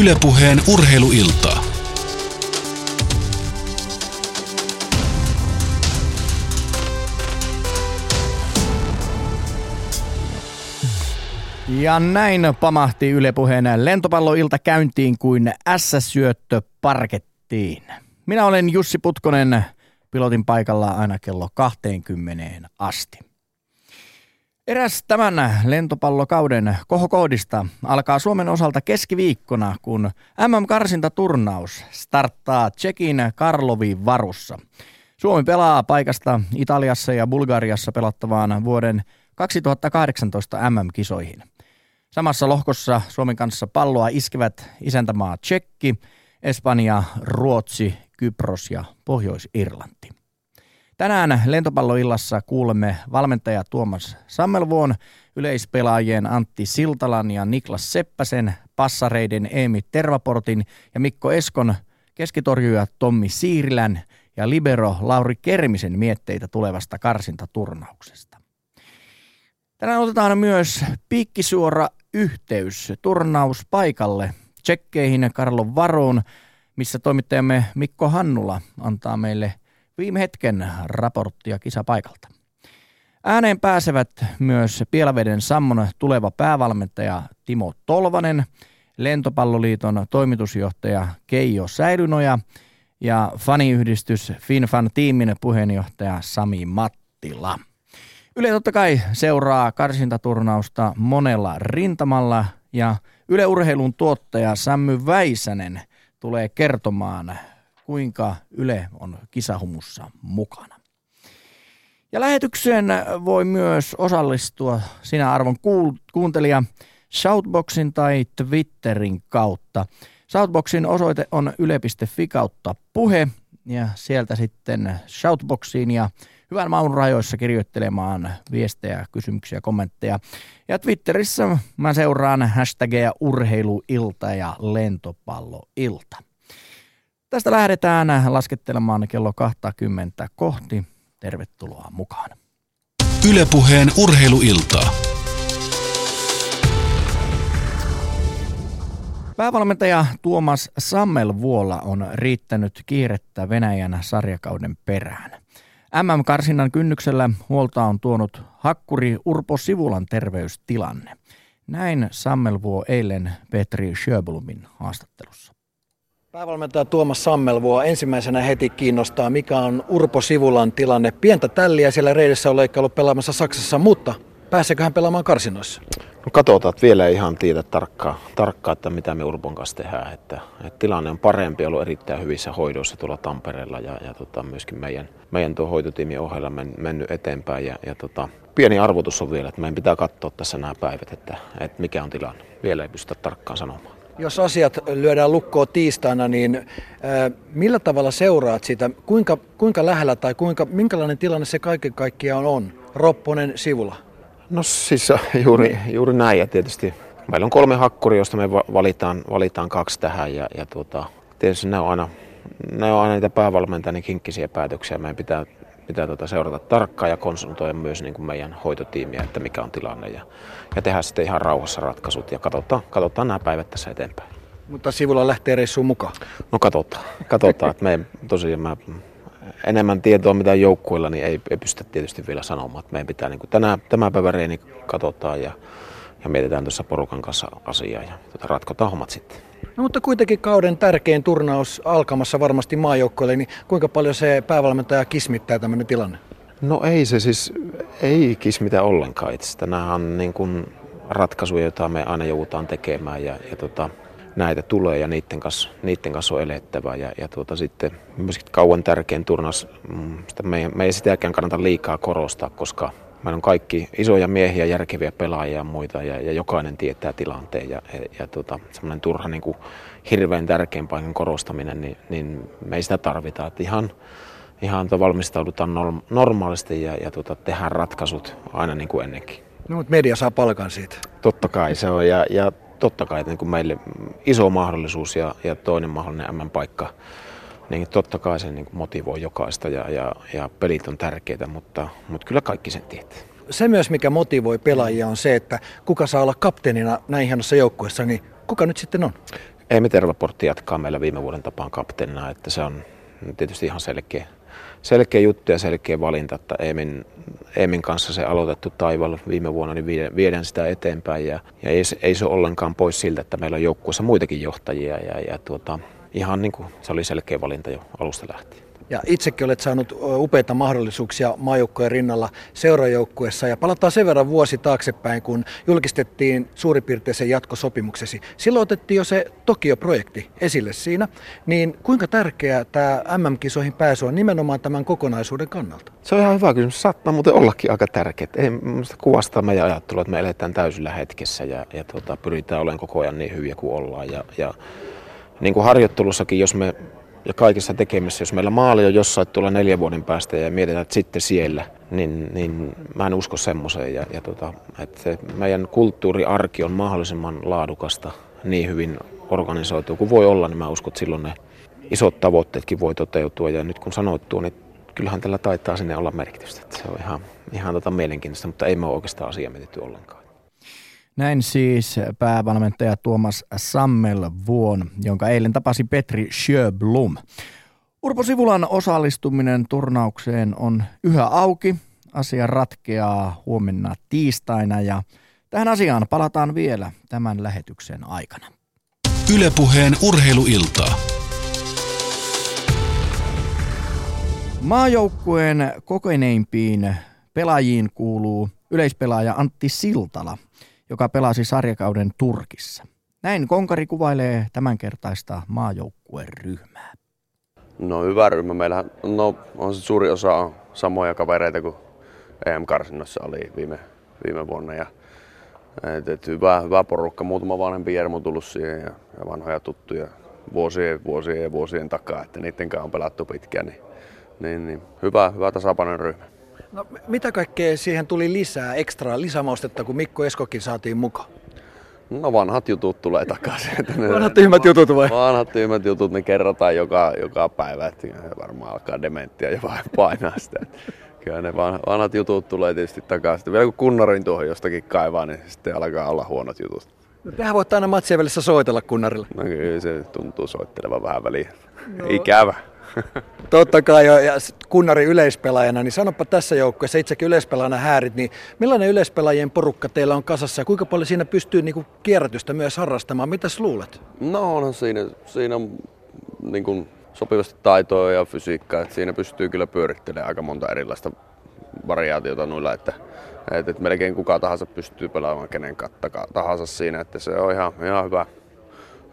Ylepuheen urheiluiltaa. Ja näin pamahti Yle Puheen lentopalloilta käyntiin kuin S-syöttö parkettiin. Minä olen Jussi Putkonen, pilotin paikalla aina kello 20 asti. Eräs tämän lentopallokauden kohokohdista alkaa Suomen osalta keskiviikkona, kun MM-karsintaturnaus starttaa Tsekin Karlovin varussa. Suomi pelaa paikasta Italiassa ja Bulgariassa pelattavaan vuoden 2018 MM-kisoihin. Samassa lohkossa Suomen kanssa palloa iskevät isäntämaa Tsekki, Espanja, Ruotsi, Kypros ja Pohjois-Irlanti. Tänään lentopalloillassa kuulemme valmentaja Tuomas Sammelvuon, yleispelaajien Antti Siltalan ja Niklas Seppäsen, passareiden Eemi Tervaportin ja Mikko Eskon, keskitorjuja Tommi Siirilän ja libero Lauri Kermisen mietteitä tulevasta karsintaturnauksesta. Tänään otetaan myös piikkisuora yhteys turnauspaikalle tsekkeihin Karlo Varoon, missä toimittajamme Mikko Hannula antaa meille viime hetken raporttia kisapaikalta. Ääneen pääsevät myös Pielaveden Sammon tuleva päävalmentaja Timo Tolvanen, Lentopalloliiton toimitusjohtaja Keijo Säilynoja ja faniyhdistys FinFan tiimin puheenjohtaja Sami Mattila. Yle totta kai seuraa karsintaturnausta monella rintamalla ja Yle Urheilun tuottaja Sammy Väisänen tulee kertomaan, kuinka Yle on kisahumussa mukana. Ja lähetykseen voi myös osallistua sinä arvon kuuntelija Shoutboxin tai Twitterin kautta. Shoutboxin osoite on yle.fi kautta puhe ja sieltä sitten Shoutboxiin ja hyvän maun rajoissa kirjoittelemaan viestejä, kysymyksiä, kommentteja. Ja Twitterissä mä seuraan hashtageja urheiluilta ja lentopalloilta. Tästä lähdetään laskettelemaan kello 20 kohti. Tervetuloa mukaan. Ylepuheen urheiluiltaa. Päävalmentaja Tuomas Sammelvuola on riittänyt kiirettä Venäjän sarjakauden perään. MM-karsinnan kynnyksellä huolta on tuonut hakkuri Urpo Sivulan terveystilanne. Näin Sammelvuo eilen Petri Sjöblumin haastattelussa. Päävalmentaja Tuomas Sammelvuo ensimmäisenä heti kiinnostaa, mikä on Urpo Sivulan tilanne. Pientä tälliä siellä reidessä on ollut pelaamassa Saksassa, mutta pääseekö hän pelaamaan karsinoissa? No katsotaan, että vielä ei ihan tiedä tarkkaan, tarkkaa, että mitä me Urpon kanssa tehdään. Että, että tilanne on parempi, ollut erittäin hyvissä hoidoissa tuolla Tampereella ja, ja tota, myöskin meidän, meidän tuo hoitotiimin ohella men, mennyt eteenpäin. Ja, ja tota, pieni arvotus on vielä, että meidän pitää katsoa tässä nämä päivät, että, että mikä on tilanne. Vielä ei pystytä tarkkaan sanomaan. Jos asiat lyödään lukkoon tiistaina, niin äh, millä tavalla seuraat sitä? Kuinka, kuinka lähellä tai kuinka, minkälainen tilanne se kaiken kaikkiaan on? Ropponen sivulla. No siis juuri, juuri näin ja tietysti meillä on kolme hakkuria, joista me valitaan, valitaan kaksi tähän ja, ja tuota, tietysti ne on aina, ne on aina niitä päävalmentajan kinkkisiä päätöksiä. Meidän pitää, pitää tuota seurata tarkkaan ja konsultoida myös niin kuin meidän hoitotiimiä, että mikä on tilanne ja, ja tehdä sitten ihan rauhassa ratkaisut ja katsotaan, katsotaan nämä päivät tässä eteenpäin. Mutta sivulla lähtee reissuun mukaan? No katsotaan, katsotaan että me tosiaan mä enemmän tietoa mitä joukkueilla, niin ei, ei pystytä tietysti vielä sanomaan. Että meidän pitää niin kuin tänä, tämän päivän reeni katsotaan ja, ja mietitään tuossa porukan kanssa asiaa ja tuota, ratkotaan hommat sitten. No, mutta kuitenkin kauden tärkein turnaus alkamassa varmasti maajoukkoille, niin kuinka paljon se päävalmentaja kismittää tämmöinen tilanne? No ei se siis, ei kismitä ollenkaan itse. Nämä on niin kuin ratkaisuja, joita me aina joudutaan tekemään ja, ja tota, näitä tulee ja niiden kanssa, niiden kanssa on elettävä. Ja, ja tuota, sitten myöskin kauan tärkein turnaus, mm, sitä me, me ei sitäkään kannata liikaa korostaa, koska meillä on kaikki isoja miehiä, järkeviä pelaajia ja muita ja, ja jokainen tietää tilanteen ja, ja, ja tuota, semmoinen turha niin kuin hirveän tärkeän paikan korostaminen, niin, niin me ei sitä tarvita. Että ihan, ihan valmistaudutaan normaalisti ja, ja tuota, tehdään ratkaisut aina niin kuin ennenkin. No, mutta media saa palkan siitä. Totta kai se on ja, ja totta kai että niin kuin meille iso mahdollisuus ja, ja toinen mahdollinen M-paikka, niin totta kai se niin motivoi jokaista ja, ja, ja pelit on tärkeitä, mutta, mutta kyllä kaikki sen tietää. Se myös, mikä motivoi pelaajia on se, että kuka saa olla kapteenina näin hienossa joukkueessa, niin kuka nyt sitten on? Eemi Tervaportti jatkaa meillä viime vuoden tapaan kapteenina, että se on tietysti ihan selkeä, selkeä juttu ja selkeä valinta, että Eemin, Eemin kanssa se aloitettu taival viime vuonna, niin viedään sitä eteenpäin ja, ja ei, ei se ole ollenkaan pois siltä, että meillä on joukkueessa muitakin johtajia ja, ja tuota, ihan niin kuin se oli selkeä valinta jo alusta lähtien. Ja itsekin olet saanut upeita mahdollisuuksia maajoukkojen rinnalla seurajoukkuessa. Ja palataan sen verran vuosi taaksepäin, kun julkistettiin suurin piirtein sen jatkosopimuksesi. Silloin otettiin jo se Tokio-projekti esille siinä. Niin kuinka tärkeää tämä MM-kisoihin pääsy on nimenomaan tämän kokonaisuuden kannalta? Se on ihan hyvä kysymys. Saattaa muuten ollakin aika tärkeää. Ei kuvastaa meidän ajattelua, että me eletään täysillä hetkessä ja, ja tuota, pyritään olemaan koko ajan niin hyviä kuin ollaan. Ja, ja niin kuin harjoittelussakin, jos me ja kaikessa tekemisessä, jos meillä maali on jossain tuolla neljän vuoden päästä ja mietitään, että sitten siellä, niin, niin mä en usko semmoiseen. Ja, ja tota, että se meidän kulttuuriarki on mahdollisimman laadukasta, niin hyvin organisoitu kuin voi olla, niin mä uskon, että silloin ne isot tavoitteetkin voi toteutua. Ja nyt kun sanottu, niin kyllähän tällä taitaa sinne olla merkitystä. Että se on ihan, ihan tota mielenkiintoista, mutta ei me ole oikeastaan asia mietitty ollenkaan. Näin siis päävalmentaja Tuomas Sammel Vuon, jonka eilen tapasi Petri Sjöblom. Urpo Sivulan osallistuminen turnaukseen on yhä auki. Asia ratkeaa huomenna tiistaina ja tähän asiaan palataan vielä tämän lähetyksen aikana. Ylepuheen urheiluiltaa. Maajoukkueen kokeneimpiin pelaajiin kuuluu yleispelaaja Antti Siltala – joka pelasi sarjakauden Turkissa. Näin Konkari kuvailee tämänkertaista maajoukkueen ryhmää. No hyvä ryhmä. Meillä no, on se suuri osa samoja kavereita kuin EM-karsinnassa oli viime, viime vuonna. Ja, et, et hyvä, hyvä porukka. Muutama vanhempi Jermu tullut siihen ja, ja vanhoja tuttuja vuosien, vuosien ja vuosien takaa, että niiden kanssa on pelattu pitkään. Niin, niin, niin hyvä, hyvä tasapainoinen ryhmä. No, mitä kaikkea siihen tuli lisää, ekstra lisämaustetta, kun Mikko Eskokin saatiin mukaan? No vanhat jutut tulee takaisin. ne, vanhat tyhmät jutut vai? Vanhat tyhmät jutut, ne kerrotaan joka, joka päivä, että varmaan alkaa dementtiä ja vain painaa sitä. Kyllä ne vanhat jutut tulee tietysti takaisin. Vielä kun kunnarin tuohon jostakin kaivaa, niin sitten alkaa olla huonot jutut. No, tehän voitte aina matsien välissä soitella kunnarille. No kyllä se tuntuu soittelevan vähän väliin. No. Ikävä. Totta kai, ja kunnari yleispelaajana, niin sanoppa tässä joukkueessa, itsekin yleispelaajana häärit, niin millainen yleispelaajien porukka teillä on kasassa ja kuinka paljon siinä pystyy niin kuin kierrätystä myös harrastamaan? Mitäs luulet? No on siinä, siinä on niin kuin sopivasti taitoa ja fysiikkaa, että siinä pystyy kyllä pyörittelemään aika monta erilaista variaatiota noilla, että, että, että melkein kuka tahansa pystyy pelaamaan kenen tahansa siinä, että se on ihan, ihan hyvä,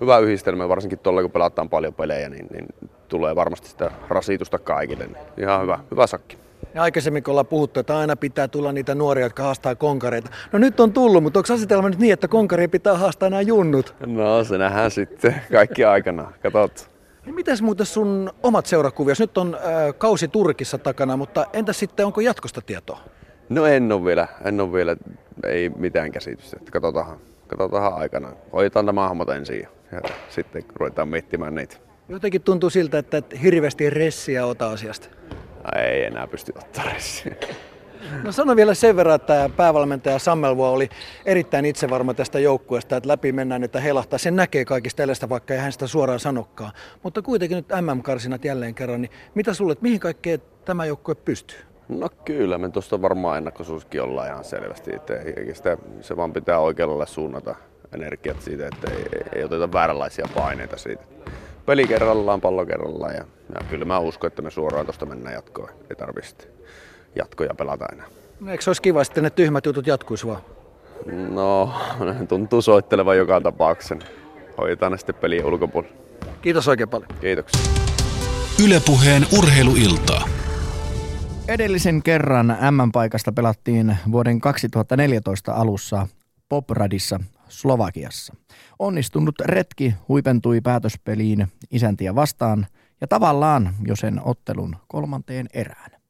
hyvä yhdistelmä, varsinkin tuolla kun pelataan paljon pelejä, niin, niin tulee varmasti sitä rasitusta kaikille. Niin ihan hyvä, hyvä sakki. Ja aikaisemmin kun ollaan puhuttu, että aina pitää tulla niitä nuoria, jotka haastaa konkareita. No nyt on tullut, mutta onko asetelma nyt niin, että konkarien pitää haastaa nämä junnut? No se nähdään sitten kaikki aikana. Katsot. Niin mitäs muuten sun omat seurakuvios? Nyt on äh, kausi Turkissa takana, mutta entä sitten onko jatkosta tietoa? No en ole vielä, en ole vielä, ei mitään käsitystä. Katsotaan, katsotaan aikana. Hoidetaan nämä hahmot ensin ja sitten ruvetaan miettimään niitä. Jotenkin tuntuu siltä, että et hirveästi ressiä ota asiasta. Ei enää pysty ottaa ressiä. No sano vielä sen verran, että päävalmentaja Sammelvo oli erittäin itsevarma tästä joukkueesta, että läpi mennään, että heilahtaa. Sen näkee kaikista tällaista, vaikka ei hän sitä suoraan sanokkaan. Mutta kuitenkin nyt MM-karsinat jälleen kerran, niin mitä sulle, mihin kaikkeen tämä joukkue pystyy? No kyllä, me tuosta varmaan ennakkosuuskin ollaan ihan selvästi, että sitä, se vaan pitää oikealle suunnata energiat siitä, että ei, ei oteta vääränlaisia paineita siitä peli kerrallaan, pallo kerrallaan. Ja, ja kyllä mä uskon, että me suoraan tuosta mennään jatkoon. Ei tarvitse jatkoja pelata enää. No, eikö se olisi kiva, että ne tyhmät jutut jatkuisi vaan? No, ne tuntuu soittelevan joka tapauksen. Hoidetaan ne sitten peliin ulkopuolella. Kiitos oikein paljon. Kiitoksia. Ylepuheen urheiluiltaa. Edellisen kerran M-paikasta pelattiin vuoden 2014 alussa Popradissa Slovakiassa. Onnistunut retki huipentui päätöspeliin isäntiä vastaan ja tavallaan jo sen ottelun kolmanteen erään.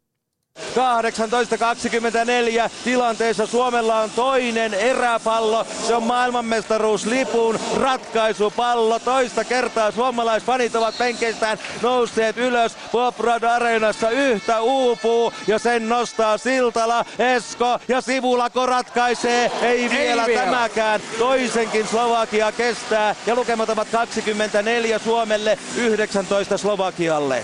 18.24 tilanteessa Suomella on toinen eräpallo. Se on maailmanmestaruuslipun ratkaisupallo. Toista kertaa suomalaisfanit ovat penkeistään nousseet ylös. Poprad Areenassa yhtä uupuu ja sen nostaa Siltala, Esko ja Sivulako ratkaisee. Ei vielä, vielä. tämäkään. Toisenkin Slovakia kestää ja lukemat ovat 24 Suomelle, 19 Slovakialle.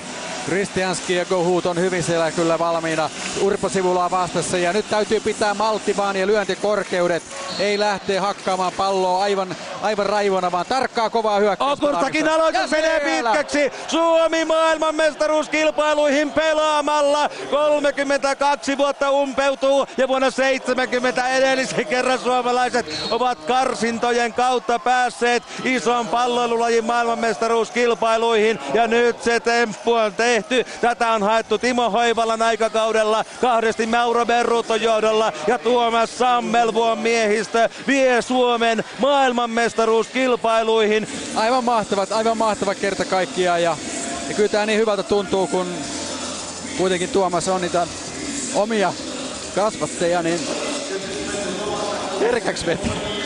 Kristianski ja Gohut on hyvin siellä kyllä valmiina Urpo Sivulaa vastassa ja nyt täytyy pitää maltti vaan ja lyöntikorkeudet. Ei lähtee hakkaamaan palloa aivan, aivan raivona, vaan tarkkaa kovaa hyökkäystä. Okurtakin aloitus menee pitkäksi. Suomi maailmanmestaruuskilpailuihin pelaamalla. 32 vuotta umpeutuu ja vuonna 70 edellisen kerran suomalaiset ovat karsintojen kautta päässeet ison palloilulajin maailmanmestaruuskilpailuihin. Ja nyt se temppu on tehty. Tätä on haettu Timo Hoivalan aikakaudella kahdesti Mauro Berruton johdolla ja Tuomas Sammelvuon miehistö vie Suomen maailmanmestaruuskilpailuihin. Aivan mahtavat, aivan mahtava kerta kaikkiaan ja, ja kyllä tämä niin hyvältä tuntuu, kun kuitenkin Tuomas on niitä omia kasvatteja, niin herkäksi veti.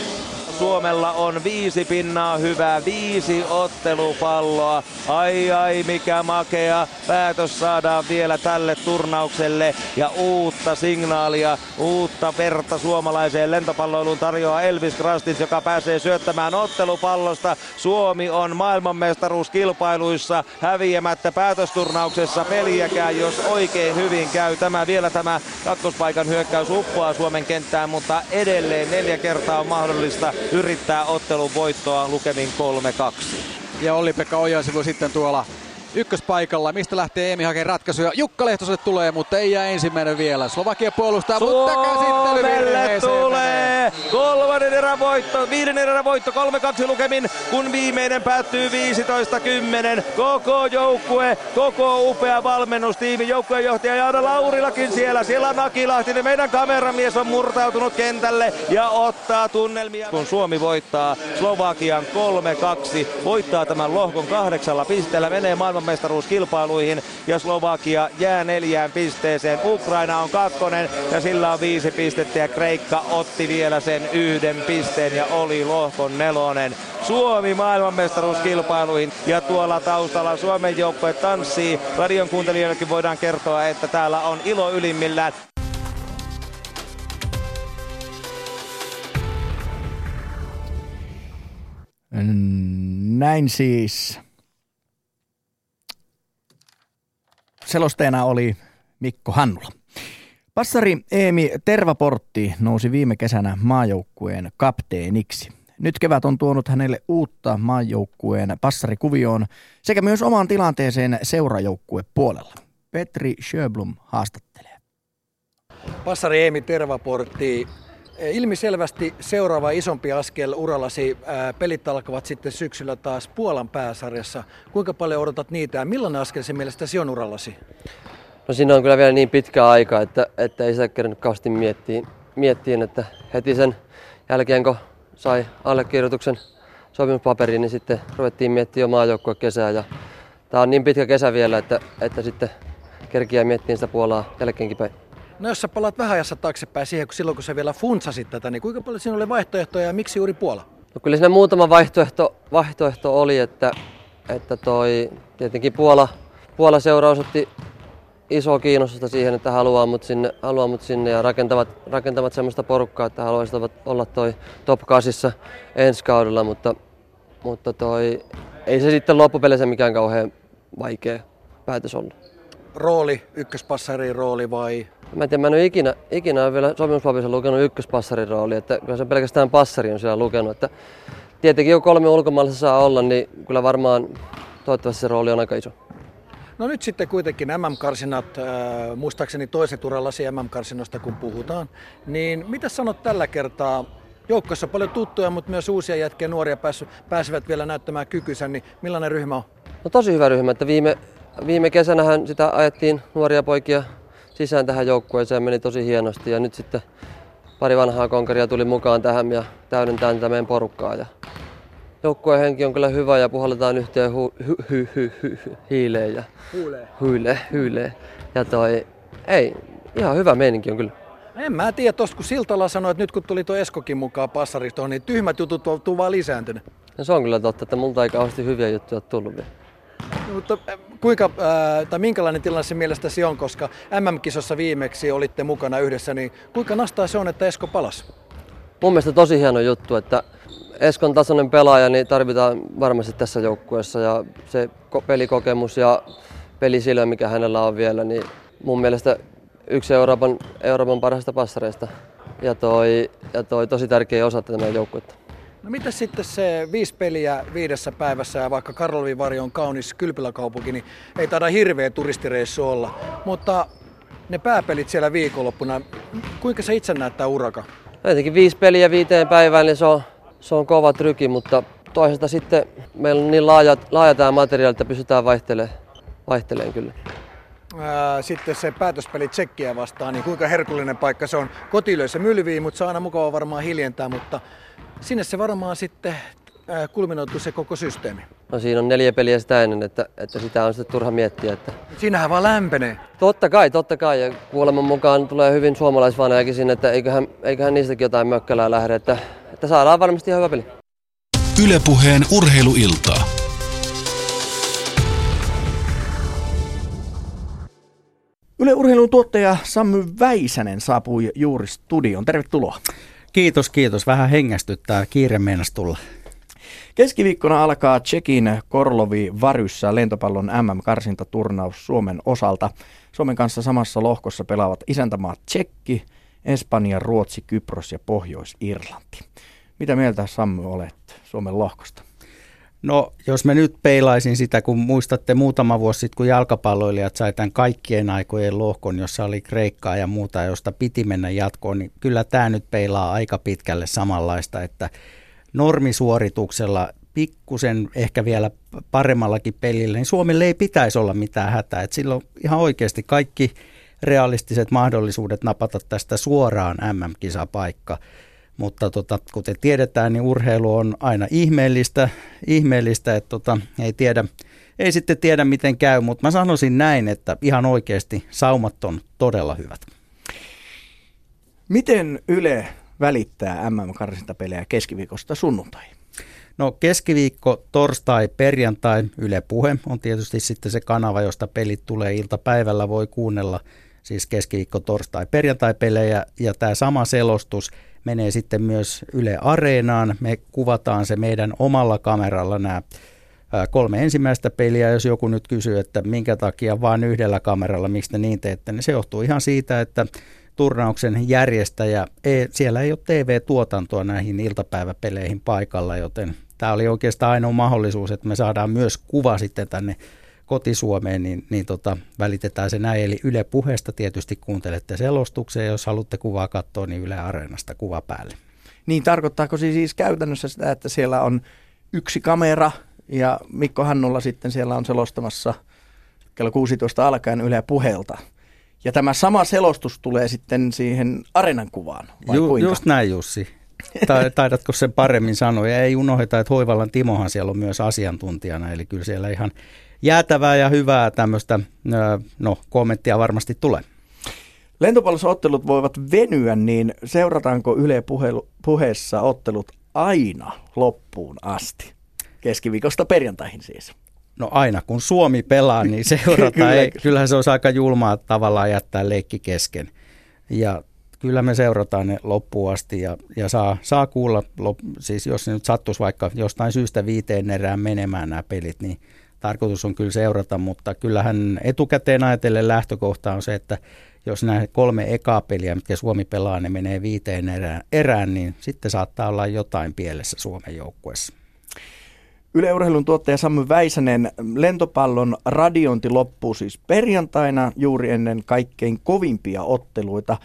Suomella on viisi pinnaa hyvää, viisi ottelupalloa. Ai ai mikä makea päätös saadaan vielä tälle turnaukselle ja uutta signaalia, uutta verta suomalaiseen lentopalloiluun tarjoaa Elvis Krastins, joka pääsee syöttämään ottelupallosta. Suomi on maailmanmestaruuskilpailuissa häviämättä päätösturnauksessa peliäkään, jos oikein hyvin käy. Tämä vielä tämä kakkospaikan hyökkäys uppoaa Suomen kenttään, mutta edelleen neljä kertaa on mahdollista yrittää ottelun voittoa lukemin 3-2. Ja Olli-Pekka Ojansivu sitten tuolla ykköspaikalla. Mistä lähtee Emi hakemaan ratkaisuja? Jukka Lehtoselle tulee, mutta ei jää ensimmäinen vielä. Slovakia puolustaa, mutta Suomelle käsittelyvirheeseen tulee kolmannen erän voitto, viiden erän voitto 3-2 lukemin, kun viimeinen päättyy 15-10. Koko joukkue, koko upea valmennustiimi, joukkuejohtaja Jaana Laurilakin siellä. Siellä on Aki Lahtinen, meidän kameramies on murtautunut kentälle ja ottaa tunnelmia. Kun Suomi voittaa Slovakian 3-2, voittaa tämän lohkon kahdeksalla pisteellä, menee maailmanmestaruuskilpailuihin ja Slovakia jää neljään pisteeseen. Ukraina on kakkonen ja sillä on viisi pistettä ja Kreikka otti vielä sen yhden pisteen ja oli lohkon nelonen. Suomi maailmanmestaruuskilpailuihin ja tuolla taustalla Suomen joukkue tanssii. Radion kuuntelijoillekin voidaan kertoa, että täällä on ilo ylimmillään. Näin siis. Selosteena oli Mikko Hannula. Passari Eemi Tervaportti nousi viime kesänä maajoukkueen kapteeniksi. Nyt kevät on tuonut hänelle uutta maajoukkueen passarikuvioon sekä myös omaan tilanteeseen seurajoukkue puolella. Petri Sjöblom haastattelee. Passari Eemi Tervaportti, ilmiselvästi seuraava isompi askel urallasi. Ää, Pelit alkavat sitten syksyllä taas Puolan pääsarjassa. Kuinka paljon odotat niitä ja millainen askel se mielestäsi on urallasi? No siinä on kyllä vielä niin pitkä aika, että, että ei sitä kerännyt kauheasti miettiä, miettiin, että heti sen jälkeen kun sai allekirjoituksen sopimuspaperiin, niin sitten ruvettiin miettimään jo maajoukkue kesää. Ja tää on niin pitkä kesä vielä, että, että sitten kerkiää miettiä sitä Puolaa jälkeenkin päin. No jos sä palaat vähän ajassa taaksepäin siihen, kun silloin kun sä vielä funtsasit tätä, niin kuinka paljon siinä oli vaihtoehtoja ja miksi juuri Puola? No kyllä siinä muutama vaihtoehto, vaihtoehto oli, että, että toi, tietenkin Puola, Puola seura osoitti isoa kiinnostusta siihen, että haluaa mut sinne, haluaa mut sinne ja rakentavat, rakentavat semmoista porukkaa, että haluaisivat olla toi top 8 ensi kaudella, mutta, mutta toi, ei se sitten loppupeleissä mikään kauhean vaikea päätös ollut. Rooli, ykköspassarin rooli vai? Mä en tiedä, mä en ole ikinä, ikinä vielä sopimuspaperissa lukenut ykköspassarin rooli, että kyllä se pelkästään passari on siellä lukenut. Että tietenkin jo kolme ulkomaalaista saa olla, niin kyllä varmaan toivottavasti se rooli on aika iso. No nyt sitten kuitenkin MM-karsinat, äh, muistaakseni toiset urallasi MM-karsinosta kun puhutaan, niin mitä sanot tällä kertaa? Joukkossa paljon tuttuja, mutta myös uusia jätkiä, nuoria pääsy, pääsevät vielä näyttämään kykynsä, niin millainen ryhmä on? No tosi hyvä ryhmä, että viime, viime kesänähän sitä ajettiin nuoria poikia sisään tähän joukkueeseen meni tosi hienosti ja nyt sitten pari vanhaa konkaria tuli mukaan tähän ja täydentää tätä meidän porukkaa. Ja joukkueen henki on kyllä hyvä ja puhalletaan yhteen hu, hy, hy, hy, hy, hiileen ja Huilee. hyyle. Ja toi, ei, Ihan hyvä meininki on kyllä. En mä tiedä, tosta kun Siltala sanoi, että nyt kun tuli tuo Eskokin mukaan passaristoon, niin tyhmät jutut tuu vaan lisääntynyt. Ja se on kyllä totta, että multa ei kauheasti hyviä juttuja tullut vielä. No, mutta äh, kuinka, ää, tai minkälainen tilanne se mielestäsi on, koska MM-kisossa viimeksi olitte mukana yhdessä, niin kuinka nastaa se on, että Esko palas? Mun mielestä tosi hieno juttu, että Eskon tasoinen pelaaja niin tarvitaan varmasti tässä joukkueessa ja se pelikokemus ja pelisilö, mikä hänellä on vielä, niin mun mielestä yksi Euroopan, Euroopan parhaista passareista ja toi, ja toi tosi tärkeä osa tätä meidän joukkuetta. No mitä sitten se viisi peliä viidessä päivässä ja vaikka Karlovin Vari on kaunis kylpyläkaupunki, niin ei taida hirveä turistireissu olla. Mutta ne pääpelit siellä viikonloppuna, kuinka se itse näyttää uraka? No jotenkin viisi peliä viiteen päivään, niin se on, se on kova tryki, mutta toisaalta sitten meillä on niin laaja, laaja tämä materiaali, että pystytään vaihtelemaan, vaihtelemaan kyllä. sitten se päätöspeli Tsekkiä vastaan, niin kuinka herkullinen paikka se on. Kotilöissä mylviin, mutta se on aina mukava varmaan hiljentää, mutta sinne se varmaan sitten kulminoituu se koko systeemi. No siinä on neljä peliä sitä ennen, että, että sitä on sitten turha miettiä. Että... Siinähän vaan lämpenee. Totta kai, totta kai. Ja kuuleman mukaan tulee hyvin suomalaisvanejakin sinne, että eiköhän, eiköhän niistäkin jotain mökkälää lähde, että, että saadaan varmasti ihan hyvä peli. Ylepuheen urheiluiltaa. Yle Urheilun tuottaja Sammy Väisänen saapui juuri studioon. Tervetuloa. Kiitos, kiitos. Vähän hengästyttää. Kiire meinas tulla. Keskiviikkona alkaa Tsekin Korlovi Varyssä lentopallon MM-karsintaturnaus Suomen osalta. Suomen kanssa samassa lohkossa pelaavat isäntämaat Tsekki, Espanja, Ruotsi, Kypros ja Pohjois-Irlanti. Mitä mieltä Sammy olet Suomen lohkosta? No, jos mä nyt peilaisin sitä, kun muistatte muutama vuosi sitten, kun jalkapalloilijat sai tämän kaikkien aikojen lohkon, jossa oli Kreikkaa ja muuta, josta piti mennä jatkoon, niin kyllä tämä nyt peilaa aika pitkälle samanlaista, että normisuorituksella pikkusen ehkä vielä paremmallakin pelillä, niin Suomelle ei pitäisi olla mitään hätää. Että silloin ihan oikeasti kaikki realistiset mahdollisuudet napata tästä suoraan MM-kisapaikka. Mutta tota, kuten tiedetään, niin urheilu on aina ihmeellistä, ihmeellistä että tota, ei, tiedä, ei sitten tiedä miten käy, mutta mä sanoisin näin, että ihan oikeasti saumat on todella hyvät. Miten Yle välittää MM-karsintapelejä keskiviikosta sunnuntai? No keskiviikko, torstai, perjantai, Yle Puhe on tietysti sitten se kanava, josta pelit tulee iltapäivällä, voi kuunnella siis keskiviikko, torstai, perjantai pelejä ja tämä sama selostus – menee sitten myös Yle Areenaan. Me kuvataan se meidän omalla kameralla nämä kolme ensimmäistä peliä. Jos joku nyt kysyy, että minkä takia vain yhdellä kameralla, miksi te niin teette, niin se johtuu ihan siitä, että turnauksen järjestäjä, ei, siellä ei ole TV-tuotantoa näihin iltapäiväpeleihin paikalla, joten tämä oli oikeastaan ainoa mahdollisuus, että me saadaan myös kuva sitten tänne kotisuomeen, niin, niin tota, välitetään se näin. Eli Yle puheesta tietysti kuuntelette selostuksen, jos haluatte kuvaa katsoa, niin Yle Areenasta kuva päälle. Niin tarkoittaako se siis käytännössä sitä, että siellä on yksi kamera ja Mikko Hannulla sitten siellä on selostamassa kello 16 alkaen Yle puheelta. Ja tämä sama selostus tulee sitten siihen areenan kuvaan, vai Ju, kuinka? Just näin Jussi. Taidatko sen paremmin sanoa? Ja ei unohdeta, että Hoivallan Timohan siellä on myös asiantuntijana, eli kyllä siellä ihan jäätävää ja hyvää tämmöistä no, kommenttia varmasti tulee. Lentopallossa ottelut voivat venyä, niin seurataanko Yle puhelu, puheessa ottelut aina loppuun asti? Keskiviikosta perjantaihin siis. No aina kun Suomi pelaa, niin seurataan. Kyllä, Ei, kyllähän se olisi aika julmaa tavallaan jättää leikki kesken. Ja kyllä me seurataan ne loppuun asti ja, ja saa, saa kuulla, lop, siis jos se nyt sattuisi vaikka jostain syystä viiteen erään menemään nämä pelit, niin tarkoitus on kyllä seurata, mutta kyllähän etukäteen ajatellen lähtökohta on se, että jos nämä kolme ekaa peliä, mitkä Suomi pelaa, ne menee viiteen erään, erään niin sitten saattaa olla jotain pielessä Suomen joukkueessa. Yle Urheilun tuottaja Sammy Väisänen, lentopallon radiointi loppuu siis perjantaina juuri ennen kaikkein kovimpia otteluita.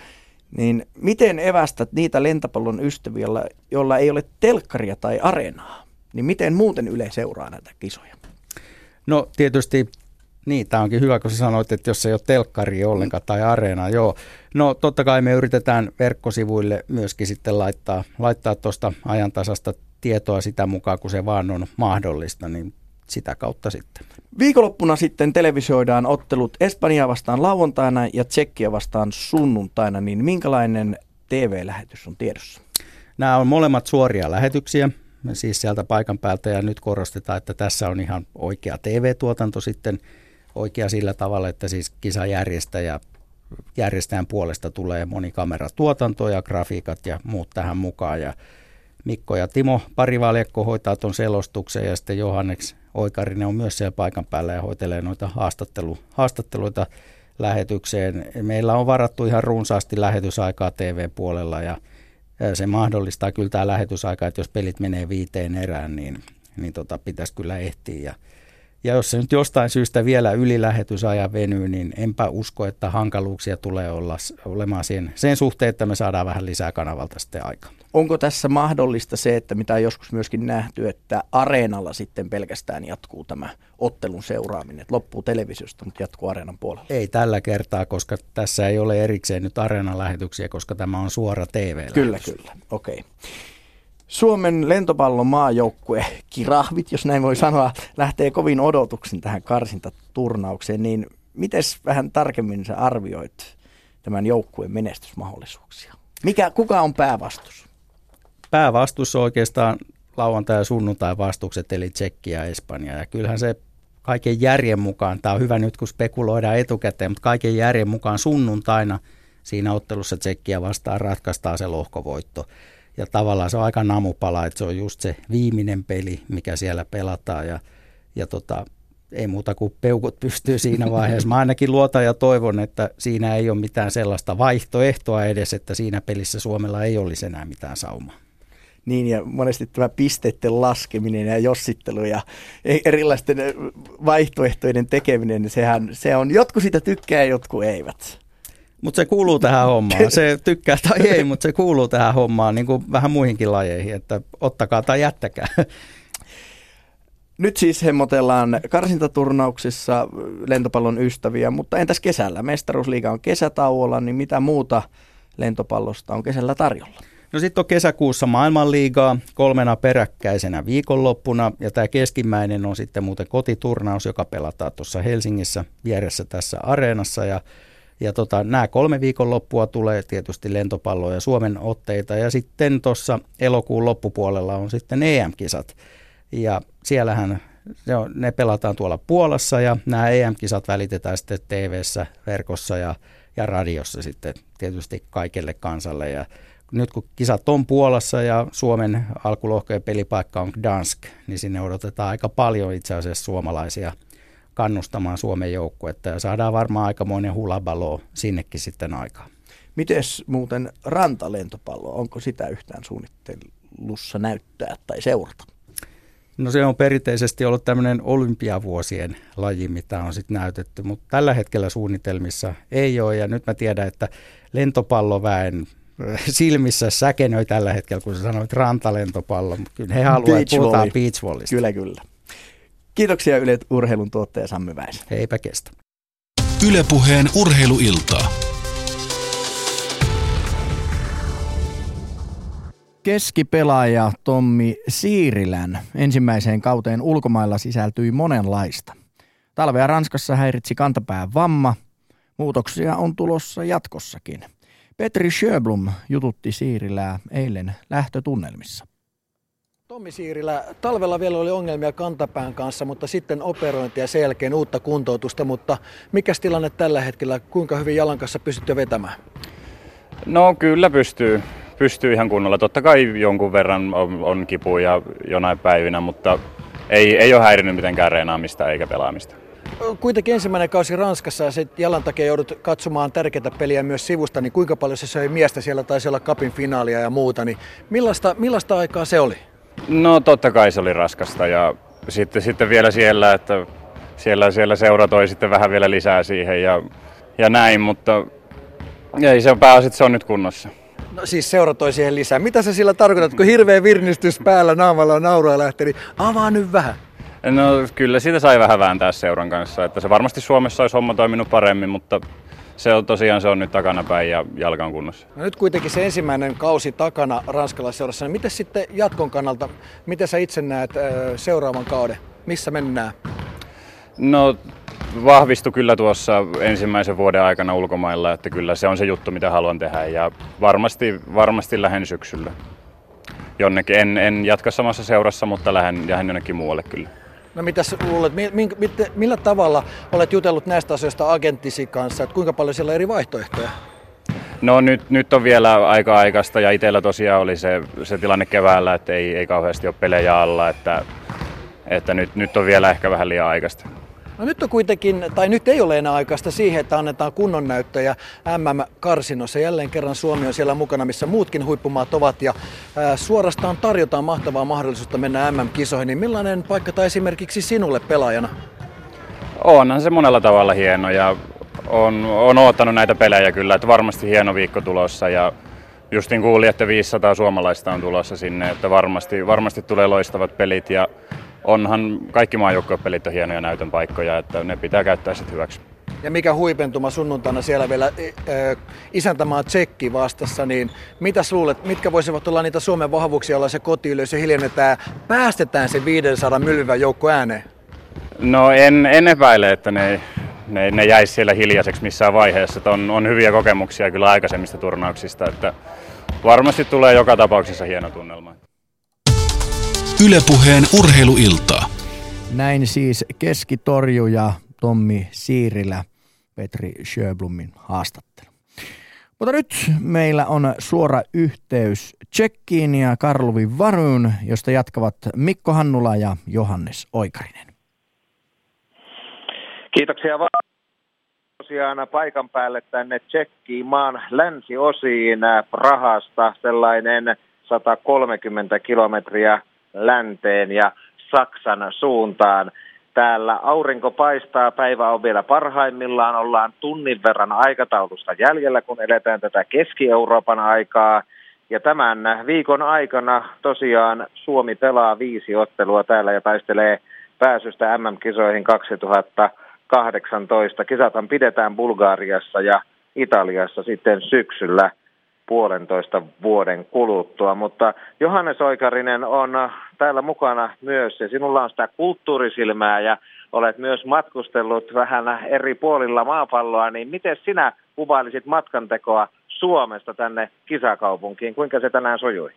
Niin miten evästät niitä lentopallon ystäviä, joilla ei ole telkkaria tai areenaa? Niin miten muuten Yle seuraa näitä kisoja? No tietysti niin, tämä onkin hyvä, kun sä sanoit, että jos ei ole telkkari ollenkaan tai areena, joo. No totta kai me yritetään verkkosivuille myöskin sitten laittaa, laittaa tuosta ajantasasta tietoa sitä mukaan, kun se vaan on mahdollista, niin sitä kautta sitten. Viikonloppuna sitten televisioidaan ottelut Espanjaa vastaan lauantaina ja Tsekkiä vastaan sunnuntaina, niin minkälainen TV-lähetys on tiedossa? Nämä on molemmat suoria lähetyksiä, siis sieltä paikan päältä ja nyt korostetaan, että tässä on ihan oikea TV-tuotanto sitten oikea sillä tavalla, että siis kisajärjestäjä järjestäjän puolesta tulee monikameratuotanto ja grafiikat ja muut tähän mukaan ja Mikko ja Timo Parivaljakko hoitaa tuon selostuksen ja sitten Johanneks Oikarinen on myös siellä paikan päällä ja hoitelee noita haastattelu, haastatteluita lähetykseen. Meillä on varattu ihan runsaasti lähetysaikaa TV-puolella ja se mahdollistaa kyllä tämä lähetysaika, että jos pelit menee viiteen erään, niin, niin tota, pitäisi kyllä ehtiä. Ja ja jos se nyt jostain syystä vielä ylilähetysajan venyy, niin enpä usko, että hankaluuksia tulee olla, olemaan sen, sen suhteen, että me saadaan vähän lisää kanavalta sitten aikaa. Onko tässä mahdollista se, että mitä on joskus myöskin nähty, että areenalla sitten pelkästään jatkuu tämä ottelun seuraaminen, että loppuu televisiosta, mutta jatkuu areenan puolella? Ei tällä kertaa, koska tässä ei ole erikseen nyt areenan lähetyksiä, koska tämä on suora TV-lähetys. Kyllä, kyllä. Okei. Okay. Suomen lentopallon maajoukkue, kirahvit, jos näin voi sanoa, lähtee kovin odotuksin tähän karsintaturnaukseen, niin miten vähän tarkemmin sä arvioit tämän joukkueen menestysmahdollisuuksia? Mikä, kuka on päävastus? Päävastus on oikeastaan lauantai- ja sunnuntai vastukset, eli Tsekki ja Espanja. Ja kyllähän se kaiken järjen mukaan, tämä on hyvä nyt kun spekuloidaan etukäteen, mutta kaiken järjen mukaan sunnuntaina siinä ottelussa Tsekkiä vastaan ratkaistaan se lohkovoitto. Ja tavallaan se on aika namupala, että se on just se viimeinen peli, mikä siellä pelataan ja, ja tota, ei muuta kuin peukut pystyy siinä vaiheessa. Mä ainakin luotan ja toivon, että siinä ei ole mitään sellaista vaihtoehtoa edes, että siinä pelissä Suomella ei olisi enää mitään saumaa. Niin ja monesti tämä pisteiden laskeminen ja jossittelu ja erilaisten vaihtoehtojen tekeminen, sehän, se on, jotkut sitä tykkää ja jotkut eivät. Mutta se kuuluu tähän hommaan. Se tykkää tai ei, mutta se kuuluu tähän hommaan niin kuin vähän muihinkin lajeihin, että ottakaa tai jättäkää. Nyt siis hemmotellaan karsintaturnauksissa lentopallon ystäviä, mutta entäs kesällä? Mestaruusliiga on kesätauolla, niin mitä muuta lentopallosta on kesällä tarjolla? No sitten on kesäkuussa maailmanliigaa kolmena peräkkäisenä viikonloppuna ja tämä keskimmäinen on sitten muuten kotiturnaus, joka pelataan tuossa Helsingissä vieressä tässä areenassa ja ja tota, nämä kolme viikon loppua tulee tietysti lentopalloa ja Suomen otteita. Ja sitten tuossa elokuun loppupuolella on sitten EM-kisat. Ja siellähän ne, on, ne pelataan tuolla Puolassa ja nämä EM-kisat välitetään sitten tv verkossa ja, ja radiossa sitten tietysti kaikelle kansalle. Ja nyt kun kisat on Puolassa ja Suomen alkulohkojen pelipaikka on Dansk, niin sinne odotetaan aika paljon itse asiassa suomalaisia – kannustamaan Suomen joukkuetta ja saadaan varmaan aikamoinen hulabalo sinnekin sitten aikaan. Mites muuten rantalentopallo, onko sitä yhtään suunnittelussa näyttää tai seurata? No se on perinteisesti ollut tämmöinen olympiavuosien laji, mitä on sitten näytetty, mutta tällä hetkellä suunnitelmissa ei ole ja nyt mä tiedän, että lentopalloväen silmissä säkenöi tällä hetkellä, kun sä sanoit rantalentopallo, mutta kyllä he haluavat, että puhutaan. Kyllä, kyllä. Kiitoksia Yle Urheilun tuottaja Sammi Väisä. Heipä kestä. Ylepuheen urheiluiltaa. Keskipelaaja Tommi Siirilän ensimmäiseen kauteen ulkomailla sisältyi monenlaista. Talvea Ranskassa häiritsi kantapään vamma. Muutoksia on tulossa jatkossakin. Petri Sjöblom jututti Siirilää eilen lähtötunnelmissa. Tommi Siirilä, talvella vielä oli ongelmia kantapään kanssa, mutta sitten operointia sen jälkeen uutta kuntoutusta, mutta mikä tilanne tällä hetkellä, kuinka hyvin jalan kanssa pystytte vetämään? No kyllä pystyy, pystyy ihan kunnolla. Totta kai jonkun verran on, on kipuja jonain päivinä, mutta ei, ei ole häirinyt mitenkään reenaamista eikä pelaamista. Kuitenkin ensimmäinen kausi Ranskassa ja sitten jalan takia joudut katsomaan tärkeitä peliä myös sivusta, niin kuinka paljon se söi miestä siellä, taisi olla kapin finaalia ja muuta, niin millaista, millaista aikaa se oli? No totta kai se oli raskasta ja sitten, sitten vielä siellä, että siellä, siellä seura toi sitten vähän vielä lisää siihen ja, ja näin, mutta ei se on pääasia, että se on nyt kunnossa. No siis seura toi siihen lisää. Mitä sä sillä tarkoitat, kun hirveä virnistys päällä naamalla on nauraa lähtee, niin avaa nyt vähän. No kyllä siitä sai vähän vääntää seuran kanssa, että se varmasti Suomessa olisi homma toiminut paremmin, mutta se on tosiaan se on nyt takanapäin ja jalka on kunnossa. No nyt kuitenkin se ensimmäinen kausi takana ranskalaisseurassa. Niin miten sitten jatkon kannalta, miten sä itse näet seuraavan kauden? Missä mennään? No vahvistui kyllä tuossa ensimmäisen vuoden aikana ulkomailla, että kyllä se on se juttu, mitä haluan tehdä ja varmasti, varmasti lähden syksyllä. Jonnekin, en, en jatka samassa seurassa, mutta lähden, lähden jonnekin muualle kyllä. No mitä luulet, mi, mi, mi, millä tavalla olet jutellut näistä asioista agenttisi kanssa, että kuinka paljon siellä on eri vaihtoehtoja? No nyt, nyt on vielä aika aikaista ja itsellä tosiaan oli se, se tilanne keväällä, että ei, ei kauheasti ole pelejä alla, että, että nyt, nyt on vielä ehkä vähän liian aikaista. No nyt on kuitenkin, tai nyt ei ole enää aikaista siihen, että annetaan kunnon näyttöjä MM-karsinossa. Jälleen kerran Suomi on siellä mukana, missä muutkin huippumaat ovat ja ää, suorastaan tarjotaan mahtavaa mahdollisuutta mennä MM-kisoihin. Niin millainen paikka tai esimerkiksi sinulle pelaajana? Onhan se monella tavalla hieno ja on, on oottanut näitä pelejä kyllä, että varmasti hieno viikko tulossa ja justin kuulin, että 500 suomalaista on tulossa sinne, että varmasti, varmasti tulee loistavat pelit ja onhan kaikki maajoukkuepelit on hienoja näytön paikkoja, että ne pitää käyttää sitten hyväksi. Ja mikä huipentuma sunnuntaina siellä vielä äh, isäntämaa Tsekki vastassa, niin mitä luulet, mitkä voisivat olla niitä Suomen vahvuuksia, joilla se kotiyleisö hiljennetään, päästetään se 500 mylvä joukko ääneen? No en, en epäile, että ne, ne, ne jäisi siellä hiljaiseksi missään vaiheessa. On, on hyviä kokemuksia kyllä aikaisemmista turnauksista, että varmasti tulee joka tapauksessa hieno tunnelma. Ylepuheen urheiluiltaa. Näin siis keskitorjuja Tommi Siirilä Petri Sjöblumin haastattelu. Mutta nyt meillä on suora yhteys Tsekkiin ja Karlovin Varun, josta jatkavat Mikko Hannula ja Johannes Oikarinen. Kiitoksia vaan tosiaan paikan päälle tänne Tsekkiin maan länsiosiin Prahasta sellainen 130 kilometriä länteen ja Saksan suuntaan. Täällä aurinko paistaa, päivä on vielä parhaimmillaan, ollaan tunnin verran aikataulusta jäljellä, kun eletään tätä Keski-Euroopan aikaa. Ja tämän viikon aikana tosiaan Suomi pelaa viisi ottelua täällä ja taistelee pääsystä MM-kisoihin 2018. Kisathan pidetään Bulgaariassa ja Italiassa sitten syksyllä puolentoista vuoden kuluttua. Mutta Johannes Oikarinen on täällä mukana myös ja sinulla on sitä kulttuurisilmää ja olet myös matkustellut vähän eri puolilla maapalloa, niin miten sinä kuvailisit matkantekoa Suomesta tänne kisakaupunkiin? Kuinka se tänään sujui?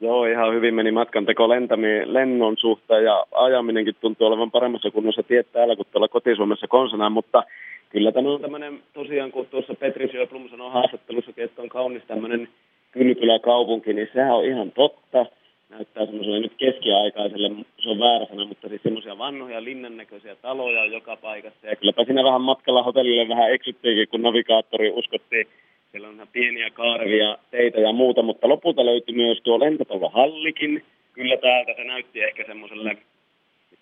Joo, ihan hyvin meni matkanteko lentämi, lennon suhteen ja ajaminenkin tuntuu olevan paremmassa kunnossa tiet täällä kuin tuolla kotisuomessa konsanaan, mutta kyllä tämä on tämmöinen, tosiaan kun tuossa Petri Sjöblom sanoi haastattelussa, että on kaunis tämmöinen kylkyläkaupunki, niin sehän on ihan totta. Näyttää semmoiselle nyt keskiaikaiselle, se on väärä sana, mutta siis semmoisia vanhoja linnannäköisiä taloja on joka paikassa. Ja kylläpä siinä vähän matkalla hotellille vähän eksyttiinkin, kun navigaattori uskottiin. Siellä on ihan pieniä kaarevia teitä ja muuta, mutta lopulta löytyi myös tuo hallikin. Kyllä täältä se näytti ehkä semmoiselle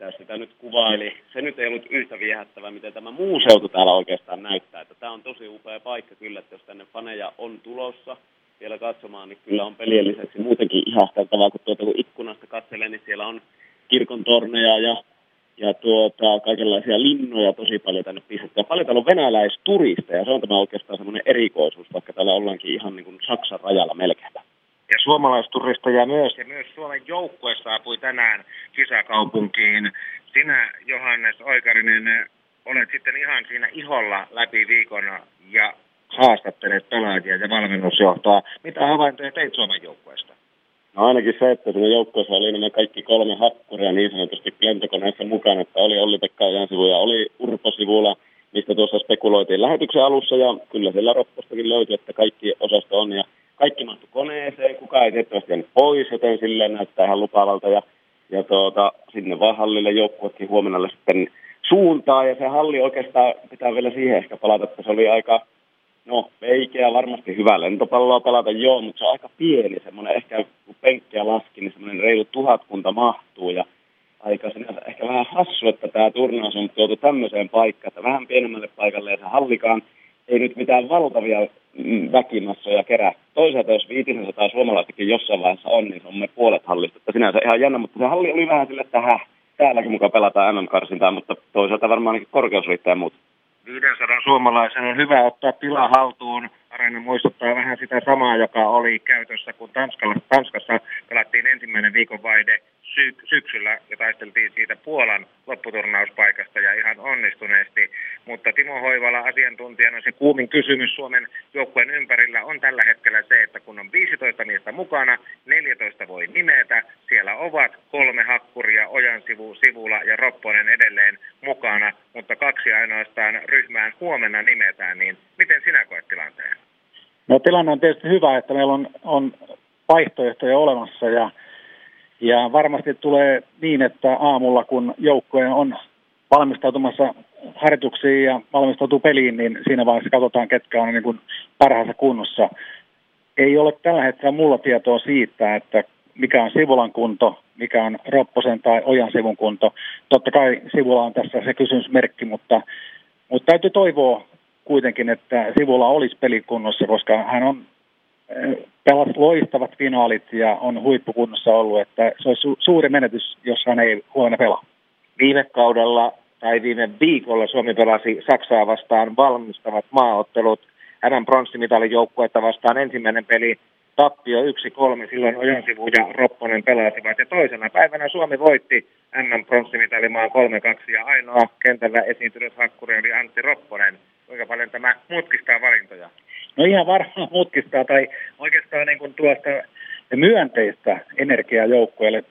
mitä sitä nyt kuvaili. Se nyt ei ollut yhtä viehättävää, miten tämä muu seutu täällä oikeastaan näyttää. Että tämä on tosi upea paikka kyllä, että jos tänne faneja on tulossa vielä katsomaan, niin kyllä on pelien lisäksi muutenkin ihasteltavaa, kun tuota kun ikkunasta katselee, niin siellä on kirkon torneja ja, ja tuota, kaikenlaisia linnoja tosi paljon tänne pistetty. Ja paljon täällä on venäläisturisteja, se on tämä oikeastaan semmoinen erikoisuus, vaikka täällä ollaankin ihan niin kuin Saksan rajalla melkein ja suomalaisturisteja myös. Ja myös Suomen joukkue saapui tänään kisakaupunkiin. Sinä, Johannes Oikarinen, olet sitten ihan siinä iholla läpi viikon ja haastattelet pelaajia ja valmennusjohtoa. Mitä havaintoja teit Suomen joukkueesta? No ainakin se, että siinä joukkueessa oli nämä kaikki kolme hakkuria niin sanotusti lentokoneessa mukana, että oli Olli-Pekka sivu ja oli Urpo-sivulla, mistä tuossa spekuloitiin lähetyksen alussa ja kyllä siellä Roppostakin löytyi, että kaikki osasto on ja kaikki mahtui koneeseen, kukaan ei tietysti jäänyt pois, joten silleen näyttää ihan lupaavalta. Ja, ja tuota, sinne vaan hallille joukkuekin huomenna sitten suuntaa. Ja se halli oikeastaan pitää vielä siihen ehkä palata, että se oli aika, no veikeä, varmasti hyvä lentopalloa pelata, joo, mutta se on aika pieni. Semmoinen ehkä kun penkkiä laski, niin semmoinen reilu tuhatkunta mahtuu. Ja aika sinänsä ehkä vähän hassu, että tämä turnaus on tuotu tämmöiseen paikkaan, että vähän pienemmälle paikalle ja se hallikaan ei nyt mitään valtavia Mm, väkimassoja kerää. Toisaalta jos 500 suomalaistakin jossain vaiheessa on, niin se on me puolet hallista. Että sinänsä ihan jännä, mutta se halli oli vähän sille, että häh, täälläkin mukaan pelataan MM-karsintaa, mutta toisaalta varmaan ainakin korkeus riittää muut. 500 suomalaisen on hyvä ottaa tila haltuun. Areena muistuttaa vähän sitä samaa, joka oli käytössä, kun Tanskalla, Tanskassa pelattiin ensimmäinen viikonvaihde sy- syksyllä ja taisteltiin siitä Puolan lopputurnauspaikasta ja ihan onnistuneesti. Mutta Timo Hoivala asiantuntijana se kuumin kysymys Suomen joukkueen ympärillä on tällä hetkellä se, että kun on 15 miestä mukana, 14 voi nimetä. Siellä ovat kolme hakkuria, Ojansivu, Sivula ja Ropponen edelleen mukana, mutta kaksi ainoastaan ryhmään huomenna nimetään. Niin miten sinä koet tilanteen? No tilanne on tietysti hyvä, että meillä on, on vaihtoehtoja olemassa ja, ja varmasti tulee niin, että aamulla kun joukkojen on valmistautumassa harjoituksiin ja valmistautuu peliin, niin siinä vaiheessa katsotaan, ketkä on niin kuin parhaassa kunnossa. Ei ole tällä hetkellä mulla tietoa siitä, että mikä on Sivulan kunto, mikä on Ropposen tai Ojan sivun kunto. Totta kai Sivula on tässä se kysymysmerkki, mutta, mutta täytyy toivoa kuitenkin, että Sivula olisi pelikunnossa, koska hän on pelas loistavat finaalit ja on huippukunnossa ollut, että se olisi su- suuri menetys, jos hän ei huomenna pelaa. Viime kaudella tai viime viikolla Suomi pelasi Saksaa vastaan valmistavat maaottelut MM pronssimitalin joukkuetta vastaan ensimmäinen peli tappio 1-3, silloin Ojansivu ja Ropponen pelasivat. Ja toisena päivänä Suomi voitti MM pronssimitalimaan 3-2 ja ainoa kentällä esiintynyt hakkuri oli Antti Ropponen. Kuinka paljon tämä mutkistaa valintoja? No ihan varmaan mutkistaa tai oikeastaan niin kuin tuosta myönteistä energiaa joukkueelle.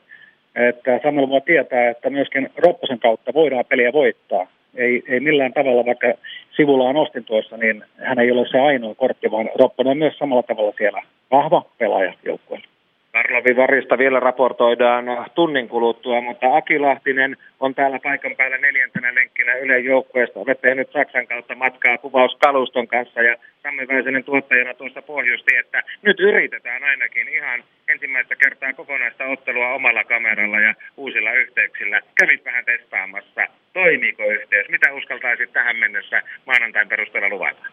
Että Samuel voi tietää, että myöskin Ropposen kautta voidaan peliä voittaa. Ei, ei millään tavalla, vaikka sivulla on ostin tuossa, niin hän ei ole se ainoa kortti, vaan Ropponen on myös samalla tavalla siellä vahva pelaaja joukkueelle. Karlovi Varista vielä raportoidaan tunnin kuluttua, mutta Aki Lahtinen on täällä paikan päällä neljäntenä lenkkinä Ylen joukkueesta. Olet tehnyt Saksan kautta matkaa kuvauskaluston kanssa ja Sammi Väisänen tuottajana tuossa pohjusti, että nyt yritetään ainakin ihan ensimmäistä kertaa kokonaista ottelua omalla kameralla ja uusilla yhteyksillä. Kävit vähän testaamassa. Toimiiko yhteys? Mitä uskaltaisit tähän mennessä maanantain perusteella luvata?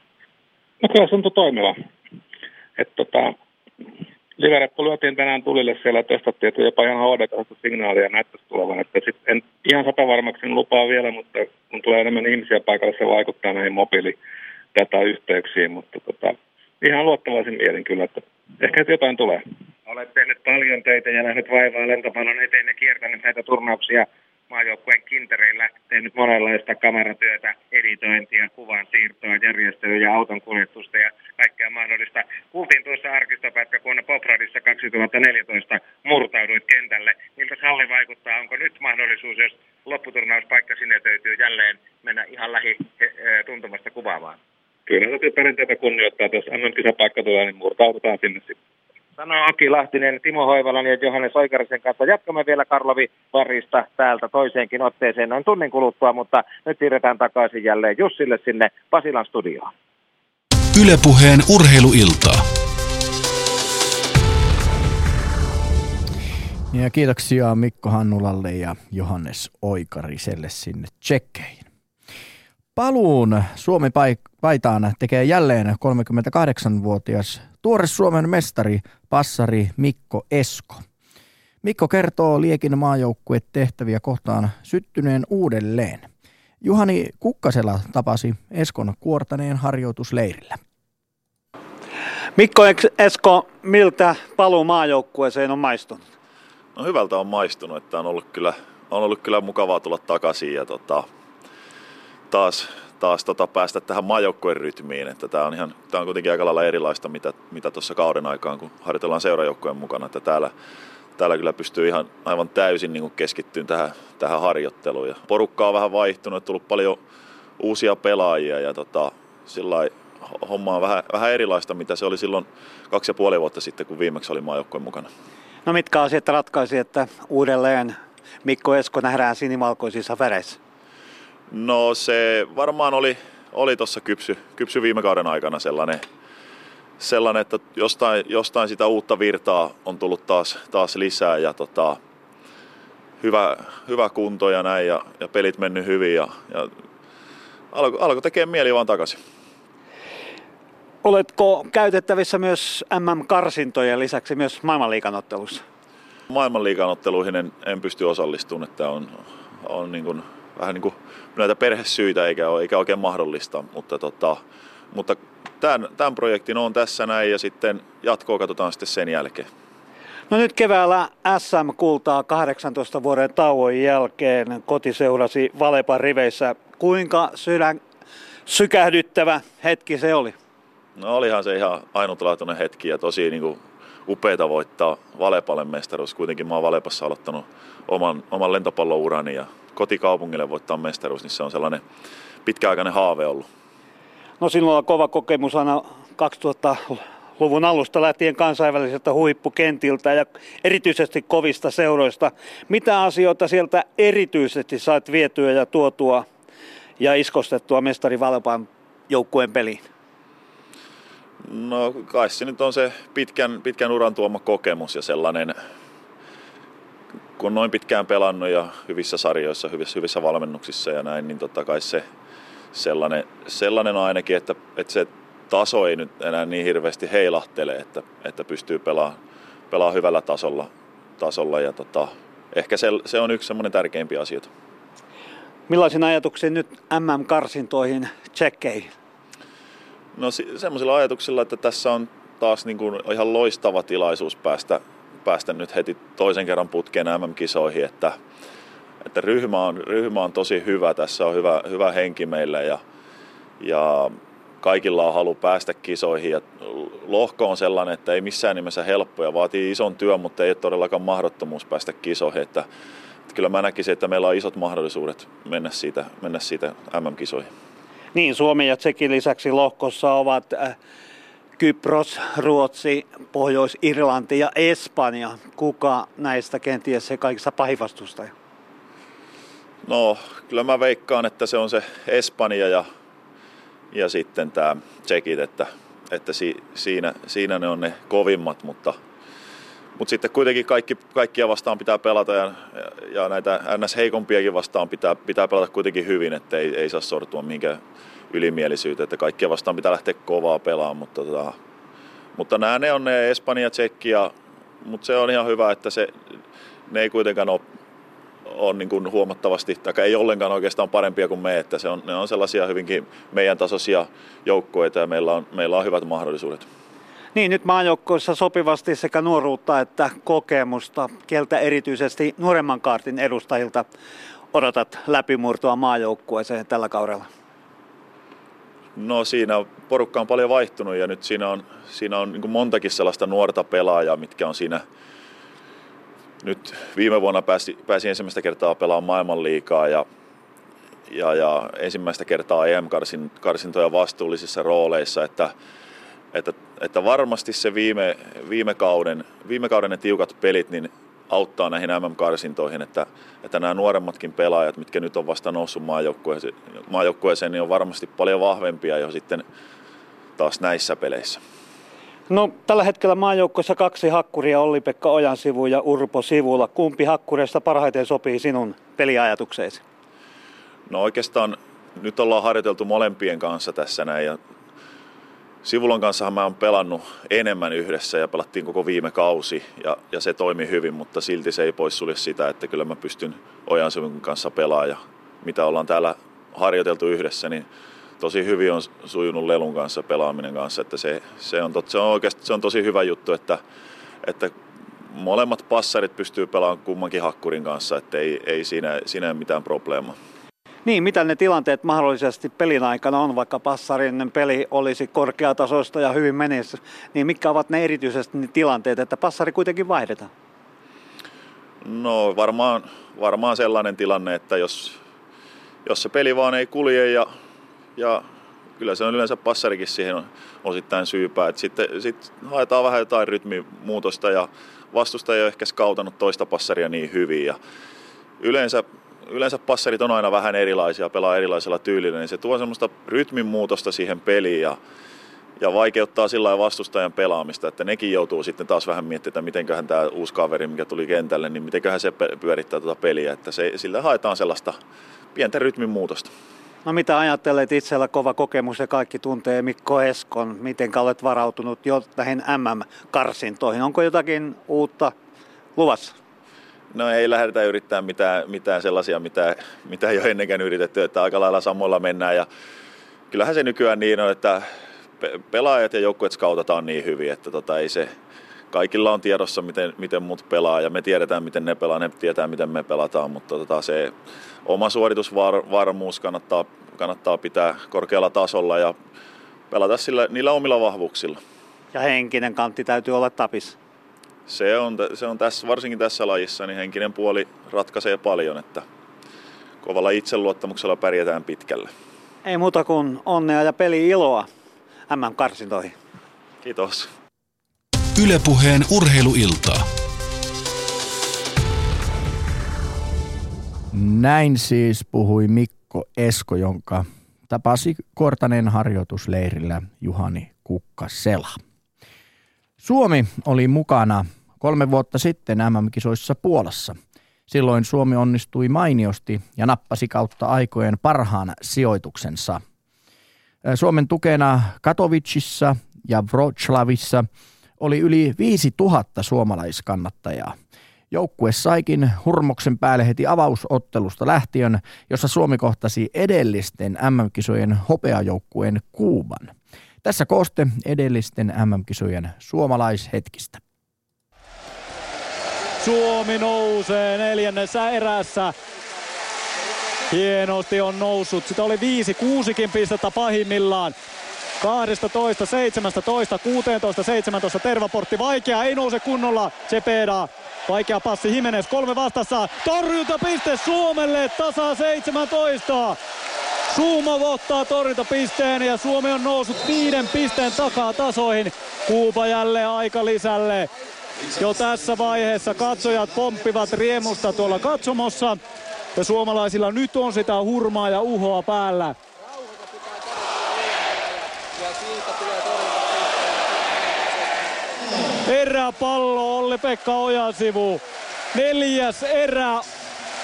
No kyllä se tuntui toimiva. Että tota, livereppu lyötiin tänään tulille siellä, testattiin, että jopa ihan HD signaalia näyttäisi tulevan. Että sit en ihan sata varmaksi lupaa vielä, mutta kun tulee enemmän ihmisiä paikalle, se vaikuttaa näihin mobiilidatayhteyksiin. Mutta tota, ihan luottavaisin mielin kyllä, että ehkä jotain tulee. Olet tehnyt paljon töitä ja nähnyt vaivaa lentopallon eteen ja kiertänyt näitä turnauksia maajoukkueen kintereillä tehnyt monenlaista kameratyötä, editointia, kuvan siirtoa, järjestelyä ja auton kuljetusta ja kaikkea mahdollista. Kuultiin tuossa arkistopätkä, kun Popradissa 2014 murtauduit kentälle. Miltä salli vaikuttaa? Onko nyt mahdollisuus, jos lopputurnauspaikka sinetöityy jälleen mennä ihan lähi tuntumasta kuvaamaan? Kyllä täytyy perinteitä kunnioittaa, jos MM-kisapaikka tulee, niin murtaudutaan sinne sitten sanoo Aki Lahtinen, Timo Hoivalan ja Johannes Oikarisen kanssa. Jatkamme vielä Karlovi Varista täältä toiseenkin otteeseen noin tunnin kuluttua, mutta nyt siirretään takaisin jälleen Jussille sinne Pasilan studioon. Ylepuheen urheiluiltaa. Ja kiitoksia Mikko Hannulalle ja Johannes Oikariselle sinne tsekkeihin. Paluun Suomen paitaan tekee jälleen 38-vuotias tuore Suomen mestari, passari Mikko Esko. Mikko kertoo Liekin maajoukkue tehtäviä kohtaan syttyneen uudelleen. Juhani Kukkasela tapasi Eskon kuortaneen harjoitusleirillä. Mikko Esko, miltä paluu maajoukkueeseen on maistunut? No hyvältä on maistunut, että on ollut kyllä, on ollut kyllä mukavaa tulla takaisin ja tota, taas, taas tota päästä tähän maajoukkueen rytmiin. Että tämä on, ihan, tämä on kuitenkin aika lailla erilaista, mitä, mitä tuossa kauden aikaan, kun harjoitellaan seurajoukkueen mukana. Että täällä, täällä kyllä pystyy ihan aivan täysin niin keskittyyn tähän, tähän harjoitteluun. Ja porukka on vähän vaihtunut, on tullut paljon uusia pelaajia ja tota, sillä homma on vähän, vähän erilaista, mitä se oli silloin kaksi ja puoli vuotta sitten, kun viimeksi oli maajoukkueen mukana. No mitkä asiat ratkaisi, että uudelleen Mikko Esko nähdään sinimalkoisissa väreissä? No se varmaan oli, oli tuossa kypsy, kypsy viime kauden aikana sellainen, sellainen että jostain, jostain sitä uutta virtaa on tullut taas, taas lisää ja tota, hyvä, hyvä kunto ja näin ja, ja pelit mennyt hyvin ja, ja alkoi alko tekemään mieli vaan takaisin. Oletko käytettävissä myös MM-karsintojen lisäksi myös maailmanliikanottelussa? Maailmanliikanotteluihin en, en pysty osallistumaan, että on, on niin kuin, vähän niin kuin näitä perhesyitä eikä, ole, eikä oikein mahdollista, mutta, tota, mutta tämän, tämän projektin on tässä näin ja sitten jatkoa katsotaan sitten sen jälkeen. No nyt keväällä SM-kultaa 18 vuoden tauon jälkeen kotiseurasi Valepan riveissä. Kuinka sydän sykähdyttävä hetki se oli? No olihan se ihan ainutlaatuinen hetki ja tosi niin kuin upeita voittaa Valepalle mestaruus. Kuitenkin mä oon Valepassa aloittanut oman, oman lentopallourani ja kotikaupungille voittaa mestaruus, niin se on sellainen pitkäaikainen haave ollut. No sinulla on kova kokemus aina 2000-luvun alusta lähtien kansainväliseltä huippukentiltä ja erityisesti kovista seuroista. Mitä asioita sieltä erityisesti sait vietyä ja tuotua ja iskostettua mestari Valepan joukkueen peliin? No kai se nyt on se pitkän, pitkän uran tuoma kokemus ja sellainen, kun noin pitkään pelannut ja hyvissä sarjoissa, hyvissä, hyvissä valmennuksissa ja näin, niin totta kai se sellainen, sellainen ainakin, että, että se taso ei nyt enää niin hirveästi heilahtele, että, että pystyy pelaamaan, pelaamaan hyvällä tasolla, tasolla ja tota, ehkä se, se on yksi semmoinen tärkeimpiä asioita. Millaisin ajatuksin nyt MM-karsintoihin, tsekkeihin? No semmoisilla ajatuksilla, että tässä on taas niin kuin ihan loistava tilaisuus päästä, päästä nyt heti toisen kerran putkeen MM-kisoihin, että, että ryhmä, on, ryhmä on tosi hyvä, tässä on hyvä, hyvä henki meillä ja, ja kaikilla on halu päästä kisoihin ja lohko on sellainen, että ei missään nimessä helppoja, vaatii ison työn, mutta ei ole todellakaan mahdottomuus päästä kisoihin, että, että kyllä mä näkisin, että meillä on isot mahdollisuudet mennä siitä, mennä siitä MM-kisoihin. Niin, Suomen ja Tsekin lisäksi lohkossa ovat äh, Kypros, Ruotsi, Pohjois-Irlanti ja Espanja. Kuka näistä kenties se kaikista pahin vastustaja? No, kyllä mä veikkaan, että se on se Espanja ja, ja sitten tämä Tsekit, että, että si, siinä, siinä ne on ne kovimmat, mutta, mutta sitten kuitenkin kaikki, kaikkia vastaan pitää pelata ja, ja näitä ns. heikompiakin vastaan pitää, pitää pelata kuitenkin hyvin, että ei, ei saa sortua mihinkään ylimielisyyteen, että kaikkia vastaan pitää lähteä kovaa pelaamaan, mutta, tota, mutta nämä ne on ne Espanja, Tsekki mutta se on ihan hyvä, että se, ne ei kuitenkaan ole on niin kuin huomattavasti, tai ei ollenkaan oikeastaan parempia kuin me, että se on, ne on sellaisia hyvinkin meidän tasoisia joukkoita ja meillä on, meillä on hyvät mahdollisuudet. Niin, nyt maajoukkoissa sopivasti sekä nuoruutta että kokemusta, keltä erityisesti nuoremman kaartin edustajilta odotat läpimurtoa maajoukkueeseen tällä kaudella? No siinä porukka on paljon vaihtunut ja nyt siinä on, siinä on niin montakin sellaista nuorta pelaajaa, mitkä on siinä nyt viime vuonna pääsi, pääsi ensimmäistä kertaa pelaamaan maailmanliikaa ja, ja, ja ensimmäistä kertaa EM-karsintoja vastuullisissa rooleissa, että, että, että varmasti se viime, viime, kauden, viime kauden ne tiukat pelit, niin auttaa näihin MM-karsintoihin, että, että nämä nuoremmatkin pelaajat, mitkä nyt on vasta noussut maajoukkueeseen, maajoukkueeseen niin on varmasti paljon vahvempia jo sitten taas näissä peleissä. No tällä hetkellä maajoukkoissa kaksi hakkuria, Olli-Pekka Ojan sivu ja Urpo sivulla. Kumpi hakkureista parhaiten sopii sinun peliajatukseesi? No oikeastaan nyt ollaan harjoiteltu molempien kanssa tässä näin ja Sivulon kanssa mä oon pelannut enemmän yhdessä ja pelattiin koko viime kausi ja, ja se toimi hyvin, mutta silti se ei poissulje sitä, että kyllä mä pystyn Ojansivun kanssa pelaamaan ja mitä ollaan täällä harjoiteltu yhdessä, niin tosi hyvin on sujunut Lelun kanssa pelaaminen kanssa, että se, se, on, tot, se, on oikeasti, se on tosi hyvä juttu, että, että molemmat passarit pystyy pelaamaan kummankin hakkurin kanssa, että ei, ei siinä, siinä ole mitään probleemaa. Niin, mitä ne tilanteet mahdollisesti pelin aikana on, vaikka passarin peli olisi korkeatasoista ja hyvin menisi, niin mitkä ovat ne erityisesti ne tilanteet, että passari kuitenkin vaihdetaan? No varmaan, varmaan sellainen tilanne, että jos, jos se peli vaan ei kulje ja, ja kyllä se on yleensä passarikin siihen osittain syypää. että sitten sit haetaan vähän jotain rytmimuutosta ja vastustaja ei ole ehkä skautanut toista passaria niin hyvin. Ja yleensä yleensä passarit on aina vähän erilaisia, pelaa erilaisella tyylillä, niin se tuo semmoista rytmin muutosta siihen peliin ja, ja vaikeuttaa sillä vastustajan pelaamista, että nekin joutuu sitten taas vähän miettimään, että mitenköhän tämä uusi kaveri, mikä tuli kentälle, niin mitenköhän se pyörittää tuota peliä, että se, sillä haetaan sellaista pientä rytmin muutosta. No mitä ajattelet itsellä kova kokemus ja kaikki tuntee Mikko Eskon, miten olet varautunut jo tähän MM-karsintoihin, onko jotakin uutta luvassa? No ei lähdetä yrittämään mitään, mitään sellaisia, mitä, mitä ei ole ennenkään yritetty, että aika lailla samoilla mennään ja kyllähän se nykyään niin on, että pelaajat ja joukkueet skautataan niin hyvin, että tota, ei se, kaikilla on tiedossa, miten, miten muut pelaa ja me tiedetään, miten ne pelaa, ne tietää, miten me pelataan, mutta tota, se oma suoritusvarmuus kannattaa, kannattaa pitää korkealla tasolla ja pelata sillä, niillä omilla vahvuuksilla. Ja henkinen kantti täytyy olla tapis. Se on, se on tässä, varsinkin tässä lajissa, niin henkinen puoli ratkaisee paljon, että kovalla itseluottamuksella pärjätään pitkälle. Ei muuta kuin onnea ja peli iloa MM-karsintoihin. Kiitos. Ylepuheen urheiluiltaa. Näin siis puhui Mikko Esko, jonka tapasi Kortanen harjoitusleirillä Juhani Kukkasela. Suomi oli mukana kolme vuotta sitten MM-kisoissa Puolassa. Silloin Suomi onnistui mainiosti ja nappasi kautta aikojen parhaan sijoituksensa. Suomen tukena Katowicissa ja Wrocławissa oli yli 5000 suomalaiskannattajaa. Joukkue saikin hurmoksen päälle heti avausottelusta lähtien, jossa Suomi kohtasi edellisten MM-kisojen hopeajoukkueen Kuuban. Tässä kooste edellisten MM-kisojen suomalaishetkistä. Suomi nousee neljännessä erässä. Hienosti on noussut. Sitä oli viisi, kuusikin pistettä pahimmillaan. 12, 17, 16, 17 tervaportti. Vaikea, ei nouse kunnolla. Cepeda. Vaikea passi Himenes, kolme vastassa. Torjuntapiste Suomelle, tasa 17. Suumov ottaa torjuntapisteen ja Suomi on noussut viiden pisteen takaa tasoihin. Kuupa jälleen aika lisälle. Jo tässä vaiheessa katsojat pomppivat riemusta tuolla katsomossa. Ja suomalaisilla nyt on sitä hurmaa ja uhoa päällä. Eräpallo Olli-Pekka Ojasivu. Neljäs erä.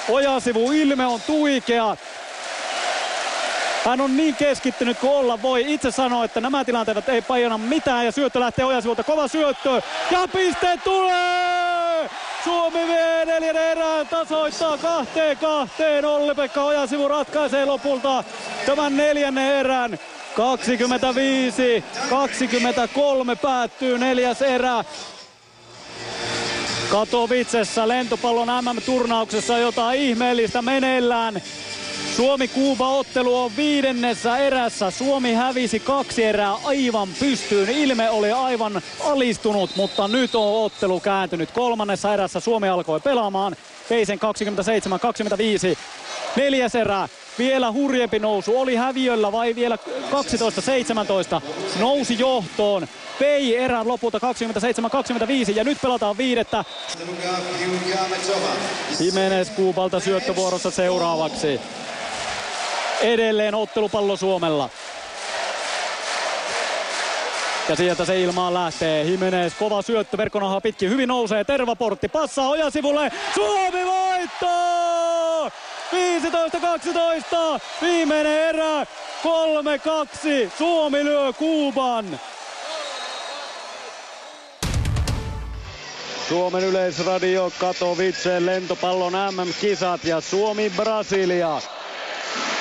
Ojasivu ilme on tuikea. Hän on niin keskittynyt kuin olla voi. Itse sanoo, että nämä tilanteet ei pajana mitään ja syöttö lähtee Ojasivulta. Kova syöttö ja piste tulee! Suomi vie neljän erään, tasoittaa kahteen kahteen. Olli-Pekka Ojasivu ratkaisee lopulta tämän neljännen erän. 25, 23 päättyy neljäs erä. Katowicessa lentopallon MM-turnauksessa jotain ihmeellistä meneillään. Suomi-Kuuba-ottelu on viidennessä erässä. Suomi hävisi kaksi erää aivan pystyyn. Ilme oli aivan alistunut, mutta nyt on ottelu kääntynyt. Kolmannessa erässä Suomi alkoi pelaamaan. Peisen 27-25. Neljäs erä. Vielä hurjempi nousu. Oli häviöllä vai vielä 12-17. Nousi johtoon. Vei erän lopulta 27-25 ja nyt pelataan viidettä. Jimenez Kuupalta syöttövuorossa seuraavaksi. Edelleen ottelupallo Suomella. Ja sieltä se ilmaan lähtee. Jimenez kova syöttö, verkkonahaa pitkin. Hyvin nousee, tervaportti, passaa ojasivulle. Suomi voittaa! 15-12, viimeinen erä, 3-2, Suomi lyö Kuuban. Suomen yleisradio Katowice lentopallon MM-kisat ja Suomi-Brasilia.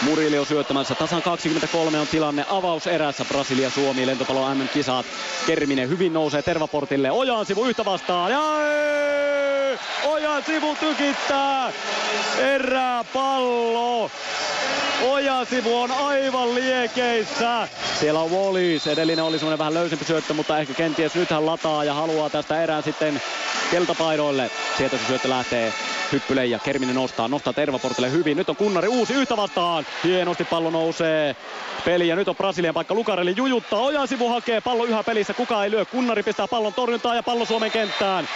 Murilio syöttämässä. Tasan 23 on tilanne avauserässä. Brasilia Suomi lentopallo MM-kisat. Kerminen hyvin nousee tervaportille. Ojan sivu yhtä vastaan. Ja Ojan sivu tykittää. Eräpallo. Ojasivu on aivan liekeissä. Siellä on Wallis. Edellinen oli semmoinen vähän löysempi syöttö, mutta ehkä kenties nyt hän lataa ja haluaa tästä erään sitten keltapaidoille. Sieltä se syöttö lähtee Hyppyle ja Kerminen nostaa, nostaa Tervaportille hyvin. Nyt on Kunnari uusi yhtä vastaan. Hienosti pallo nousee peli ja nyt on Brasilian paikka. Lukarelli jujuttaa. Ojasivu hakee pallo yhä pelissä. Kuka ei lyö. Kunnari pistää pallon torjuntaan ja pallo Suomen kenttään.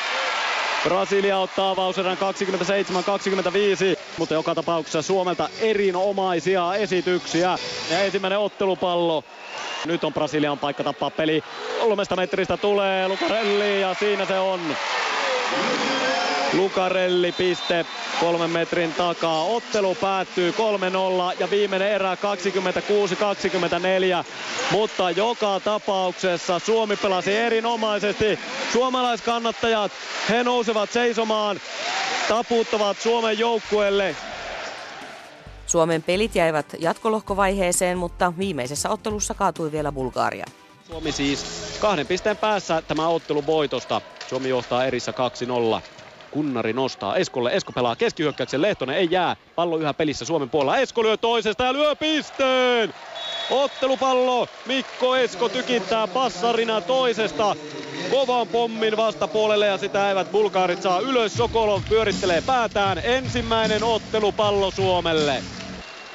Brasilia ottaa avauserän 27-25, mutta joka tapauksessa Suomelta erinomaisia esityksiä. Ja ensimmäinen ottelupallo. Nyt on Brasilian paikka tappaa peli. Kolmesta metristä tulee Lukarelli ja siinä se on. Lukarelli piste kolmen metrin takaa. Ottelu päättyy 3-0 ja viimeinen erä 26-24. Mutta joka tapauksessa Suomi pelasi erinomaisesti. Suomalaiskannattajat, he nousevat seisomaan, taputtavat Suomen joukkueelle. Suomen pelit jäivät jatkolohkovaiheeseen, mutta viimeisessä ottelussa kaatui vielä Bulgaria. Suomi siis kahden pisteen päässä tämä ottelu voitosta. Suomi johtaa erissä 2-0. Kunnari nostaa Eskolle. Esko pelaa keskihyökkäyksen. Lehtonen ei jää. Pallo yhä pelissä Suomen puolella. Esko lyö toisesta ja lyö pisteen! Ottelupallo. Mikko Esko tykittää passarina toisesta. Kovan pommin vastapuolelle ja sitä eivät bulgaarit saa ylös. Sokolov pyörittelee päätään. Ensimmäinen ottelupallo Suomelle.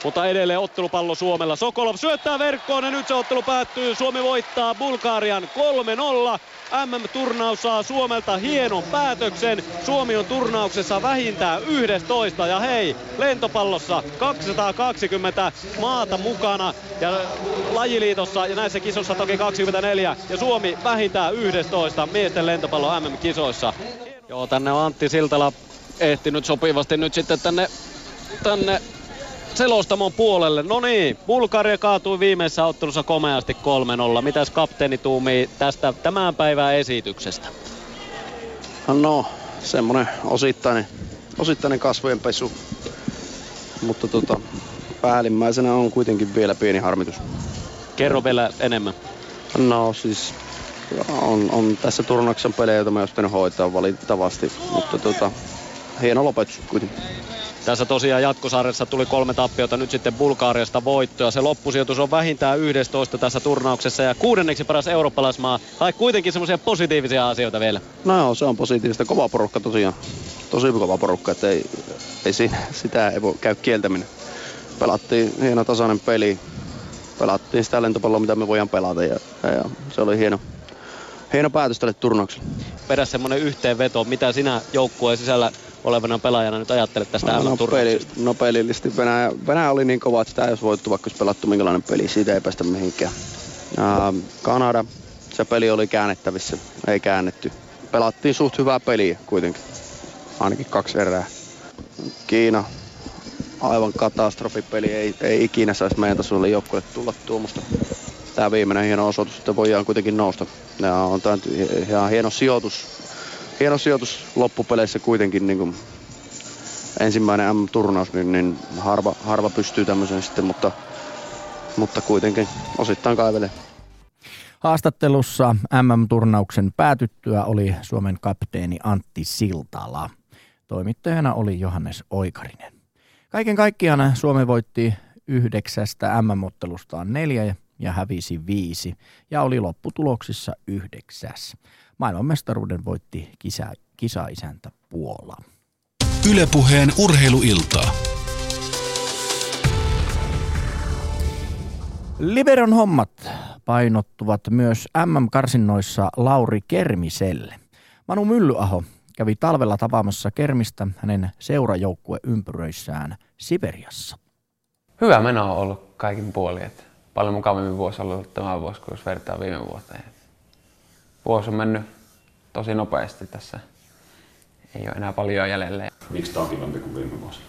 Mutta edelleen ottelupallo Suomella. Sokolov syöttää verkkoon ja nyt se ottelu päättyy. Suomi voittaa Bulgarian 3-0. MM-turnaus saa Suomelta hienon päätöksen. Suomi on turnauksessa vähintään 11 ja hei, lentopallossa 220 maata mukana ja lajiliitossa ja näissä kisoissa toki 24 ja Suomi vähintään 11 miesten lentopallo MM-kisoissa. Joo, tänne on Antti Siltala ehtinyt sopivasti nyt sitten tänne, tänne selostamon puolelle. No niin, Bulgaria kaatui viimeisessä ottelussa komeasti 3-0. Mitäs kapteeni tuumii tästä tämän päivän esityksestä? No, semmonen osittainen, osittainen kasvojen pesu. Mutta tota, päällimmäisenä on kuitenkin vielä pieni harmitus. Kerro vielä enemmän. No siis on, on tässä turnauksen pelejä, joita mä oon hoitaa valitettavasti, mutta tota, hieno lopetus kuitenkin. Tässä tosiaan jatkosarjassa tuli kolme tappiota, nyt sitten Bulgaariasta voittoja. Se loppusijoitus on vähintään 11 tässä turnauksessa ja kuudenneksi paras eurooppalaismaa. Tai kuitenkin semmoisia positiivisia asioita vielä. No se on positiivista. Kova porukka tosiaan. Tosi kova porukka, että ei, ei siinä, sitä ei voi käy kieltäminen. Pelattiin hieno tasainen peli. Pelattiin sitä lentopalloa, mitä me voidaan pelata ja, ja se oli hieno, hieno päätös tälle turnaukselle. Peräs semmoinen yhteenveto, mitä sinä joukkueen sisällä olevana pelaajana nyt ajattelet tästä no, no, peli, no pelillisesti Venäjä, Venäjä oli niin kova, että sitä ei olisi voittu, vaikka olisi pelattu minkälainen peli. Siitä ei päästä mihinkään. Uh, Kanada, se peli oli käännettävissä, ei käännetty. Pelattiin suht hyvää peliä kuitenkin, ainakin kaksi erää. Kiina, aivan katastrofipeli, ei, ei ikinä saisi meidän tasolle joukkueelle tulla tuommoista. Tämä viimeinen hieno osoitus, että voidaan kuitenkin nousta. Ja on tämä ihan hieno sijoitus hieno sijoitus loppupeleissä kuitenkin niin kuin ensimmäinen M-turnaus, niin, niin harva, harva pystyy tämmöisen sitten, mutta, mutta kuitenkin osittain kaivelee. Haastattelussa MM-turnauksen päätyttyä oli Suomen kapteeni Antti Siltala. Toimittajana oli Johannes Oikarinen. Kaiken kaikkiaan Suomi voitti yhdeksästä MM-ottelustaan neljä ja hävisi viisi ja oli lopputuloksissa yhdeksäs. Maailmanmestaruuden voitti kisa, kisaisäntä Puola. Ylepuheen urheiluiltaa. Liberon hommat painottuvat myös MM-karsinnoissa Lauri Kermiselle. Manu Myllyaho kävi talvella tapaamassa Kermistä hänen seurajoukkue-ympyröissään Siberiassa. Hyvä meno on ollut kaikin puolin. Paljon mukavammin vuosi on ollut tämä vuosi, kun jos vertaa viime vuoteen vuosi on mennyt tosi nopeasti tässä. Ei ole enää paljon jäljellä. Miksi tämä on kivempi kuin viime vuosi?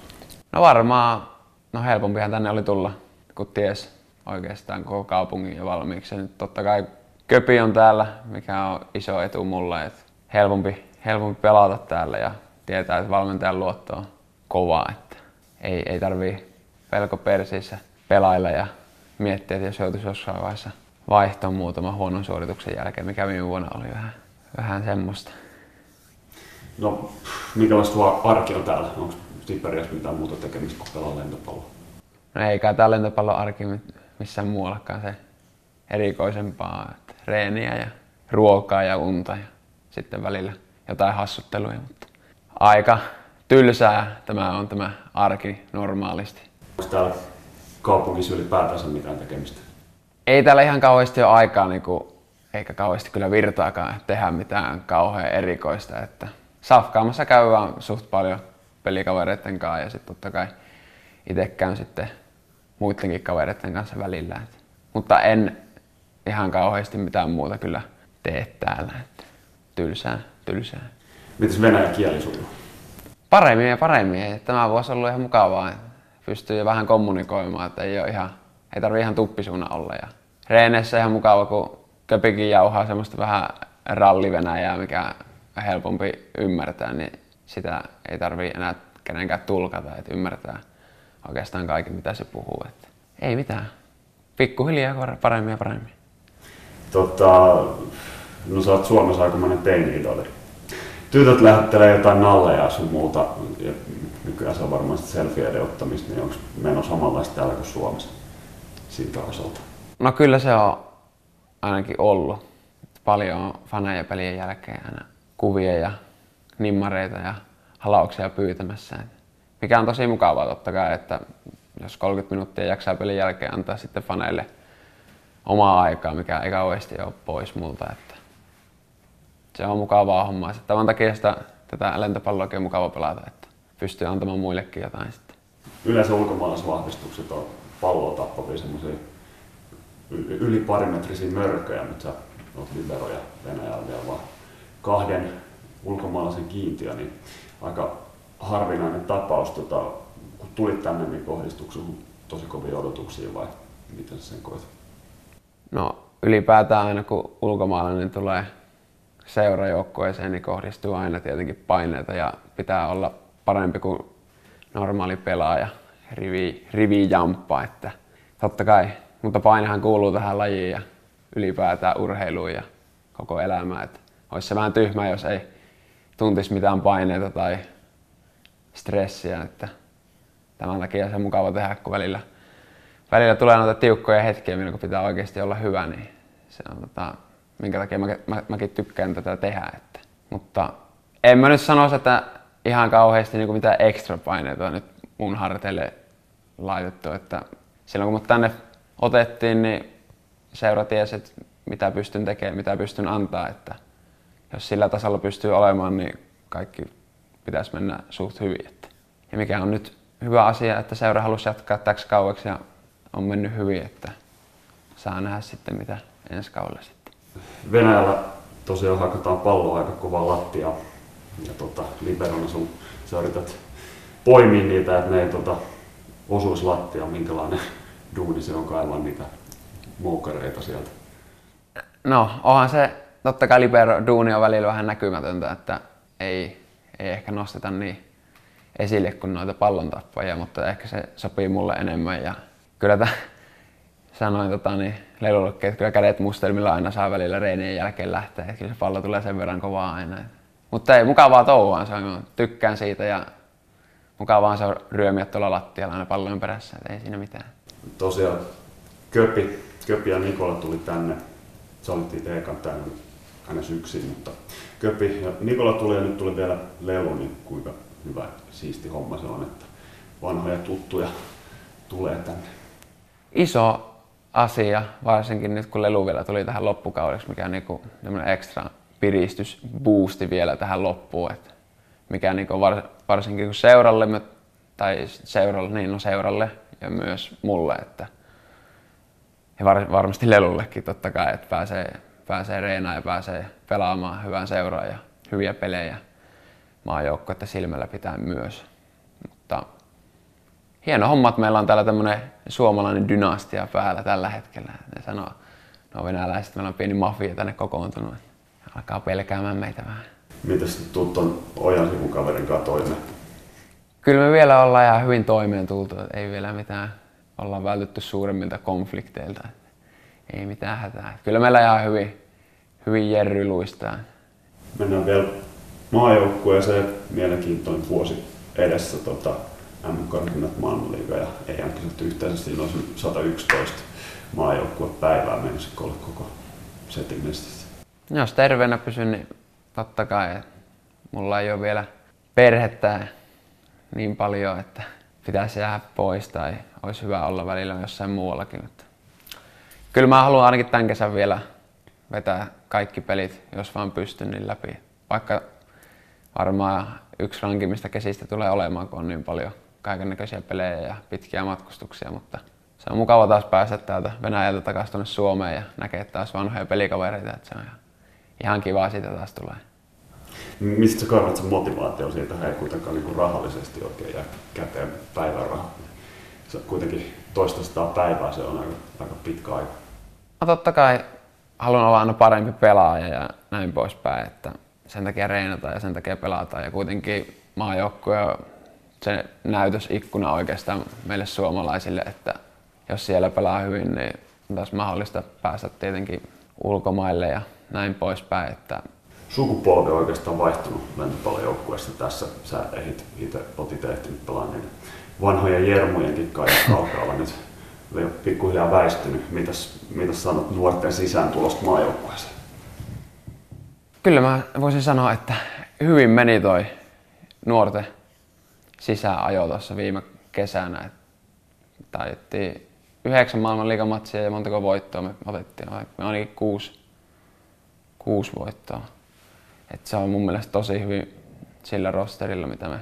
No varmaan, no helpompihan tänne oli tulla, kun ties oikeastaan koko kaupungin jo valmiiksi. Ja nyt totta kai Köpi on täällä, mikä on iso etu mulle. Että helpompi, helpompi pelata täällä ja tietää, että valmentajan luotto on kova. Että ei, ei tarvii pelko persiissä pelailla ja miettiä, että jos joutuisi jossain vaiheessa vaihtoon muutaman huonon suorituksen jälkeen, mikä viime vuonna oli vähän, vähän semmoista. No, minkälaista arki on täällä? Onko Siperiassa mitään muuta tekemistä kuin pelaa lentopalloa? No ei kai tää lentopallon arki missään muuallakaan se erikoisempaa. Että reeniä ja ruokaa ja unta ja sitten välillä jotain hassutteluja. Mutta aika tylsää tämä on tämä arki normaalisti. Onko täällä kaupungissa ylipäätänsä mitään tekemistä? Ei täällä ihan kauheasti ole aikaa, niin kuin, eikä kauheasti kyllä virtaakaan tehdä mitään kauhean erikoista. Että safkaamassa käydään suht paljon pelikavereiden kanssa ja sitten totta kai itse käyn sitten muidenkin kavereiden kanssa välillä. Et, mutta en ihan kauheasti mitään muuta kyllä tee täällä. Et, tylsää, tylsää. Mitäs venäjän kieli sujuu? Paremmin ja paremmin. Tämä vuosi on ollut ihan mukavaa. Pystyy jo vähän kommunikoimaan, että ei ole ihan ei tarvi ihan tuppisuuna olla. Ja reeneissä ihan mukava, kun köpikin jauhaa semmoista vähän rallivenäjää, mikä on helpompi ymmärtää, niin sitä ei tarvi enää kenenkään tulkata, että ymmärtää oikeastaan kaiken, mitä se puhuu. Että ei mitään. Pikkuhiljaa paremmin ja paremmin. Tota, no sä oot Suomessa aikamoinen teini-idoli. tytöt lähettelee jotain nalleja ja sun muuta, ja nykyään se on varmaan selfieiden ottamista, niin onko meno samanlaista täällä kuin Suomessa siltä osalta? No kyllä se on ainakin ollut. Paljon on faneja pelien jälkeen aina kuvia ja nimmareita ja halauksia pyytämässä. Mikä on tosi mukavaa totta kai, että jos 30 minuuttia jaksaa pelin jälkeen antaa sitten faneille omaa aikaa, mikä ei kauheasti ole pois multa. Että se on mukavaa hommaa. Tämän takia sitä, tätä lentopalloakin on mukava pelata, että pystyy antamaan muillekin jotain sitten. Yleensä ulkomaalaisvahvistukset on palloa tappavia semmoisia yli parimetrisiä mörköjä, mutta sä oot liberoja Venäjällä vielä vaan kahden ulkomaalaisen kiintiö, niin aika harvinainen tapaus. Tota, kun tulit tänne, niin kohdistuiko tosi kovia odotuksia vai miten sen koet? No ylipäätään aina kun ulkomaalainen tulee seurajoukkueeseen, niin kohdistuu aina tietenkin paineita ja pitää olla parempi kuin normaali pelaaja, rivi, rivi jamppa, että totta kai, mutta painehan kuuluu tähän lajiin ja ylipäätään urheiluun ja koko elämään, että olisi se vähän tyhmä, jos ei tuntisi mitään paineita tai stressiä, että tämän takia se on mukava tehdä, kun välillä, välillä tulee noita tiukkoja hetkiä, milloin pitää oikeasti olla hyvä, niin se on tota, minkä takia mä, mä, mäkin tykkään tätä tehdä. Että. Mutta en mä nyt sanoisi, että ihan kauheasti niin mitään ekstra paineita on nyt mun harteille laitettu. Että silloin kun mut tänne otettiin, niin seura tiesi, että mitä pystyn tekemään, mitä pystyn antaa. Että jos sillä tasolla pystyy olemaan, niin kaikki pitäisi mennä suht hyvin. Että. Ja mikä on nyt hyvä asia, että seura halusi jatkaa täksi kauaksi ja on mennyt hyvin, että saa nähdä sitten mitä ensi kaudella sitten. Venäjällä tosiaan hakataan palloa aika kovaa lattia ja tota, liberona sun sä yrität poimia niitä, että ne ei tota, osuisi lattiaan, minkälainen duuni se on kaivaa niitä moukkareita sieltä? No, onhan se, totta kai libero duuni on välillä vähän näkymätöntä, että ei, ei ehkä nosteta niin esille kuin noita pallontappajia, mutta ehkä se sopii mulle enemmän. Ja kyllä tämän, sanoin tota, niin, lelullekin, että kyllä kädet mustelmilla aina saa välillä reinien jälkeen lähteä. Että kyllä se pallo tulee sen verran kovaa aina. Mutta ei, mukavaa touhua se on. Tykkään siitä ja mukavaa se on ryömiä tuolla lattialla aina pallon perässä. Että ei siinä mitään. Tosiaan Köpi, Köpi ja Nikola tuli tänne. Sä olit itse ekan tänne aina yksin, mutta Köpi ja Nikola tuli ja nyt tuli vielä Lelu, niin kuinka hyvä, siisti homma se on, että vanhoja tuttuja tulee tänne. Iso asia, varsinkin nyt kun Lelu vielä tuli tähän loppukaudeksi, mikä on niinku ekstra piristysboosti vielä tähän loppuun. Et mikä niinku var, varsinkin kun seuralle, tai seuralle, niin no seuralle ja myös mulle, että ja var, varmasti Lelullekin totta kai, että pääsee, pääsee reenaan ja pääsee pelaamaan hyvän seuraan ja hyviä pelejä maajoukkuetta silmällä pitää myös. Mutta hieno homma, että meillä on täällä tämmöinen suomalainen dynastia päällä tällä hetkellä. Ne sanoo, no venäläiset, meillä on pieni mafia tänne kokoontunut. Alkaa pelkäämään meitä vähän. Mitäs tuut ton Ojan sivukaverin kanssa toimeen? Kyllä me vielä ollaan ihan hyvin toimeen tultu. Ei vielä mitään, ollaan vältytty suuremmilta konflikteilta. Ei mitään hätää. Kyllä meillä ihan hyvin, hyvin Jerry luistaa. Mennään vielä maajoukkueeseen. Mielenkiintoinen vuosi edessä. Tota, M-karsinat maailmanliiga ja EM-kisat yhteensä. Siinä olisi 111 maajoukkuepäivää mennessä koko setin mestissä. Jos terveenä pysyn, niin totta kai. Mulla ei ole vielä perhettä niin paljon, että pitäisi jäädä pois tai olisi hyvä olla välillä jossain muuallakin. Mutta kyllä mä haluan ainakin tämän kesän vielä vetää kaikki pelit, jos vaan pystyn niin läpi. Vaikka varmaan yksi rankimista kesistä tulee olemaan, kun on niin paljon kaikennäköisiä pelejä ja pitkiä matkustuksia, mutta se on mukava taas päästä täältä Venäjältä takaisin tuonne Suomeen ja näkee taas vanhoja pelikavereita, että se on ihan kivaa siitä taas tulee. Mistä sä kaivat sen motivaatio siitä, että ei kuitenkaan niin rahallisesti oikein jää käteen päiväraha? Se kuitenkin toista päivää, se on aika, aika pitkä aika. No totta kai haluan olla aina parempi pelaaja ja näin poispäin, että sen takia reenataan ja sen takia pelataan ja kuitenkin on se näytösikkuna oikeastaan meille suomalaisille, että jos siellä pelaa hyvin, niin on taas mahdollista päästä tietenkin ulkomaille ja näin poispäin. Että sukupolvi oikeastaan vaihtunut lentopallojoukkueessa tässä. Sä ehit itse otit ehtinyt pelaa niitä vanhojen jermujenkin kanssa alkaa olla nyt pikkuhiljaa väistynyt. Mitäs, mitäs sanot nuorten sisään tulosta maajoukkueeseen? Kyllä mä voisin sanoa, että hyvin meni toi nuorten sisäänajo tuossa viime kesänä. Taidettiin yhdeksän maailman liikamatsia ja montako voittoa me otettiin. Me oli kuusi, kuusi voittoa. Et se on mun mielestä tosi hyvin sillä rosterilla, mitä, me,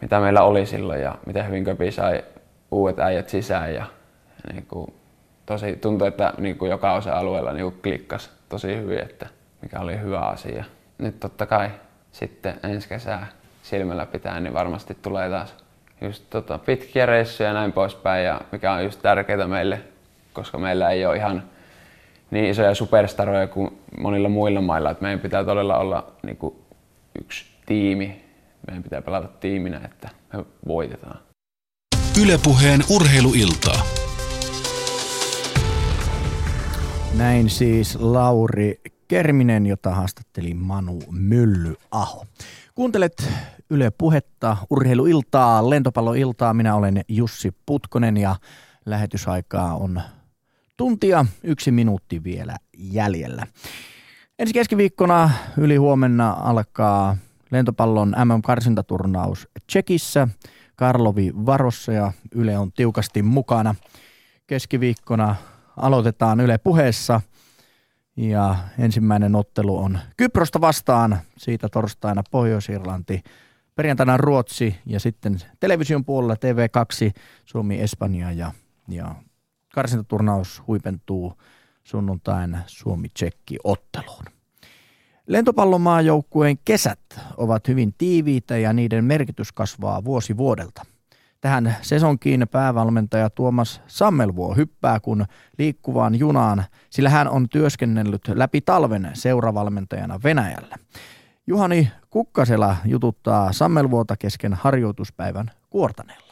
mitä meillä oli silloin ja miten hyvin Köpi sai uudet äijät sisään. Ja, niin kuin, tosi tuntui, että niin kuin joka osa-alueella niin klikkas tosi hyvin, että mikä oli hyvä asia. Nyt totta kai sitten ensi kesää silmällä pitää, niin varmasti tulee taas just tota, pitkiä reissuja ja näin poispäin, ja mikä on just tärkeää meille, koska meillä ei ole ihan niin isoja superstaroja kuin monilla muilla mailla, että meidän pitää todella olla niin kuin yksi tiimi. Meidän pitää pelata tiiminä, että me voitetaan. Ylepuheen urheiluiltaa. Näin siis Lauri Kerminen, jota haastatteli Manu Myllyaho. Kuuntelet Yle Puhetta, urheiluiltaa, lentopalloiltaa. Minä olen Jussi Putkonen ja lähetysaikaa on tuntia, yksi minuutti vielä jäljellä. Ensi keskiviikkona yli huomenna alkaa lentopallon MM-karsintaturnaus Tsekissä. Karlovi varossa ja Yle on tiukasti mukana. Keskiviikkona aloitetaan Yle puheessa ja ensimmäinen ottelu on Kyprosta vastaan, siitä torstaina Pohjois-Irlanti, perjantaina Ruotsi ja sitten television puolella TV2 Suomi, Espanja ja, ja karsintaturnaus huipentuu sunnuntain Suomi-Tsekki otteluun. Lentopallomaajoukkueen kesät ovat hyvin tiiviitä ja niiden merkitys kasvaa vuosi vuodelta. Tähän sesonkiin päävalmentaja Tuomas Sammelvuo hyppää kun liikkuvaan junaan, sillä hän on työskennellyt läpi talven seuravalmentajana Venäjällä. Juhani Kukkasela jututtaa Sammelvuota kesken harjoituspäivän Kuortaneella.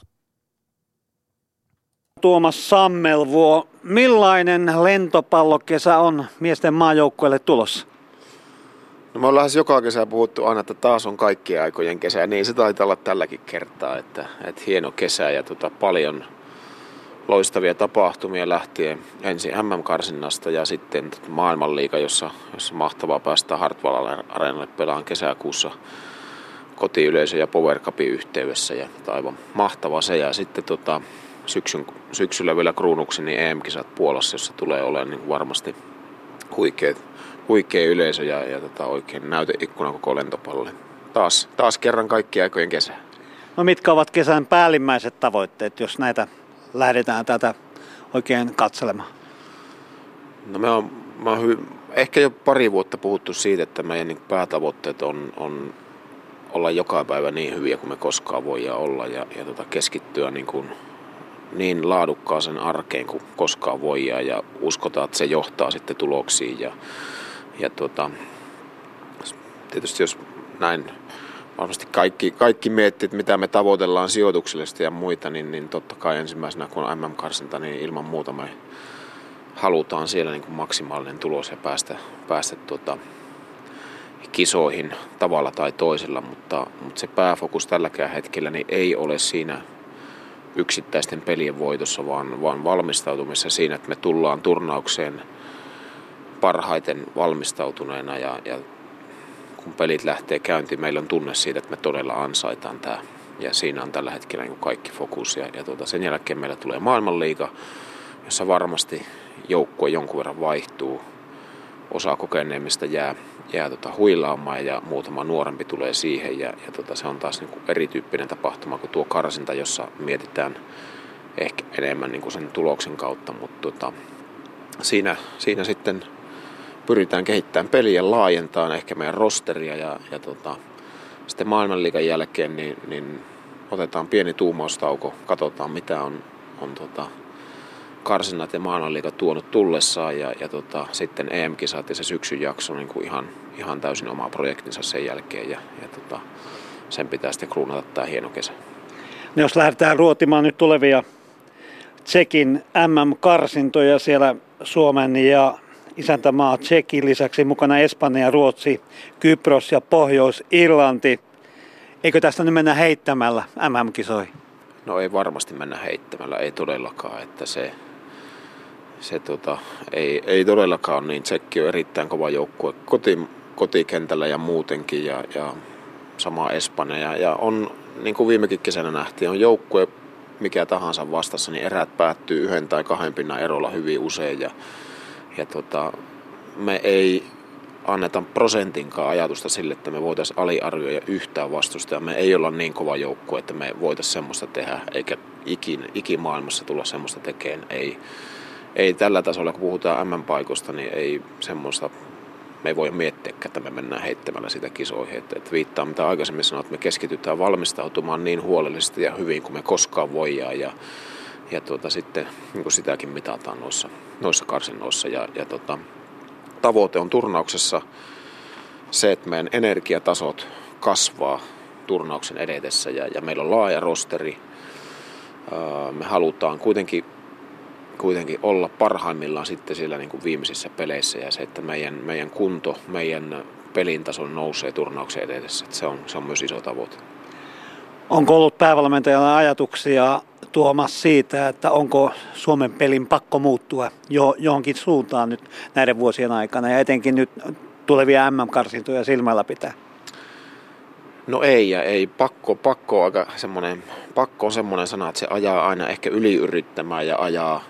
Tuomas Sammelvuo, millainen lentopallokesä on miesten maajoukkueelle tulossa? No me ollaan joka kesä puhuttu aina, että taas on kaikkien aikojen kesä. Niin se taitaa olla tälläkin kertaa, että, että hieno kesä ja tota, paljon loistavia tapahtumia lähtien ensin MM-karsinnasta ja sitten tota maailmanliiga, jossa, jossa mahtavaa päästä Hartwall Areenalle pelaan kesäkuussa kotiyleisö ja Power Cupin yhteydessä ja aivan mahtava se. Ja sitten tota, syksyn, syksyllä vielä kruunuksi niin EM-kisat Puolassa, jossa tulee olemaan niin varmasti huikeat huikea yleisö ja, ja tota, oikein näyteikkuna koko lentopalle. Taas, taas kerran kaikki aikojen kesä. No mitkä ovat kesän päällimmäiset tavoitteet, jos näitä lähdetään tätä oikein katselemaan? No me on, me on hy- ehkä jo pari vuotta puhuttu siitä, että meidän niin päätavoitteet on, on olla joka päivä niin hyviä kuin me koskaan voi olla ja, ja tota, keskittyä niin, kuin, niin laadukkaaseen arkeen kuin koskaan voi ja, uskotaan, että se johtaa sitten tuloksiin ja, ja tuota, tietysti jos näin varmasti kaikki, kaikki miettii, että mitä me tavoitellaan sijoituksellisesti ja muita, niin, niin totta kai ensimmäisenä kun on MM-karsinta, niin ilman muuta me halutaan siellä niin kuin maksimaalinen tulos ja päästä, päästä tuota, kisoihin tavalla tai toisella, mutta, mutta se pääfokus tälläkään hetkellä niin ei ole siinä yksittäisten pelien voitossa, vaan, vaan valmistautumisessa siinä, että me tullaan turnaukseen – parhaiten valmistautuneena ja, ja kun pelit lähtee käyntiin, meillä on tunne siitä, että me todella ansaitaan tämä. Ja siinä on tällä hetkellä niin kaikki fokus. Ja, ja tuota, sen jälkeen meillä tulee maailmanliiga, jossa varmasti joukkue jonkun verran vaihtuu. Osa kokeneemmista jää, jää tota huilaamaan ja muutama nuorempi tulee siihen. Ja, ja tota, se on taas niin kuin erityyppinen tapahtuma kuin tuo karsinta, jossa mietitään ehkä enemmän niin kuin sen tuloksen kautta. Mutta tota, siinä, siinä sitten pyritään kehittämään peliä, laajentamaan ehkä meidän rosteria ja, ja tota, sitten maailmanliikan jälkeen niin, niin otetaan pieni tuumaustauko, katsotaan mitä on, on tota, karsinnat ja maailmanliiga tuonut tullessaan ja, ja tota, sitten EM-kisat ja se syksyn jakso niin kuin ihan, ihan täysin oma projektinsa sen jälkeen ja, ja tota, sen pitää sitten kruunata tämä hieno kesä. No jos lähdetään ruotimaan nyt tulevia Tsekin MM-karsintoja siellä Suomen ja isäntämaa Tsekin lisäksi mukana Espanja, Ruotsi, Kypros ja Pohjois-Irlanti. Eikö tästä nyt mennä heittämällä MM-kisoihin? No ei varmasti mennä heittämällä, ei todellakaan. Että se, se tota, ei, ei todellakaan niin. Tsekki on erittäin kova joukkue koti, kotikentällä ja muutenkin ja, ja sama Espanja. Ja, ja on, niin kuin viimekin kesänä nähtiin, on joukkue mikä tahansa vastassa, niin erät päättyy yhden tai kahden pinnan erolla hyvin usein. Ja, ja tota, me ei anneta prosentinkaan ajatusta sille, että me voitaisiin aliarvioida yhtään vastusta. Me ei olla niin kova joukkue, että me voitaisiin semmoista tehdä, eikä ikin, ikimaailmassa tulla semmoista tekemään. Ei, ei tällä tasolla, kun puhutaan M-paikosta, niin ei semmoista me ei voi miettiä, että me mennään heittämällä sitä kisoihin. Että, että viittaa mitä aikaisemmin sanoin, että me keskitytään valmistautumaan niin huolellisesti ja hyvin kuin me koskaan voidaan. Ja, ja tuota, sitten niin kuin sitäkin mitataan noissa, noissa karsinnoissa. Ja, ja tuota, tavoite on turnauksessa se, että meidän energiatasot kasvaa turnauksen edetessä ja, ja meillä on laaja rosteri. Me halutaan kuitenkin kuitenkin olla parhaimmillaan sitten siellä niin kuin viimeisissä peleissä ja se, että meidän, meidän kunto, meidän pelin taso nousee turnauksen edessä. Että se, on, se on myös iso tavoite. Onko ollut päävalmentajalla ajatuksia Tuomas siitä, että onko Suomen pelin pakko muuttua jo, johonkin suuntaan nyt näiden vuosien aikana ja etenkin nyt tulevia MM-karsintoja silmällä pitää? No ei ja ei. Pakko, pakko, aika semmoinen, pakko on semmoinen sana, että se ajaa aina ehkä yliyrittämään ja ajaa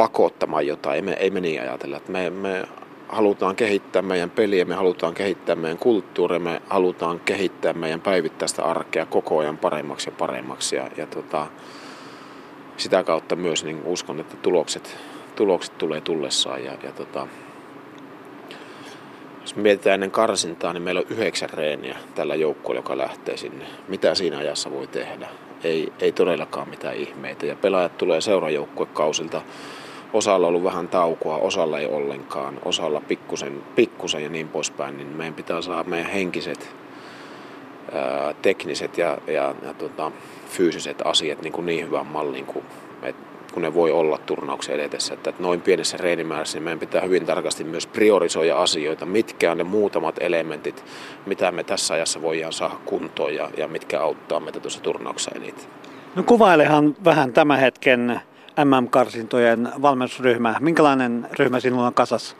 pakottamaan jotain. Ei me, ei me niin ajatella. Että me, me halutaan kehittää meidän peliä, me halutaan kehittää meidän kulttuuria, me halutaan kehittää meidän päivittäistä arkea koko ajan paremmaksi ja paremmaksi. Ja, ja tota, sitä kautta myös niin uskon, että tulokset, tulokset tulee tullessaan. Ja, ja tota, jos mietitään ennen karsintaa, niin meillä on yhdeksän reeniä tällä joukkueella, joka lähtee sinne. Mitä siinä ajassa voi tehdä? Ei, ei todellakaan mitään ihmeitä. Ja pelaajat tulee seurajoukkuekausilta osalla ollut vähän taukoa, osalla ei ollenkaan, osalla pikkusen, pikkusen ja niin poispäin, niin meidän pitää saada meidän henkiset, ää, tekniset ja, ja, ja tota, fyysiset asiat niin, kuin niin hyvän mallin kuin et, kun ne voi olla turnauksen edetessä. Että, että noin pienessä reenimäärässä niin meidän pitää hyvin tarkasti myös priorisoida asioita, mitkä on ne muutamat elementit, mitä me tässä ajassa voidaan saada kuntoon ja, ja mitkä auttaa meitä tuossa turnauksessa eniten. No kuvailehan vähän tämän hetken MM-karsintojen valmennusryhmä. Minkälainen ryhmä sinulla on kasassa?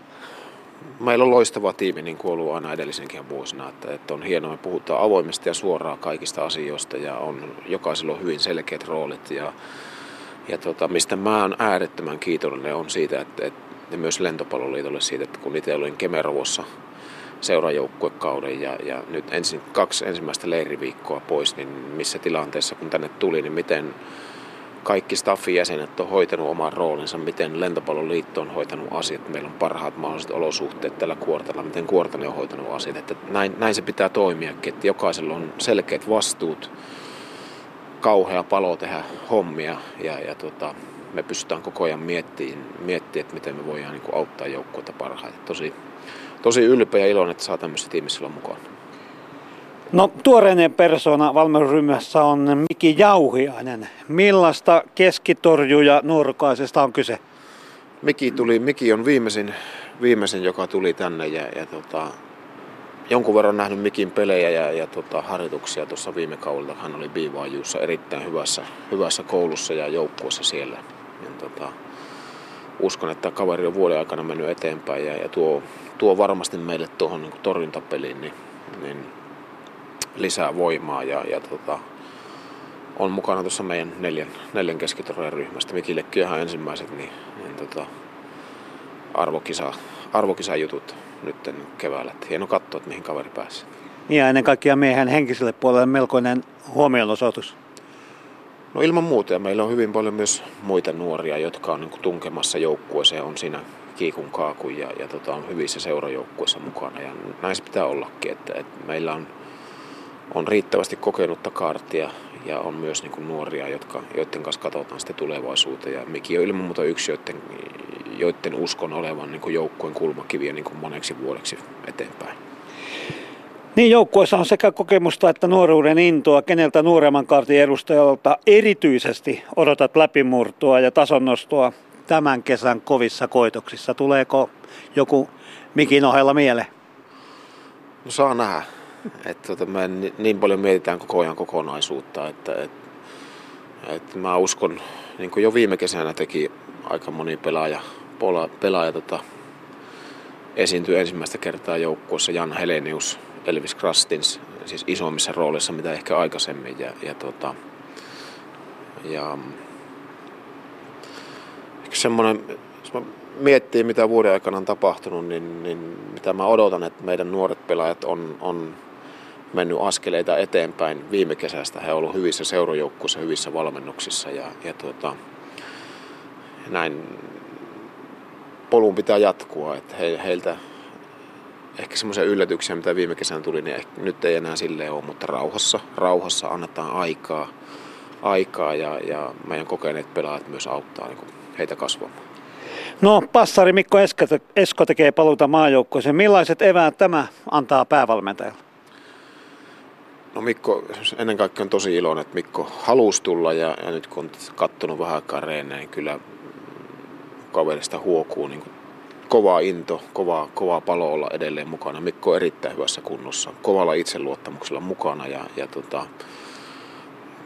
Meillä on loistava tiimi, niin kuin ollut aina edellisenkin vuosina. Että, että on hienoa, me puhutaan avoimesti ja suoraan kaikista asioista ja on, jokaisella on hyvin selkeät roolit. Ja, ja tota, mistä mä oon äärettömän kiitollinen on siitä, että, että ja myös Lentopalloliitolle siitä, että kun itse olin Kemerovossa seurajoukkuekauden ja, ja nyt ensin, kaksi ensimmäistä leiriviikkoa pois, niin missä tilanteessa kun tänne tuli, niin miten kaikki staffin jäsenet on hoitanut oman roolinsa, miten lentopalloliitto on hoitanut asiat, meillä on parhaat mahdolliset olosuhteet tällä kuortalla, miten kuortani on hoitanut asiat. Että näin, näin se pitää toimiakin, että jokaisella on selkeät vastuut, kauhea palo tehdä hommia ja, ja tota, me pystytään koko ajan miettimään, miettimään että miten me voidaan niin auttaa joukkueita parhaiten. Tosi, tosi ylpeä ja iloinen, että saa tämmöisessä tiimissä olla mukaan. No tuoreinen persona valmennusryhmässä on Miki Jauhiainen. Millaista keskitorjuja nuorukaisesta on kyse? Miki, tuli, Miki on viimeisin, viimeisin, joka tuli tänne ja, ja tota, jonkun verran nähnyt Mikin pelejä ja, ja tota, harjoituksia tuossa viime kaudella. Hän oli Biivaajuussa erittäin hyvässä, hyvässä koulussa ja joukkueessa siellä. Ja, tota, uskon, että kaveri on vuoden aikana mennyt eteenpäin ja, ja tuo, tuo varmasti meille tuohon niin torjuntapeliin niin, niin lisää voimaa ja, ja tota, on mukana tuossa meidän neljän, neljän keskitorjan ryhmästä. Mikillekin ihan ensimmäiset, niin, niin tota, arvokisa, arvokisajutut nyt keväällä. Et hieno katsoa, että mihin kaveri pääsee. Ja ennen kaikkea miehen henkiselle puolelle melkoinen huomionosoitus. No ilman muuta, ja meillä on hyvin paljon myös muita nuoria, jotka on niin kuin tunkemassa joukkueeseen, on siinä kiikun kaakun ja, ja tota, on hyvissä seurajoukkueissa mukana. Ja näin se pitää ollakin, että, että meillä on on riittävästi kokenutta kaartia ja on myös niin kuin nuoria, jotka, joiden kanssa katsotaan sitten tulevaisuuteen. Ja Miki on ilman muuta yksi, joiden, joiden uskon olevan niin kuin joukkueen kulmakiviä niin kuin moneksi vuodeksi eteenpäin. Niin joukkueessa on sekä kokemusta että nuoruuden intoa. Keneltä nuoremman kaartin edustajalta erityisesti odotat läpimurtoa ja tasonnostoa tämän kesän kovissa koitoksissa? Tuleeko joku mikin ohella mieleen? No saa nähdä. Että tota, me niin paljon mietitään koko ajan kokonaisuutta, että, että, että mä uskon, niin kuin jo viime kesänä teki aika moni pelaaja, pola, pelaaja tota, esiintyi ensimmäistä kertaa joukkueessa Jan Helenius, Elvis Krastins, siis isommissa roolissa mitä ehkä aikaisemmin. Ja, ja, tota, ja semmoinen, jos mä miettii mitä vuoden aikana on tapahtunut, niin, niin mitä mä odotan, että meidän nuoret pelaajat on, on mennyt askeleita eteenpäin viime kesästä. He ovat olleet hyvissä seurajoukkuissa, hyvissä valmennuksissa ja, ja tuota, näin polun pitää jatkua. Että he, heiltä ehkä semmoisia yllätyksiä, mitä viime kesänä tuli, niin ehkä, nyt ei enää silleen ole, mutta rauhassa, rauhassa annetaan aikaa, aikaa ja, ja meidän kokeneet pelaajat myös auttaa niin heitä kasvamaan. No, passari Mikko Esko tekee paluuta maajoukkoeseen. Millaiset eväät tämä antaa päävalmentajalle? No Mikko, ennen kaikkea on tosi iloinen, että Mikko halusi tulla ja, ja nyt kun on katsonut vähän aikaa reeneen, niin kyllä kaverista huokuu niin kuin kova into, kova, kova palo olla edelleen mukana. Mikko on erittäin hyvässä kunnossa, kovalla itseluottamuksella mukana ja, ja tota,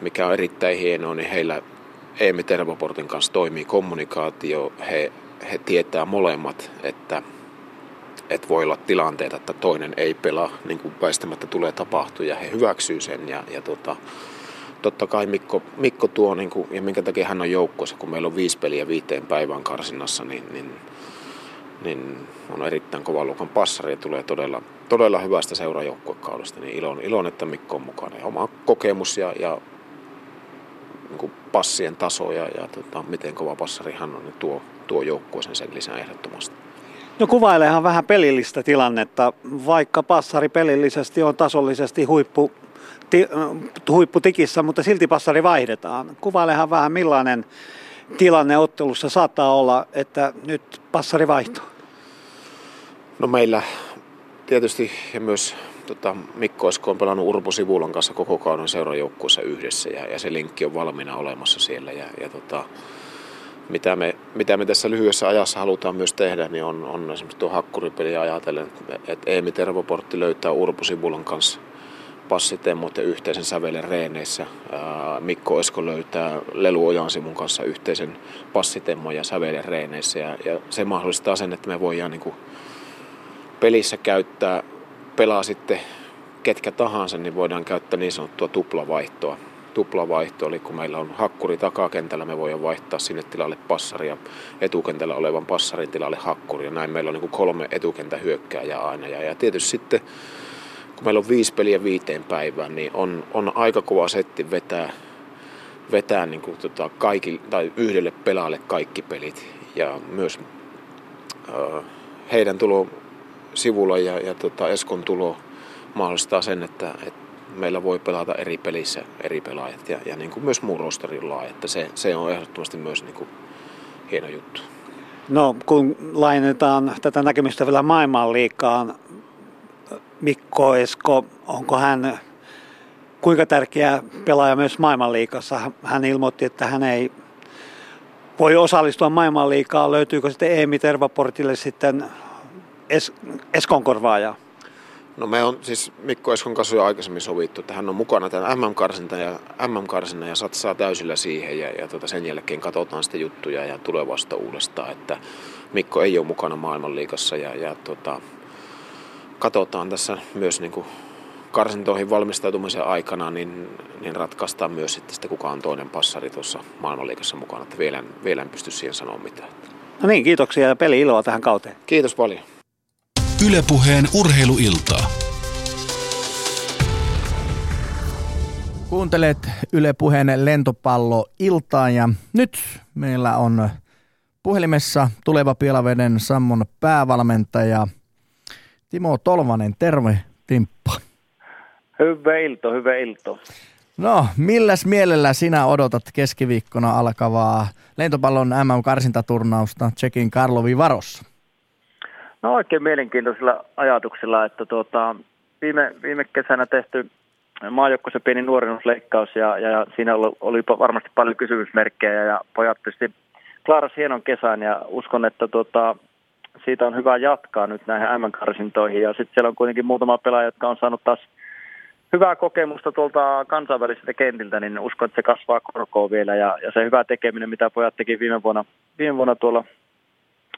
mikä on erittäin hienoa, niin heillä Eemi Tervoportin kanssa toimii kommunikaatio. He, he tietää molemmat, että, että voi olla tilanteita, että toinen ei pelaa, niin kuin väistämättä tulee tapahtua ja he hyväksyy sen ja, ja tota, totta kai Mikko, Mikko tuo, niin kuin, ja minkä takia hän on joukkoissa, kun meillä on viisi peliä viiteen päivän karsinnassa, niin, niin, niin on erittäin kova luokan passari ja tulee todella, todella hyvästä seurajoukkuekaudesta, niin ilon, ilon, että Mikko on mukana. Ja oma kokemus ja, ja niin kuin passien taso ja, ja tota, miten kova passari hän on, niin tuo, tuo joukkueeseen sen lisää ehdottomasti. No kuvailehan vähän pelillistä tilannetta, vaikka passari pelillisesti on tasollisesti huippu ti, huipputikissä, mutta silti passari vaihdetaan. Kuvailehan vähän millainen tilanne ottelussa saattaa olla, että nyt passari vaihtuu. No meillä tietysti ja myös tota, Mikko Esko on pelannut Urpo Sivulan kanssa koko kauden seurajoukkueessa yhdessä ja, ja, se linkki on valmiina olemassa siellä. Ja, ja tota, mitä, me, mitä me tässä lyhyessä ajassa halutaan myös tehdä, niin on, on esimerkiksi tuo hakkuripeli ajatellen, että Eemi Tervoportti löytää Urpo Sivulan kanssa – passitemmot ja yhteisen sävelen reeneissä. Mikko Esko löytää Lelu Ojansimun kanssa yhteisen passitemmon ja sävelen reeneissä ja, ja se mahdollistaa sen, että me voidaan niin kuin pelissä käyttää, pelaa sitten ketkä tahansa, niin voidaan käyttää niin sanottua tuplavaihtoa. Tuplavaihto, eli kun meillä on hakkuri takakentällä, me voidaan vaihtaa sinne tilalle passari ja etukentällä olevan passarin tilalle hakkuri. Ja näin meillä on niin kolme etukentähyökkääjää aina. Ja, ja tietysti sitten kun meillä on viisi peliä viiteen päivään, niin on, on aika kova setti vetää, vetää niin kuin tota kaikki, tai yhdelle pelaajalle kaikki pelit. Ja myös äh, heidän tulo sivulla ja, ja tota Eskon tulo mahdollistaa sen, että, että meillä voi pelata eri pelissä eri pelaajat ja, ja niin kuin myös muu rosterilla. Että se, se on ehdottomasti myös niin kuin hieno juttu. No kun lainetaan tätä näkemystä vielä maailman liikaan, Mikko Esko, onko hän kuinka tärkeä pelaaja myös maailmanliikassa? Hän ilmoitti, että hän ei voi osallistua maailmanliikaan. Löytyykö sitten Eemi Tervaportille sitten es- Eskon korvaaja? No me on siis Mikko Eskon kanssa jo aikaisemmin sovittu, että hän on mukana tämän MM-karsinta ja, MM-karsinta ja satsaa täysillä siihen ja, ja tuota sen jälkeen katsotaan sitten juttuja ja tulevasta uudestaan, että Mikko ei ole mukana maailmanliikassa ja, ja tuota, katsotaan tässä myös niin kuin karsintoihin valmistautumisen aikana, niin, niin ratkaistaan myös sitten, sitten kuka on toinen passari tuossa maailmanliikassa mukana. Että vielä, en, vielä en pysty siihen sanoa mitään. No niin, kiitoksia ja peli iloa tähän kauteen. Kiitos paljon. Ylepuheen urheiluiltaa. Kuuntelet Ylepuheen lentopalloiltaa ja nyt meillä on puhelimessa tuleva Pielaveden Sammon päävalmentaja – Timo Tolvanen, terve Timppa. Hyvä ilto, hyvä ilto. No, milläs mielellä sinä odotat keskiviikkona alkavaa lentopallon MM-karsintaturnausta Tsekin Karlovi Varossa? No oikein mielenkiintoisella ajatuksella, että tuota, viime, viime kesänä tehty maajoukkoisen pieni nuorennusleikkaus ja, ja, siinä oli, oli varmasti paljon kysymysmerkkejä ja pojat tietysti klaaras hienon kesän ja uskon, että tota, siitä on hyvä jatkaa nyt näihin M-karsintoihin. Ja sitten siellä on kuitenkin muutama pelaaja, jotka on saanut taas hyvää kokemusta tuolta kansainvälisiltä kentiltä, niin uskon, että se kasvaa korkoa vielä. Ja, ja se hyvä tekeminen, mitä pojat teki viime vuonna, viime vuonna tuolla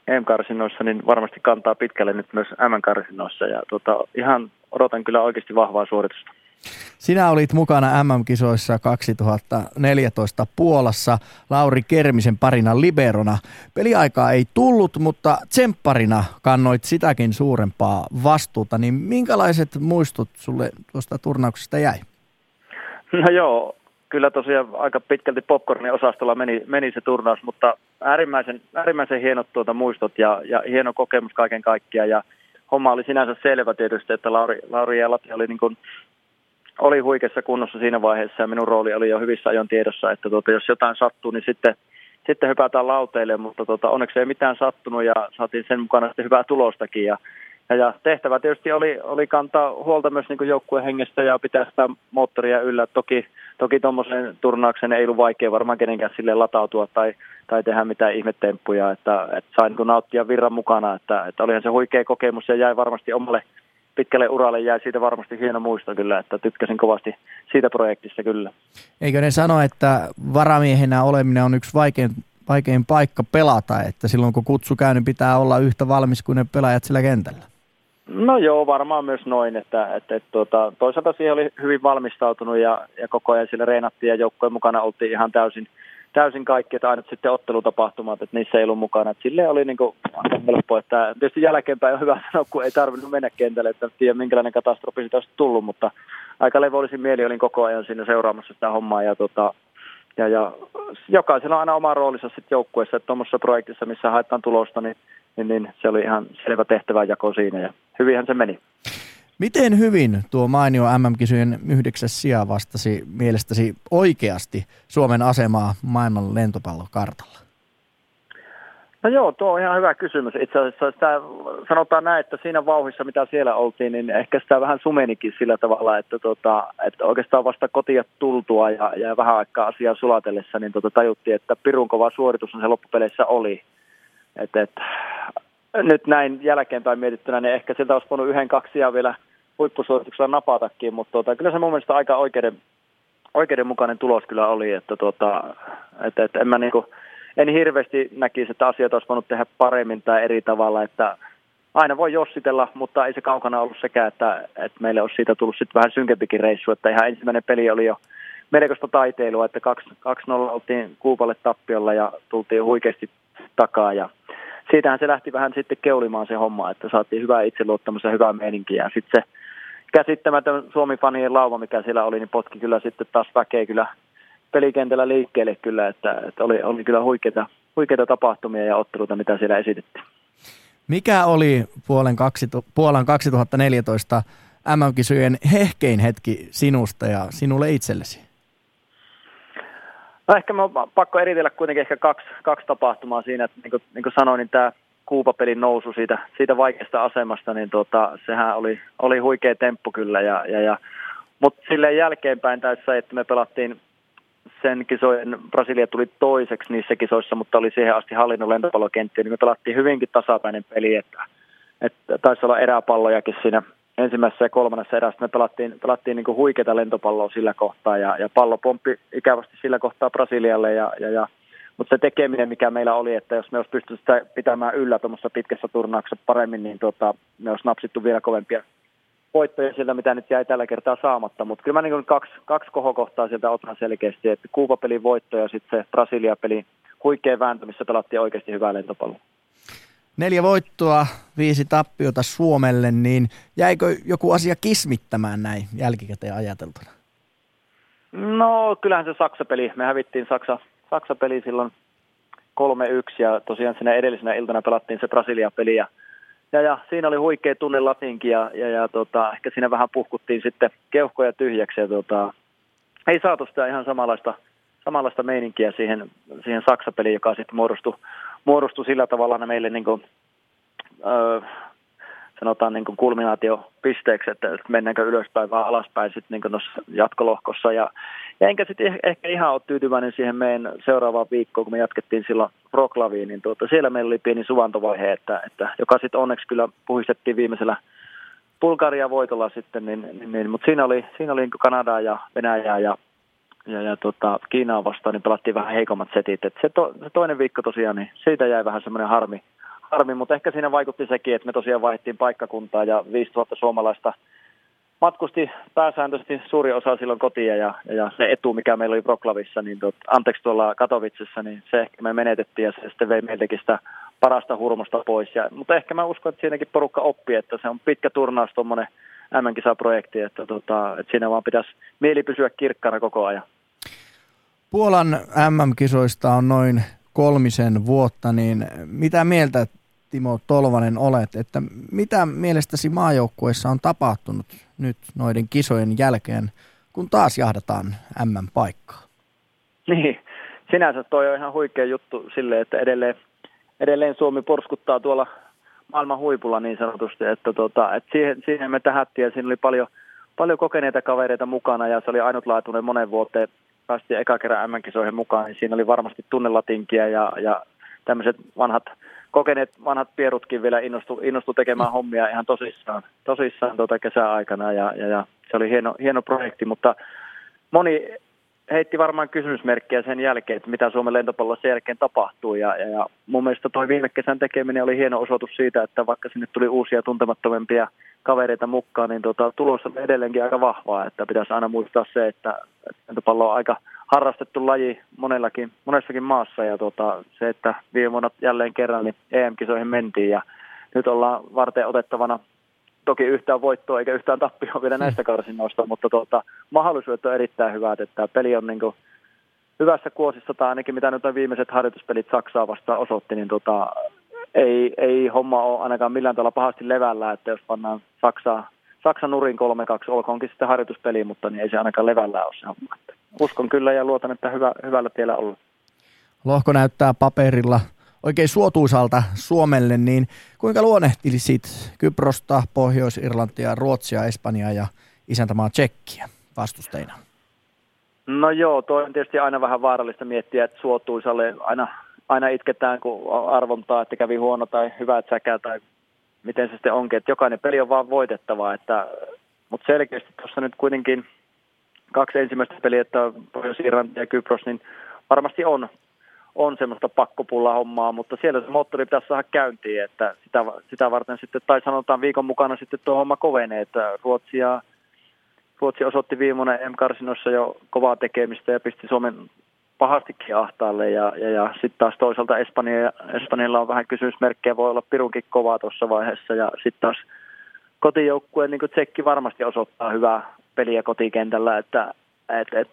M-karsinoissa, niin varmasti kantaa pitkälle nyt myös M-karsinoissa. Ja tota, ihan odotan kyllä oikeasti vahvaa suoritusta. Sinä olit mukana MM-kisoissa 2014 Puolassa Lauri Kermisen parina liberona. Peliaikaa ei tullut, mutta tsempparina kannoit sitäkin suurempaa vastuuta. Niin minkälaiset muistut sulle tuosta turnauksesta jäi? No joo, kyllä tosiaan aika pitkälti popcornin osastolla meni, meni se turnaus, mutta äärimmäisen, äärimmäisen hienot tuota muistot ja, ja hieno kokemus kaiken kaikkiaan. Ja homma oli sinänsä selvä tietysti, että Lauri, Lauri ja Lati oli niin kuin oli huikeassa kunnossa siinä vaiheessa ja minun rooli oli jo hyvissä ajon tiedossa, että tuota, jos jotain sattuu, niin sitten, sitten hypätään lauteille, mutta tuota, onneksi ei mitään sattunut ja saatiin sen mukana sitten hyvää tulostakin ja, ja, ja tehtävä tietysti oli, oli kantaa huolta myös niin joukkueen hengestä ja pitää sitä moottoria yllä. Toki, toki tuommoisen turnauksen ei ollut vaikea varmaan kenenkään sille latautua tai, tai tehdä mitään ihmetemppuja, että, että sain niin nauttia virran mukana, että, että olihan se huikea kokemus ja jäi varmasti omalle pitkälle uralle jäi siitä varmasti hieno muisto kyllä, että tykkäsin kovasti siitä projektista kyllä. Eikö ne sano, että varamiehenä oleminen on yksi vaikein, vaikein paikka pelata, että silloin kun kutsu käy, niin pitää olla yhtä valmis kuin ne pelaajat sillä kentällä? No joo, varmaan myös noin, että, että, että tuota, toisaalta siihen oli hyvin valmistautunut ja, ja koko ajan sillä reenattiin ja joukkojen mukana oltiin ihan täysin, täysin kaikki, että aina sitten ottelutapahtumat, että niissä ei ollut mukana. Että silleen oli niin kuin helppo, että tietysti jälkeenpäin on hyvä sanoa, kun ei tarvinnut mennä kentälle, että tiedä minkälainen katastrofi siitä olisi tullut, mutta aika levollisin mieli olin koko ajan siinä seuraamassa sitä hommaa ja, tota, ja, ja jokaisella on aina oma roolinsa sitten joukkueessa, että tuommoisessa projektissa, missä haetaan tulosta, niin, niin, niin, se oli ihan selvä tehtäväjako siinä ja hyvinhän se meni. Miten hyvin tuo mainio MM-kisojen yhdeksäs sija vastasi mielestäsi oikeasti Suomen asemaa maailman lentopallokartalla? No joo, tuo on ihan hyvä kysymys. Itse asiassa sitä, sanotaan näin, että siinä vauhissa, mitä siellä oltiin, niin ehkä sitä vähän sumenikin sillä tavalla, että, tota, että oikeastaan vasta kotia tultua ja, ja vähän aikaa asiaa sulatellessa, niin tota, tajuttiin, että pirun kova suoritus on se loppupeleissä oli. Et, et, nyt näin jälkeenpäin mietittynä, niin ehkä sieltä olisi voinut yhden kaksi ja vielä huippusuorituksella napatakin, mutta tota, kyllä se mun mielestä aika oikeiden, oikeudenmukainen tulos kyllä oli, että, tota, että, että en mä niinku, en hirveästi näkisi, että asioita olisi voinut tehdä paremmin tai eri tavalla, että aina voi jossitella, mutta ei se kaukana ollut sekä, että, että meille olisi siitä tullut sitten vähän synkempikin reissu, että ihan ensimmäinen peli oli jo melkoista taiteilua, että 2-0 oltiin Kuupalle tappiolla ja tultiin huikeasti takaa ja siitähän se lähti vähän sitten keulimaan se homma, että saatiin hyvää itseluottamus ja hyvää meininkiä. Ja sitten se käsittämätön Suomi-fanien lauva, mikä siellä oli, niin potki kyllä sitten taas väkeä kyllä pelikentällä liikkeelle kyllä, että, että oli, oli kyllä huikeita, huikeita tapahtumia ja otteluita, mitä siellä esitettiin. Mikä oli puolen kaksi, Puolan 2014 MM-kisojen hehkein hetki sinusta ja sinulle itsellesi? No ehkä mä pakko eritellä kuitenkin ehkä kaksi, kaksi tapahtumaa siinä, että niin kuin, niin kuin sanoin, niin tämä Kuupapelin nousu siitä, siitä vaikeasta asemasta, niin tota, sehän oli, oli huikea temppu kyllä. Ja, ja, ja, mutta silleen jälkeenpäin se, että me pelattiin sen kisojen, Brasilia tuli toiseksi niissä kisoissa, mutta oli siihen asti hallinnon lentopallokenttiä, niin me pelattiin hyvinkin tasapäinen peli, että, että taisi olla eräpallojakin siinä ensimmäisessä ja kolmannessa erässä. Me pelattiin, pelattiin niin kuin huikeita lentopalloa sillä kohtaa ja, ja pallo pomppi ikävästi sillä kohtaa Brasilialle ja, ja, ja mutta se tekeminen, mikä meillä oli, että jos me olisi pystynyt sitä pitämään yllä tuommoisessa pitkässä turnauksessa paremmin, niin tota, me olisi napsittu vielä kovempia voittoja sieltä, mitä nyt jäi tällä kertaa saamatta. Mutta kyllä mä niin kaksi, kaksi kohokohtaa sieltä otan selkeästi, että Kuuba-pelin voitto ja sitten se Brasilia-peli huikea vääntö, missä pelattiin oikeasti hyvää lentopalloa. Neljä voittoa, viisi tappiota Suomelle, niin jäikö joku asia kismittämään näin jälkikäteen ajateltuna? No kyllähän se Saksa-peli, me hävittiin Saksa, Saksa-peli silloin 3-1 ja tosiaan sinä edellisenä iltana pelattiin se Brasilia-peli ja, ja, ja siinä oli huikea tunne latinki ja, ja, ja tota, ehkä siinä vähän puhkuttiin sitten keuhkoja tyhjäksi ja tota, ei saatu sitä ihan samanlaista, samanlaista meininkiä siihen, siihen Saksa-peliin, joka sitten muodostui, muodostui sillä tavalla meille niin kuin, öö, sanotaan niin kuin kulminaatiopisteeksi, että mennäänkö ylöspäin vai alaspäin sitten niin jatkolohkossa. Ja, ja enkä sitten eh, ehkä ihan ole tyytyväinen siihen meidän seuraavaan viikkoon, kun me jatkettiin silloin Proklaviin, niin tuota, siellä meillä oli pieni suvantovaihe, että, että joka sitten onneksi kyllä puhistettiin viimeisellä Bulgaria voitolla sitten, niin, niin, niin mutta siinä oli, siinä oli niin Kanadaa ja Venäjää ja, ja, ja tota, Kiinaa vastaan, niin pelattiin vähän heikommat setit. Et se, to, se toinen viikko tosiaan, niin siitä jäi vähän semmoinen harmi, harmi, mutta ehkä siinä vaikutti sekin, että me tosiaan vaihdettiin paikkakuntaa ja 5000 suomalaista matkusti pääsääntöisesti suuri osa silloin kotiin ja, ja se etu, mikä meillä oli Proklavissa, niin tot, anteeksi tuolla Katowicessa, niin se ehkä me menetettiin ja se sitten vei meiltäkin sitä parasta hurmosta pois. Ja, mutta ehkä mä uskon, että siinäkin porukka oppii, että se on pitkä turnaus tuommoinen MM-kisaprojekti, että, tota, että siinä vaan pitäisi mieli pysyä kirkkana koko ajan. Puolan MM-kisoista on noin kolmisen vuotta, niin mitä mieltä Timo Tolvanen olet, että mitä mielestäsi maajoukkueessa on tapahtunut nyt noiden kisojen jälkeen, kun taas jahdataan M-paikkaa? Niin, sinänsä toi on ihan huikea juttu sille, että edelleen, edelleen Suomi porskuttaa tuolla maailman huipulla niin sanotusti, että, tota, että siihen, siihen me tähättiin ja siinä oli paljon, paljon kokeneita kavereita mukana ja se oli ainutlaatuinen monen vuoteen päästiin eka kerran M-kisoihin mukaan, niin siinä oli varmasti tunnelatinkiä ja, ja tämmöiset vanhat, kokeneet vanhat pierutkin vielä innostu, innostu tekemään hommia ihan tosissaan, tosissaan tuota kesäaikana ja, ja, ja, se oli hieno, hieno projekti, mutta moni heitti varmaan kysymysmerkkiä sen jälkeen, että mitä Suomen lentopallolla sen jälkeen tapahtuu. Ja, ja, ja mun mielestä toi viime kesän tekeminen oli hieno osoitus siitä, että vaikka sinne tuli uusia tuntemattomampia kavereita mukaan, niin tota, tulos on edelleenkin aika vahvaa. Että pitäisi aina muistaa se, että lentopallo on aika harrastettu laji monellakin, monessakin maassa. Ja tota, se, että viime vuonna jälleen kerran niin EM-kisoihin mentiin ja nyt ollaan varten otettavana toki yhtään voittoa eikä yhtään tappioa vielä näistä karsinnoista, mutta tuota, mahdollisuudet on erittäin hyvät, että tämä peli on niin kuin hyvässä kuosissa, tai ainakin mitä nyt on viimeiset harjoituspelit Saksaa vastaan osoitti, niin tota, ei, ei homma ole ainakaan millään tavalla pahasti levällä, että jos pannaan Saksaa, Saksan nurin 3-2, olkoonkin sitten harjoituspeli, mutta niin ei se ainakaan levällä ole se homma. Uskon kyllä ja luotan, että hyvä, hyvällä tiellä ollaan. Lohko näyttää paperilla oikein suotuisalta Suomelle, niin kuinka luonnehtilisit Kyprosta, Pohjois-Irlantia, Ruotsia, Espanjaa ja isäntämaa Tsekkiä vastusteina? No joo, toi on tietysti aina vähän vaarallista miettiä, että suotuisalle aina, aina itketään, kun arvontaa, että kävi huono tai hyvä säkä tai miten se sitten onkin, että jokainen peli on vaan voitettava, että, mutta selkeästi tuossa nyt kuitenkin kaksi ensimmäistä peliä, että Pohjois-Irlanti ja Kypros, niin varmasti on on semmoista pakkopulla hommaa, mutta siellä se moottori pitäisi saada käyntiin, että sitä, sitä varten sitten, tai sanotaan viikon mukana sitten tuo homma kovenee, että Ruotsi, ja, Ruotsi osoitti viimeinen M-karsinossa jo kovaa tekemistä ja pisti Suomen pahastikin ahtaalle ja, ja, ja sitten taas toisaalta Espanja, Espanjalla on vähän kysymysmerkkejä, voi olla pirunkin kovaa tuossa vaiheessa ja sitten taas kotijoukkueen niin Tsekki varmasti osoittaa hyvää peliä kotikentällä, että et, et,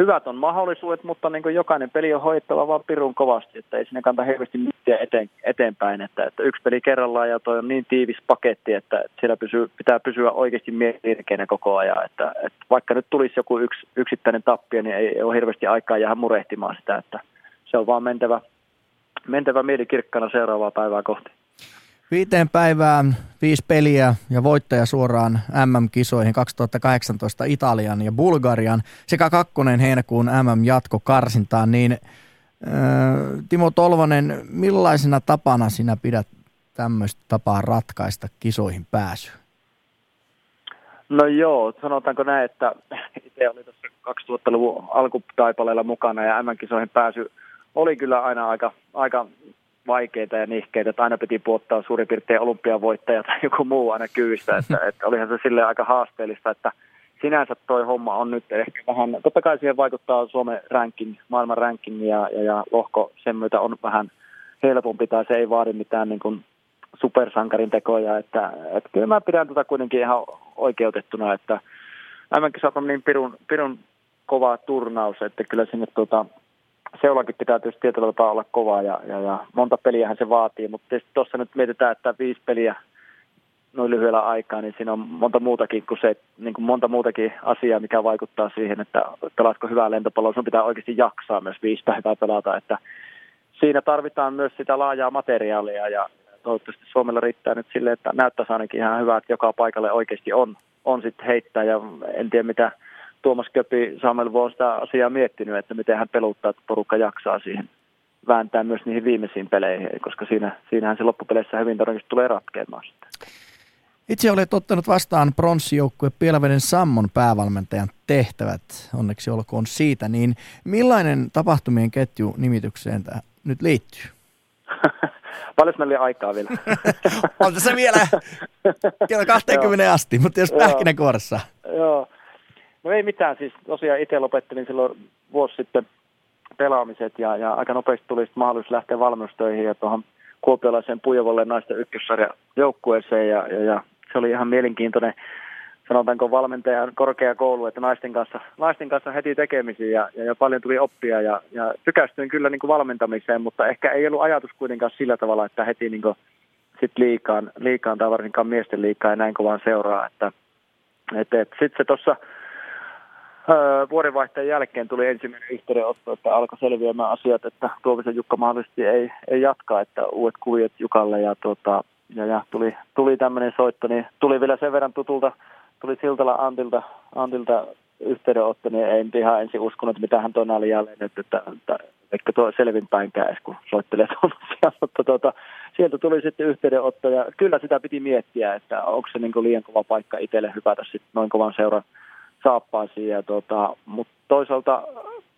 hyvät on mahdollisuudet, mutta niin kuin jokainen peli on hoidettava vaan pirun kovasti, että ei sinne kannata hirveästi miettiä eteen, eteenpäin, että, että yksi peli kerrallaan ja toi on niin tiivis paketti, että, siellä pysyy, pitää pysyä oikeasti mielikeinä koko ajan, että, että vaikka nyt tulisi joku yksi, yksittäinen tappio, niin ei, ei ole hirveästi aikaa jäädä murehtimaan sitä, että se on vaan mentävä, mentävä mielikirkkana seuraavaa päivää kohti. Viiteen päivään, viisi peliä ja voittaja suoraan MM-kisoihin 2018 Italian ja Bulgarian sekä kakkonen heinäkuun MM-jatkokarsintaan, niin äh, Timo Tolvanen, millaisena tapana sinä pidät tämmöistä tapaa ratkaista kisoihin pääsyä? No joo, sanotaanko näin, että itse oli tuossa 2000-luvun alkutaipaleella mukana ja MM-kisoihin pääsy oli kyllä aina aika, aika vaikeita ja nihkeitä, että aina piti puottaa suurin piirtein olympiavoittaja tai joku muu aina kyvistä, että, että olihan se sille aika haasteellista, että sinänsä toi homma on nyt ehkä vähän, totta kai siihen vaikuttaa Suomen ranking, maailman ranking ja, ja, ja lohko sen myötä on vähän helpompi tai se ei vaadi mitään niin kuin supersankarin tekoja, että, että kyllä mä pidän tätä kuitenkin ihan oikeutettuna, että aivankin on niin pirun, pirun kova turnaus, että kyllä sinne tuota, seulakin pitää tietysti tietyllä tapaa olla kova ja, ja, ja monta peliähän se vaatii, mutta tietysti tuossa nyt mietitään, että viisi peliä noin lyhyellä aikaa, niin siinä on monta muutakin kuin se, niin kuin monta muutakin asiaa, mikä vaikuttaa siihen, että pelaatko hyvää lentopalloa, sun pitää oikeasti jaksaa myös viisi päivää pelata, että siinä tarvitaan myös sitä laajaa materiaalia ja toivottavasti Suomella riittää nyt sille, että näyttäisi ainakin ihan hyvä, että joka paikalle oikeasti on, on sitten heittää ja en tiedä mitä Tuomas Köpi Samuel Vuo sitä asiaa miettinyt, että miten hän peluttaa, että porukka jaksaa siihen vääntää myös niihin viimeisiin peleihin, koska siinä, siinähän se loppupeleissä hyvin todennäköisesti tulee ratkeamaan sitten. Itse olet ottanut vastaan pronssijoukkue Pielveden Sammon päävalmentajan tehtävät, onneksi olkoon siitä, niin millainen tapahtumien ketju nimitykseen tämä nyt liittyy? Paljon meillä oli aikaa vielä. on tässä vielä kello 20 asti, mutta jos pähkinänkuoressa. Joo. No ei mitään, siis tosiaan itse lopettelin silloin vuosi sitten pelaamiset ja, ja aika nopeasti tuli mahdollisuus lähteä valmennustöihin ja tuohon kuopiolaiseen Pujovolle naisten ykkössarja joukkueeseen ja, ja, ja, se oli ihan mielenkiintoinen sanotaanko valmentajan korkeakoulu, että naisten kanssa, naisten kanssa heti tekemisiin ja, ja, ja paljon tuli oppia ja, ja tykästyin kyllä niin kuin valmentamiseen, mutta ehkä ei ollut ajatus kuitenkaan sillä tavalla, että heti niin kuin sit liikaan, liikaan tai varsinkaan miesten liikaa ja näin kovaan seuraa, että et, et, sitten se tuossa vuodenvaihteen jälkeen tuli ensimmäinen yhteydenotto, että alkoi selviämään asiat, että Tuovisen Jukka mahdollisesti ei, ei jatka, että uudet kuviot Jukalle ja, tuota, ja, ja tuli, tuli tämmöinen soitto, niin tuli vielä sen verran tutulta, tuli Siltala Antilta, Antilta yhteydenotto, niin ei ihan ensin uskonut, mitä hän tuonne oli jälleen että, että ehkä tuo selvinpäinkään edes, kun soittelee tuollaisia, mutta tuota, sieltä tuli sitten yhteydenotto ja kyllä sitä piti miettiä, että onko se niin liian kova paikka itselle hypätä sitten noin kovan seuran saappaisiin. Ja tota, mutta toisaalta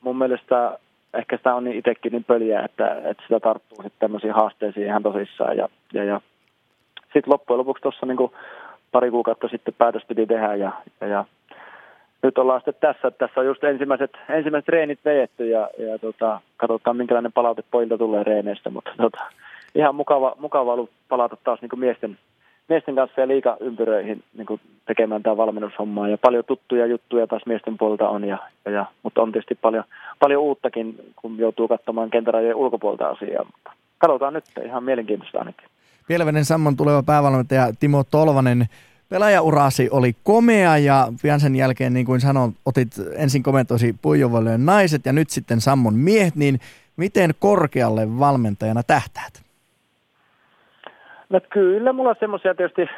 mun mielestä ehkä sitä on niin itsekin niin pöliä, että, että sitä tarttuu sitten tämmöisiin haasteisiin ihan tosissaan. Ja, ja, ja sitten loppujen lopuksi tuossa niin pari kuukautta sitten päätös piti tehdä ja, ja, ja nyt ollaan sitten tässä, tässä on just ensimmäiset, ensimmäiset reenit vejetty ja, ja tota, katsotaan minkälainen palaute pojilta tulee reeneistä, mutta tota, ihan mukava, mukava ollut palata taas niin miesten, miesten kanssa ja liikaympyröihin niin kuin tekemään tämä valmennushommaa. Ja paljon tuttuja juttuja taas miesten puolelta on, ja, ja, mutta on tietysti paljon, paljon uuttakin, kun joutuu katsomaan kentärajojen ulkopuolta asiaa. Mutta katsotaan nyt, ihan mielenkiintoista ainakin. Pielvenen Sammon tuleva päävalmentaja Timo Tolvanen, pelaajaurasi oli komea ja pian sen jälkeen, niin kuin sanoin, otit ensin komentoisi Puijovolle naiset ja nyt sitten Sammon miehet, niin miten korkealle valmentajana tähtäät? No kyllä, mulla semmoisia tietysti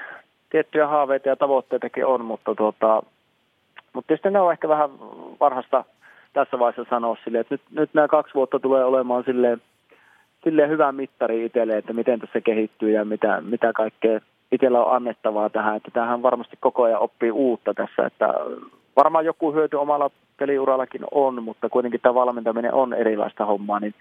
tiettyjä haaveita ja tavoitteitakin on, mutta, tuota, mutta tietysti ne on ehkä vähän varhasta tässä vaiheessa sanoa sille, että nyt, nyt nämä kaksi vuotta tulee olemaan silleen, silleen hyvä mittari itselle, että miten tässä kehittyy ja mitä, mitä kaikkea itsellä on annettavaa tähän, että tähän varmasti koko ajan oppii uutta tässä, että varmaan joku hyöty omalla peliurallakin on, mutta kuitenkin tämä valmentaminen on erilaista hommaa, niin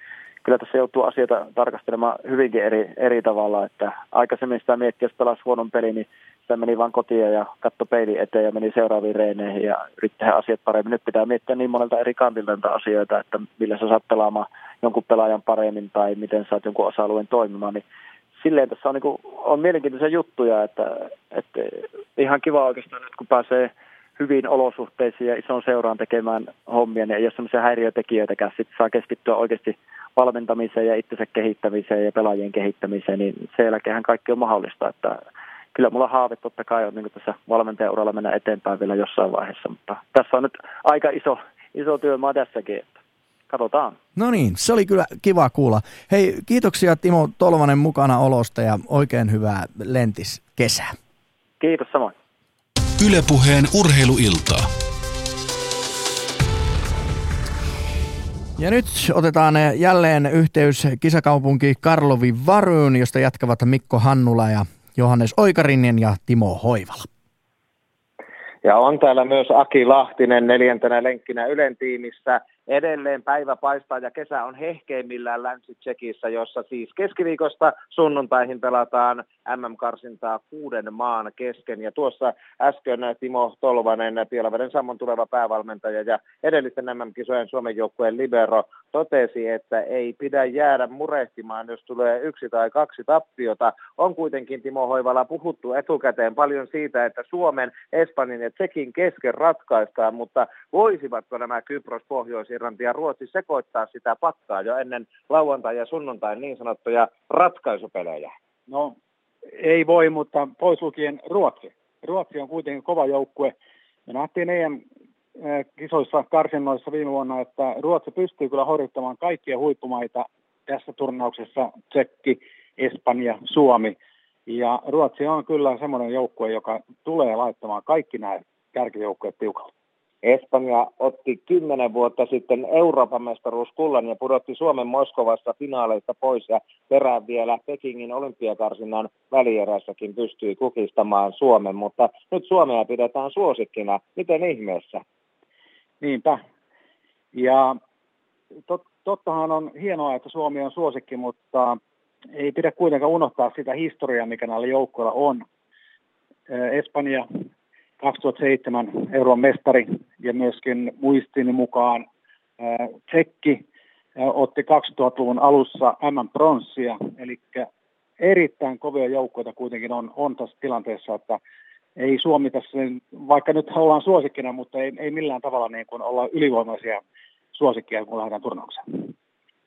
kyllä tässä joutuu asioita tarkastelemaan hyvinkin eri, eri tavalla, että aikaisemmin sitä miettiä, jos pelasi huonon peli, niin sitä meni vain kotiin ja katto peili eteen ja meni seuraaviin reeneihin ja yritti tehdä asiat paremmin. Nyt pitää miettiä niin monelta eri kantilta asioita, että millä sä saat pelaamaan jonkun pelaajan paremmin tai miten saat jonkun osa-alueen toimimaan, niin silleen tässä on, niin kuin, on mielenkiintoisia juttuja, että, että ihan kiva oikeastaan nyt kun pääsee hyvin olosuhteisiin ja ison seuraan tekemään hommia, niin ei ole sellaisia häiriötekijöitäkään, sitten saa keskittyä oikeasti valmentamiseen ja itsensä kehittämiseen ja pelaajien kehittämiseen, niin sen jälkeen kaikki on mahdollista, että kyllä mulla haave totta kai on niin tässä valmentajauralla mennä eteenpäin vielä jossain vaiheessa, mutta tässä on nyt aika iso, iso työmaa tässäkin, että katsotaan. No niin, se oli kyllä kiva kuulla. Hei, kiitoksia Timo Tolvanen mukana olosta ja oikein hyvää lentis kesää. Kiitos samoin. Ylepuheen urheiluiltaa. Ja nyt otetaan jälleen yhteys kisakaupunki Karlovi Varyyn, josta jatkavat Mikko Hannula ja Johannes Oikarinen ja Timo Hoivala. Ja on täällä myös Aki Lahtinen neljäntenä lenkkinä Ylen tiimissä. Edelleen päivä paistaa ja kesä on hehkeimmillään Länsi-Tsekissä, jossa siis keskiviikosta sunnuntaihin pelataan MM-karsintaa kuuden maan kesken. Ja tuossa äsken Timo Tolvanen, Pielaveden Sammon tuleva päävalmentaja ja edellisten MM-kisojen Suomen joukkueen libero totesi, että ei pidä jäädä murehtimaan, jos tulee yksi tai kaksi tappiota. On kuitenkin Timo Hoivala puhuttu etukäteen paljon siitä, että Suomen, Espanjan ja Tsekin kesken ratkaistaan, mutta voisivatko nämä Kypros, Pohjois-Irlanti ja Ruotsi sekoittaa sitä pakkaa jo ennen lauantai- ja sunnuntain niin sanottuja ratkaisupelejä? No ei voi, mutta pois lukien Ruotsi. Ruotsi on kuitenkin kova joukkue. Me nähtiin EM kisoissa karsinnoissa viime vuonna, että Ruotsi pystyy kyllä horjuttamaan kaikkia huippumaita tässä turnauksessa. Tsekki, Espanja, Suomi. Ja Ruotsi on kyllä semmoinen joukkue, joka tulee laittamaan kaikki nämä kärkijoukkueet tiukalle. Espanja otti kymmenen vuotta sitten Euroopan mestaruuskullan ja pudotti Suomen Moskovassa finaaleista pois ja perään vielä Pekingin olympiakarsinnan välierässäkin pystyi kukistamaan Suomen, mutta nyt Suomea pidetään suosikkina. Miten ihmeessä? Niinpä. Ja tot, tottahan on hienoa, että Suomi on suosikki, mutta ei pidä kuitenkaan unohtaa sitä historiaa, mikä näillä joukkoilla on. Espanja 2007 euron mestari ja myöskin muistini mukaan Tsekki otti 2000-luvun alussa M-pronssia, eli erittäin kovia joukkoita kuitenkin on, on tässä tilanteessa, että ei Suomi tässä, vaikka nyt ollaan suosikkina, mutta ei, ei millään tavalla niin kuin olla ylivoimaisia suosikkia, kun lähdetään turnaukseen.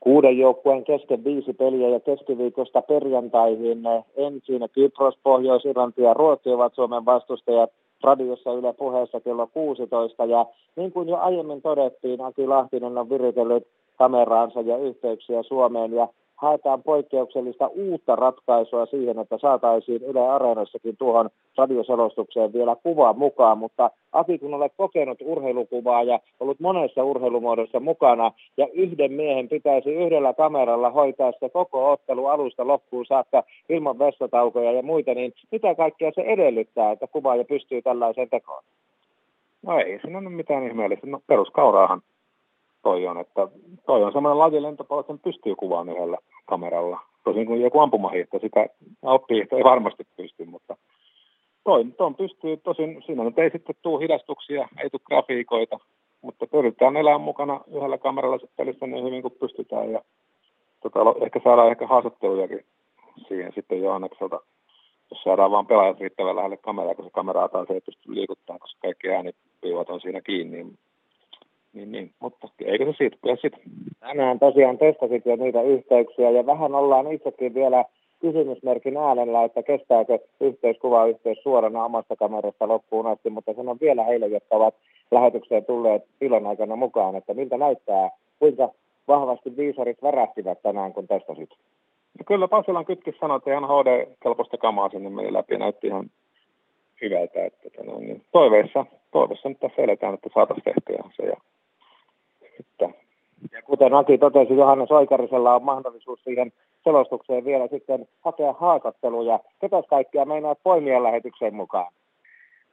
Kuuden joukkueen kesken viisi peliä ja keskiviikosta perjantaihin. Ensin Kypros, Pohjois-Irlanti ja Ruotsi ovat Suomen vastustajat radiossa Yle puheessa kello 16. Ja niin kuin jo aiemmin todettiin, Aki Lahtinen on viritellyt kameraansa ja yhteyksiä Suomeen ja haetaan poikkeuksellista uutta ratkaisua siihen, että saataisiin Yle Areenassakin tuohon radioselostukseen vielä kuva mukaan, mutta Aki, kun olet kokenut urheilukuvaa ja ollut monessa urheilumuodossa mukana, ja yhden miehen pitäisi yhdellä kameralla hoitaa se koko ottelu alusta loppuun saakka ilman vessataukoja ja muita, niin mitä kaikkea se edellyttää, että kuvaaja pystyy tällaiseen tekoon? No ei siinä ole mitään ihmeellistä. No peruskauraahan toi on, että toi on semmoinen laji lentopallo, että sen pystyy kuvaamaan yhdellä kameralla. Tosin kuin joku ampumahiihto, sitä oppihiihto ei varmasti pysty, mutta toi, toi pystyy, tosin siinä nyt ei sitten tule hidastuksia, ei tule grafiikoita, mutta pyritään elämään mukana yhdellä kameralla pelissä niin hyvin kuin pystytään. Ja tota, ehkä saadaan ehkä haastattelujakin siihen sitten Johannekselta, jos saadaan vaan pelaajat riittävän lähelle kameraa, kun se kameraa taas ei pysty liikuttamaan, koska kaikki äänipiivat on siinä kiinni, niin niin, mutta eikö se siitä, kyllä sitä. Tänään tosiaan testasit jo niitä yhteyksiä ja vähän ollaan itsekin vielä kysymysmerkin äänellä, että kestääkö yhteiskuva yhteys suorana omasta kamerasta loppuun asti, mutta sanon vielä heille, jotka ovat lähetykseen tulleet ilon aikana mukaan, että miltä näyttää, kuinka vahvasti viisarit värähtivät tänään, kun testasit. No kyllä Pasilan kytkis sanoi, että ihan HD-kelpoista kamaa sinne meni läpi, näytti ihan hyvältä. Että, no, niin toiveissa, toiveissa nyt tässä eletään, että saataisiin tehtyä se ja että, ja kuten Aki totesi, Johannes Oikarisella on mahdollisuus siihen selostukseen vielä sitten hakea haastatteluja. Ketäs kaikkia meinaat poimia lähetykseen mukaan?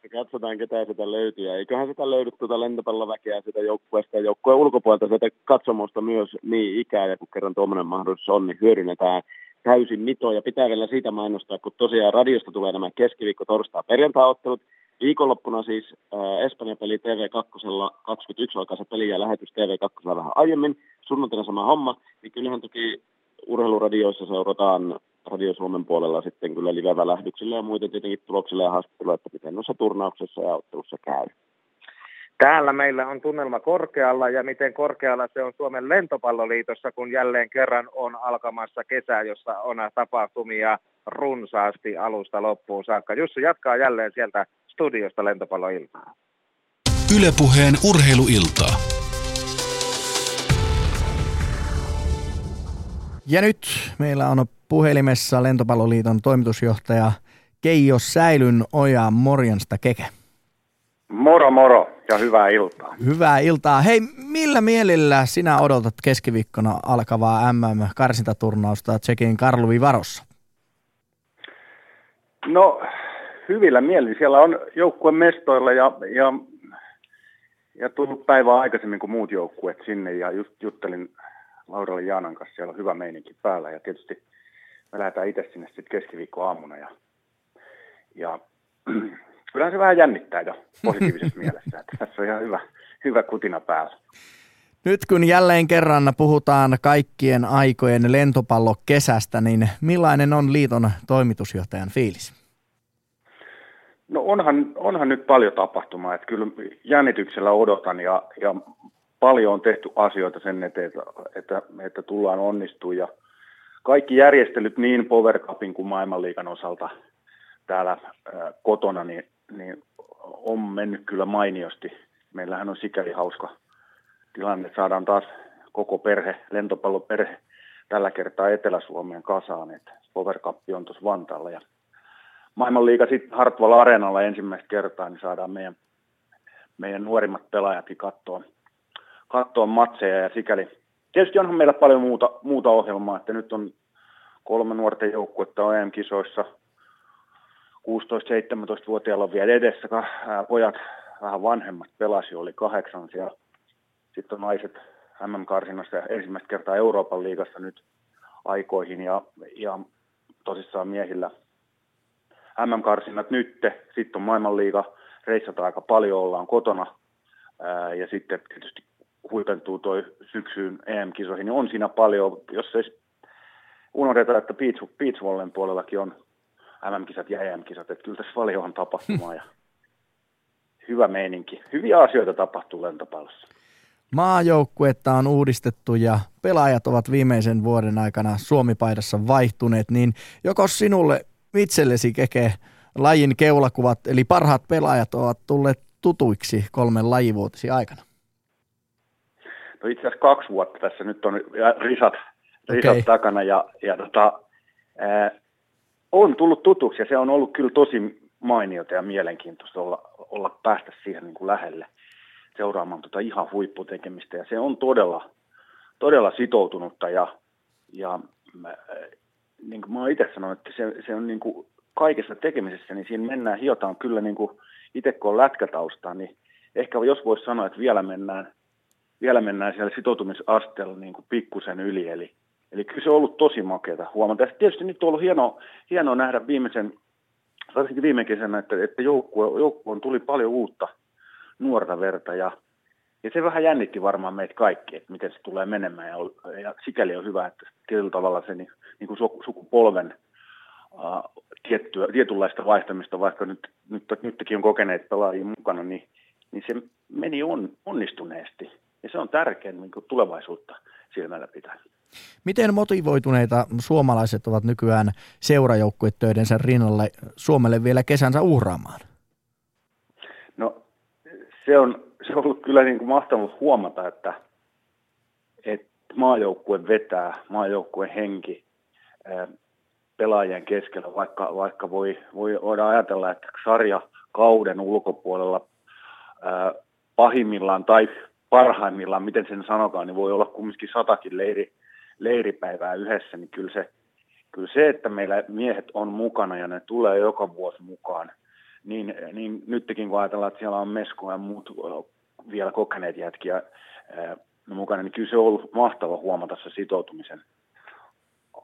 Ja katsotaan, ketä sitä löytyy. Eiköhän sitä löydy tuota lentopalloväkeä sitä joukkueesta ja joukkueen ulkopuolelta sitä katsomusta myös niin ikää. Ja kun kerran tuommoinen mahdollisuus on, niin hyödynnetään täysin mitoja. Pitää vielä siitä mainostaa, kun tosiaan radiosta tulee nämä keskiviikko, torstai, perjantai-ottelut. Viikonloppuna siis äh, Espanjan peli TV2, 21 alkaa se peli ja lähetys TV2 vähän aiemmin. Sunnuntaina sama homma, niin kyllähän toki urheiluradioissa seurataan Radio Suomen puolella sitten kyllä live-lähdyksillä ja muita tietenkin tuloksilla ja haastatteluilla, että miten noissa turnauksessa ja ottelussa käy. Täällä meillä on tunnelma korkealla ja miten korkealla se on Suomen lentopalloliitossa, kun jälleen kerran on alkamassa kesä, jossa on tapahtumia runsaasti alusta loppuun saakka. Jussi jatkaa jälleen sieltä studiosta lentopalloiltaa. Ylepuheen urheiluiltaa. Ja nyt meillä on puhelimessa Lentopalloliiton toimitusjohtaja Keijo Säilyn Oja. Morjesta Keke. Moro moro ja hyvää iltaa. Hyvää iltaa. Hei, millä mielellä sinä odotat keskiviikkona alkavaa MM-karsintaturnausta Tsekin Karluvi Varossa? No, hyvillä mielin. Siellä on joukkueen mestoilla ja, ja, ja tullut päivää aikaisemmin kuin muut joukkueet sinne ja just juttelin Laurella Jaanan kanssa, siellä on hyvä meininki päällä ja tietysti me lähdetään itse sinne sitten keskiviikkoaamuna ja, ja kyllähän se vähän jännittää jo positiivisessa mielessä, että tässä on ihan hyvä, hyvä kutina päällä. Nyt kun jälleen kerran puhutaan kaikkien aikojen lentopallokesästä, niin millainen on liiton toimitusjohtajan fiilis? No onhan, onhan nyt paljon tapahtumaa, että kyllä jännityksellä odotan ja, ja paljon on tehty asioita sen eteen, että, että, että tullaan onnistumaan. Ja kaikki järjestelyt niin Power Cupin kuin maailmanliikan osalta täällä ää, kotona, niin, niin on mennyt kyllä mainiosti. Meillähän on sikäli hauska tilanne, että saadaan taas koko perhe, lentopalloperhe tällä kertaa Etelä-Suomeen kasaan, että Power Cup on tuossa Vantaalla. Ja maailmanliiga sitten Hartwall Areenalla ensimmäistä kertaa, niin saadaan meidän, meidän nuorimmat pelaajatkin katsoa, katsoa matseja ja sikäli. Tietysti onhan meillä paljon muuta, muuta ohjelmaa, että nyt on kolme nuorten joukkuetta on EM-kisoissa, 16-17-vuotiailla on vielä edessä, pojat vähän vanhemmat pelasi, oli kahdeksan siellä. Sitten on naiset MM-karsinnassa ensimmäistä kertaa Euroopan liigassa nyt aikoihin ja, ja tosissaan miehillä MM-karsinnat nytte, sitten on maailmanliiga, reissata aika paljon, ollaan kotona ää, ja sitten tietysti huipentuu toi syksyyn EM-kisoihin, niin on siinä paljon, jos ei unohdeta, että beach, beach puolellakin on MM-kisat ja EM-kisat, että kyllä tässä paljon on tapahtumaa ja hyvä meininki. Hyviä asioita tapahtuu lentopallossa. Maajoukkuetta on uudistettu ja pelaajat ovat viimeisen vuoden aikana Suomipaidassa vaihtuneet, niin joko sinulle itsellesi keke lajin keulakuvat, eli parhaat pelaajat ovat tulleet tutuiksi kolmen lajivuotisi aikana? No itse asiassa kaksi vuotta tässä nyt on risat, risat okay. takana ja, ja tota, ää, on tullut tutuksi ja se on ollut kyllä tosi mainiota ja mielenkiintoista olla, olla päästä siihen niin kuin lähelle seuraamaan tota ihan huipputekemistä ja se on todella, todella sitoutunutta ja, ja niin kuin mä itse sanonut, että se, se on niin kuin kaikessa tekemisessä, niin siinä mennään, hiotaan kyllä niin kuin itse kun on lätkätausta, niin ehkä jos voisi sanoa, että vielä mennään, vielä mennään siellä sitoutumisasteella niin kuin pikkusen yli, eli, eli kyllä se on ollut tosi makeata huomata. Ja tietysti nyt on ollut hienoa, hienoa nähdä viimeisen, varsinkin viime kesänä, että, että joukkue, joukkueen tuli paljon uutta nuorta verta ja, ja se vähän jännitti varmaan meitä kaikki, että miten se tulee menemään ja, ja sikäli on hyvä, että tietyllä tavalla se niin, niin kuin sukupolven uh, tiettyä, tietynlaista vaihtamista, vaikka nyt, nyt, nytkin on kokeneet pelaajia mukana, niin, niin se meni on, onnistuneesti. Ja se on tärkeä niin kuin tulevaisuutta silmällä pitää. Miten motivoituneita suomalaiset ovat nykyään seurajoukkuetöidensä rinnalle Suomelle vielä kesänsä uhraamaan? No se on, se on ollut kyllä niin kuin mahtavaa huomata, että, että maajoukkue vetää, maajoukkueen henki pelaajien keskellä, vaikka, vaikka voi, voi, voidaan ajatella, että sarja kauden ulkopuolella pahimmillaan tai parhaimmillaan, miten sen sanokaan, niin voi olla kumminkin satakin leiri, leiripäivää yhdessä, niin kyllä se, kyllä se, että meillä miehet on mukana ja ne tulee joka vuosi mukaan, niin, niin nytkin kun ajatellaan, että siellä on Mesko ja muut vielä kokeneet jätkiä ää, mukana, niin kyllä se on ollut mahtava huomata se sitoutumisen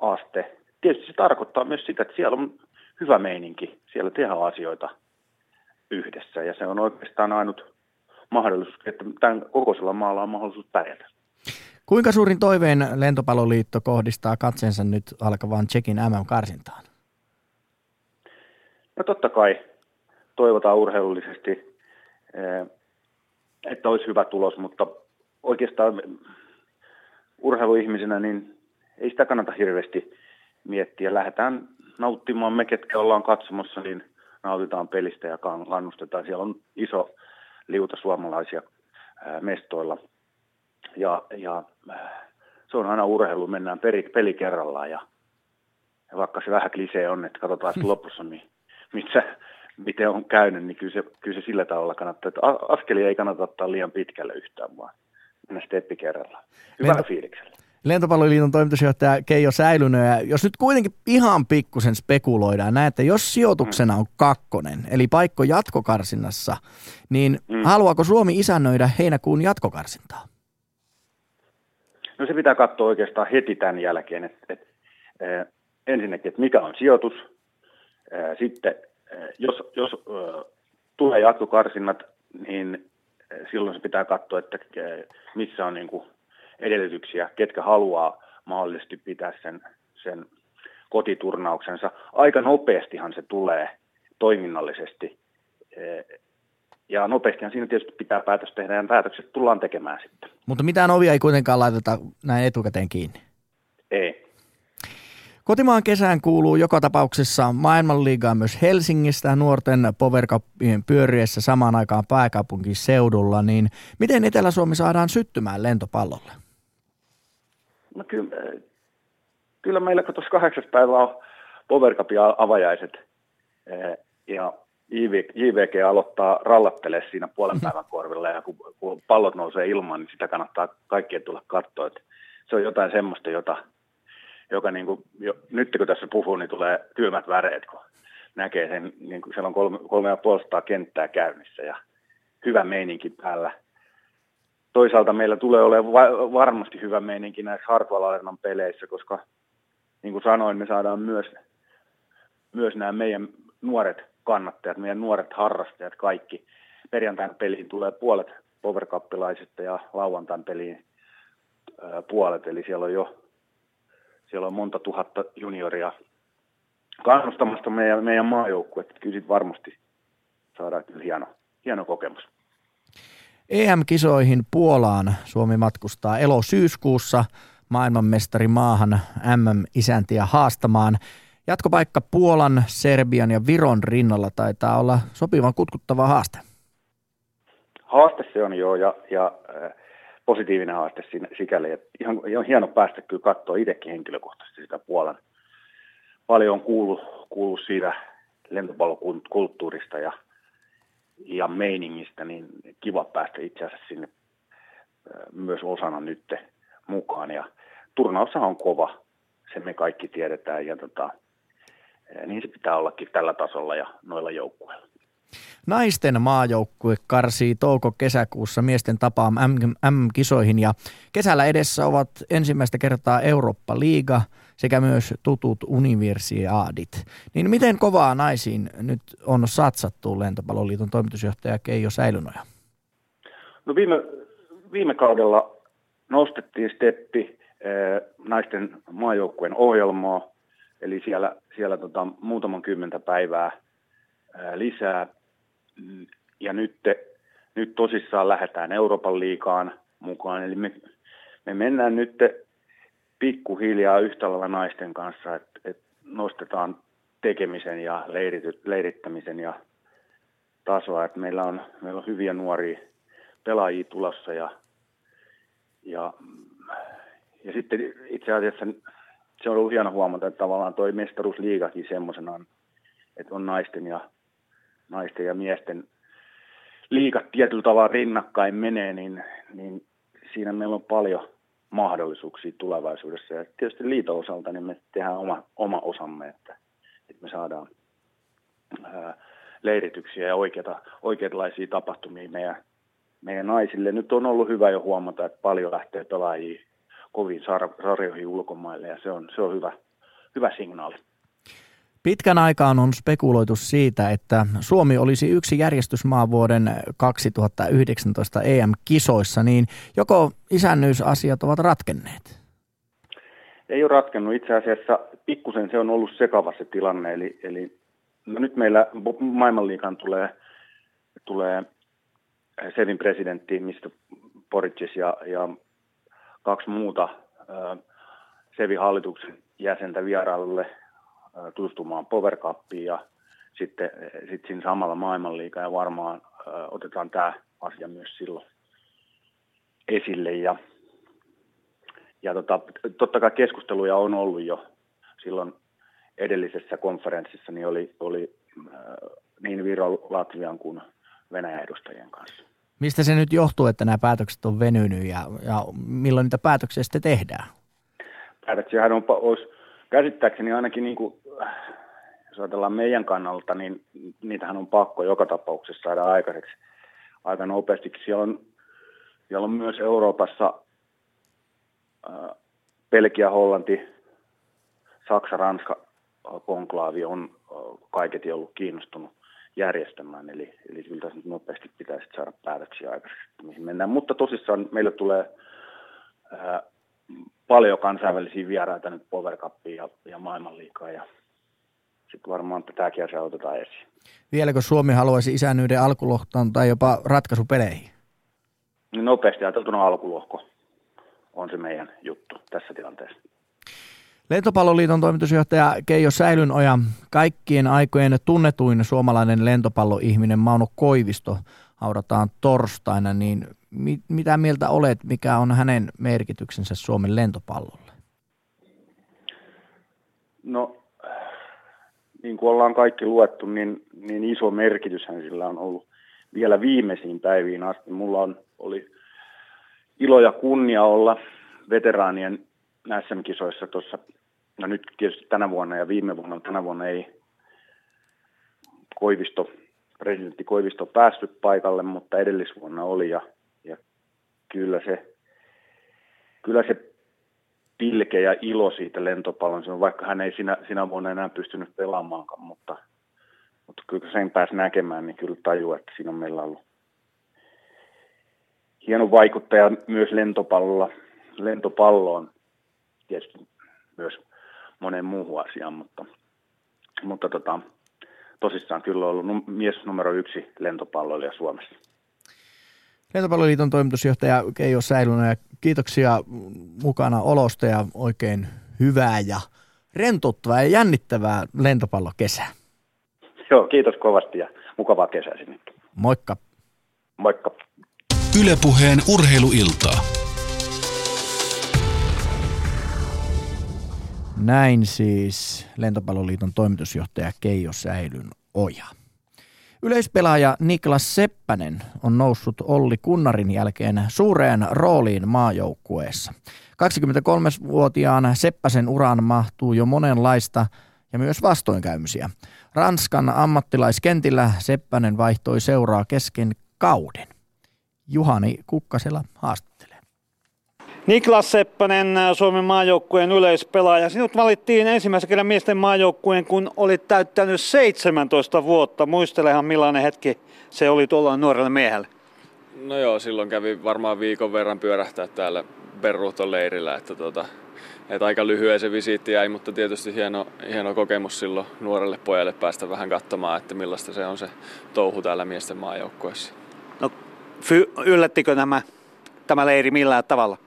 aste tietysti se tarkoittaa myös sitä, että siellä on hyvä meininki, siellä tehdään asioita yhdessä ja se on oikeastaan ainut mahdollisuus, että tämän kokoisella maalla on mahdollisuus pärjätä. Kuinka suurin toiveen lentopalloliitto kohdistaa katseensa nyt alkavaan Tsekin MM-karsintaan? No totta kai toivotaan urheilullisesti, eh, että olisi hyvä tulos, mutta oikeastaan urheiluihmisenä niin ei sitä kannata hirveästi miettiä. Lähdetään nauttimaan me, ketkä ollaan katsomassa, niin nautitaan pelistä ja kannustetaan. Siellä on iso liuta suomalaisia mestoilla. Ja, ja se on aina urheilu, mennään peli, peli kerrallaan ja, ja vaikka se vähän klisee on, että katsotaan sitten lopussa, niin mitä, miten on käynyt, niin kyllä se, kyllä se sillä tavalla kannattaa. Että askelia ei kannata ottaa liian pitkälle yhtään, vaan mennä steppi kerrallaan. Hyvällä Lento, fiiliksellä. Lentopalloliiton toimitusjohtaja Keijo Säilynen, ja jos nyt kuitenkin ihan pikkusen spekuloidaan, näette, jos sijoituksena on kakkonen, eli paikko jatkokarsinnassa, niin mm. haluaako Suomi isännöidä heinäkuun jatkokarsintaa? No se pitää katsoa oikeastaan heti tämän jälkeen, että, että äh, ensinnäkin, että mikä on sijoitus, äh, sitten jos, jos tulee jatkokarsinnat, niin silloin se pitää katsoa, että missä on niin kuin, edellytyksiä, ketkä haluaa mahdollisesti pitää sen, sen kotiturnauksensa. Aika nopeastihan se tulee toiminnallisesti. Ja nopeastihan siinä tietysti pitää päätös tehdä ja päätökset tullaan tekemään sitten. Mutta mitään ovia ei kuitenkaan laiteta näin etukäteen kiinni? Ei. Kotimaan kesään kuuluu joka tapauksessa maailmanliigaa myös Helsingistä nuorten Power Cupien pyöriessä samaan aikaan pääkaupunkiseudulla, niin miten Etelä-Suomi saadaan syttymään lentopallolle? No kyllä, kyllä meillä tuossa kahdeksas päivä on Power Cupin avajaiset ja JVG aloittaa rallattelee siinä puolen päivän korvilla ja kun, kun pallot nousee ilmaan, niin sitä kannattaa kaikkien tulla katsoa. Että se on jotain semmoista, jota, joka niin kuin, jo, nyt kun tässä puhuu, niin tulee kylmät väreet, kun näkee sen, niin kuin siellä on kolme, kolme ja puolestaan kenttää käynnissä ja hyvä meininki päällä. Toisaalta meillä tulee olemaan varmasti hyvä meininki näissä Hartwall peleissä, koska niin kuin sanoin, me saadaan myös, myös nämä meidän nuoret kannattajat, meidän nuoret harrastajat, kaikki. Perjantain peliin tulee puolet powercuppilaisista ja lauantain peliin puolet, eli siellä on jo siellä on monta tuhatta junioria kannustamasta meidän, meidän maajoukkuetta. Kyllä varmasti saadaan kyllä hieno, hieno kokemus. EM-kisoihin Puolaan Suomi matkustaa elo-syyskuussa maailmanmestari maahan MM-isäntiä haastamaan. Jatkopaikka Puolan, Serbian ja Viron rinnalla taitaa olla sopivan kutkuttava haaste. Haaste se on joo ja, ja äh, positiivinen haaste siinä, sikäli, että ihan, ihan hieno päästä kyllä katsoa itsekin henkilökohtaisesti sitä Puolan. Paljon on kuullut, kuullut siitä lentopallokulttuurista ja, ja meiningistä, niin kiva päästä itse asiassa sinne äh, myös osana nyt mukaan. Ja turnaushan on kova, se me kaikki tiedetään ja tota, niin se pitää ollakin tällä tasolla ja noilla joukkueilla. Naisten maajoukkue karsii touko-kesäkuussa miesten tapaan M-kisoihin ja kesällä edessä ovat ensimmäistä kertaa Eurooppa-liiga sekä myös tutut universiaadit. Niin miten kovaa naisiin nyt on satsattu Lentopalloliiton toimitusjohtaja Keijo Säilynoja? No viime, viime kaudella nostettiin steppi eh, naisten maajoukkueen ohjelmaa Eli siellä, siellä tota, muutaman kymmentä päivää ää, lisää. Ja nyt, nyt tosissaan lähdetään Euroopan liikaan mukaan. Eli me, me mennään nyt pikkuhiljaa yhtä lailla naisten kanssa, että et nostetaan tekemisen ja leirity, leirittämisen ja tasoa. Et meillä, on, meillä on hyviä nuoria pelaajia tulossa ja, ja, ja sitten itse asiassa se on ollut hieno huomata, että tavallaan toi mestaruusliigakin semmoisena, että on naisten ja, naisten ja miesten liigat tietyllä tavalla rinnakkain menee, niin, niin siinä meillä on paljon mahdollisuuksia tulevaisuudessa. Ja tietysti liiton osalta niin me tehdään oma, oma osamme, että, että me saadaan ää, leirityksiä ja oikeita, oikeanlaisia tapahtumia meidän, meidän naisille. Nyt on ollut hyvä jo huomata, että paljon lähtee pelaajia koviin sarjoihin ulkomaille ja se on, se on hyvä, hyvä signaali. Pitkän aikaan on spekuloitu siitä, että Suomi olisi yksi järjestysmaa vuoden 2019 EM-kisoissa, niin joko isännyysasiat ovat ratkenneet? Ei ole ratkennut. Itse asiassa pikkusen se on ollut sekava se tilanne. Eli, eli no nyt meillä maailmanliikan tulee, tulee Sevin presidentti Mr. Boricis ja, ja kaksi muuta Sevi-hallituksen jäsentä vierailulle tutustumaan Power Cupiin ja sitten sit siinä samalla maailmanliikaa ja varmaan otetaan tämä asia myös silloin esille. Ja, ja tota, totta kai keskusteluja on ollut jo silloin edellisessä konferenssissa, niin oli, oli niin Viro, Latvian kuin Venäjän edustajien kanssa. Mistä se nyt johtuu, että nämä päätökset on venynyt ja, ja milloin niitä päätöksiä sitten tehdään? Päätöksiähän on, olisi käsittääkseni ainakin, niin kuin, jos ajatellaan meidän kannalta, niin niitähän on pakko joka tapauksessa saada aikaiseksi aika nopeasti. Siellä on, siellä on myös Euroopassa Belgia, Hollanti, Saksa, Ranska konklaavi on kaiketi ollut kiinnostunut järjestämään. Eli, eli kyllä tässä nopeasti pitäisi saada päätöksiä aikaiseksi, mihin mennään. Mutta tosissaan meille tulee ää, paljon kansainvälisiä vieraita nyt Power Cupiin ja, ja maailmanliikaa ja sitten varmaan tätäkin asiaa otetaan esiin. Vieläkö Suomi haluaisi isännyyden alkulohtaan tai jopa ratkaisupeleihin? Niin nopeasti ajateltuna alkulohko on se meidän juttu tässä tilanteessa. Lentopalloliiton toimitusjohtaja Keijo Säilynoja, kaikkien aikojen tunnetuin suomalainen lentopalloihminen Mauno Koivisto haudataan torstaina, niin mit, mitä mieltä olet, mikä on hänen merkityksensä Suomen lentopallolle? No, niin kuin ollaan kaikki luettu, niin, niin iso merkityshän sillä on ollut vielä viimeisiin päiviin asti. Mulla on, oli ilo ja kunnia olla veteraanien SM-kisoissa tuossa, no nyt tietysti tänä vuonna ja viime vuonna, tänä vuonna ei Koivisto, presidentti Koivisto päässyt paikalle, mutta edellisvuonna oli ja, ja kyllä se, kyllä se pilke ja ilo siitä lentopallon, vaikka hän ei sinä, sinä vuonna enää pystynyt pelaamaankaan, mutta, mutta kyllä sen pääsi näkemään, niin kyllä tajuu, että siinä on meillä ollut hieno vaikuttaja myös lentopallolla, lentopalloon, tietysti myös moneen muuhun asiaan, mutta, mutta tota, tosissaan kyllä on ollut mies numero yksi lentopalloilija Suomessa. Lentopalloliiton toimitusjohtaja Keijo Säilynen, kiitoksia mukana olosta ja oikein hyvää ja rentouttavaa ja jännittävää lentopallokesää. Joo, kiitos kovasti ja mukavaa kesää sinne. Moikka. Moikka. Ylepuheen urheiluiltaa. Näin siis Lentopalloliiton toimitusjohtaja Keijo Säilyn oja. Yleispelaaja Niklas Seppänen on noussut Olli Kunnarin jälkeen suureen rooliin maajoukkueessa. 23-vuotiaan Seppäsen uraan mahtuu jo monenlaista ja myös vastoinkäymisiä. Ranskan ammattilaiskentillä Seppänen vaihtoi seuraa kesken kauden. Juhani Kukkasela haastattelee. Niklas Seppänen, Suomen maajoukkueen yleispelaaja. Sinut valittiin ensimmäisen kerran miesten maajoukkueen, kun olit täyttänyt 17 vuotta. Muistelehan millainen hetki se oli tuolla nuorelle miehelle. No joo, silloin kävi varmaan viikon verran pyörähtää täällä Berruhton leirillä. Että tota, että aika lyhyen se visiitti jäi, mutta tietysti hieno, hieno kokemus silloin nuorelle pojalle päästä vähän katsomaan, että millaista se on se touhu täällä miesten maajoukkueessa. No, fy- yllättikö nämä, tämä leiri millään tavalla?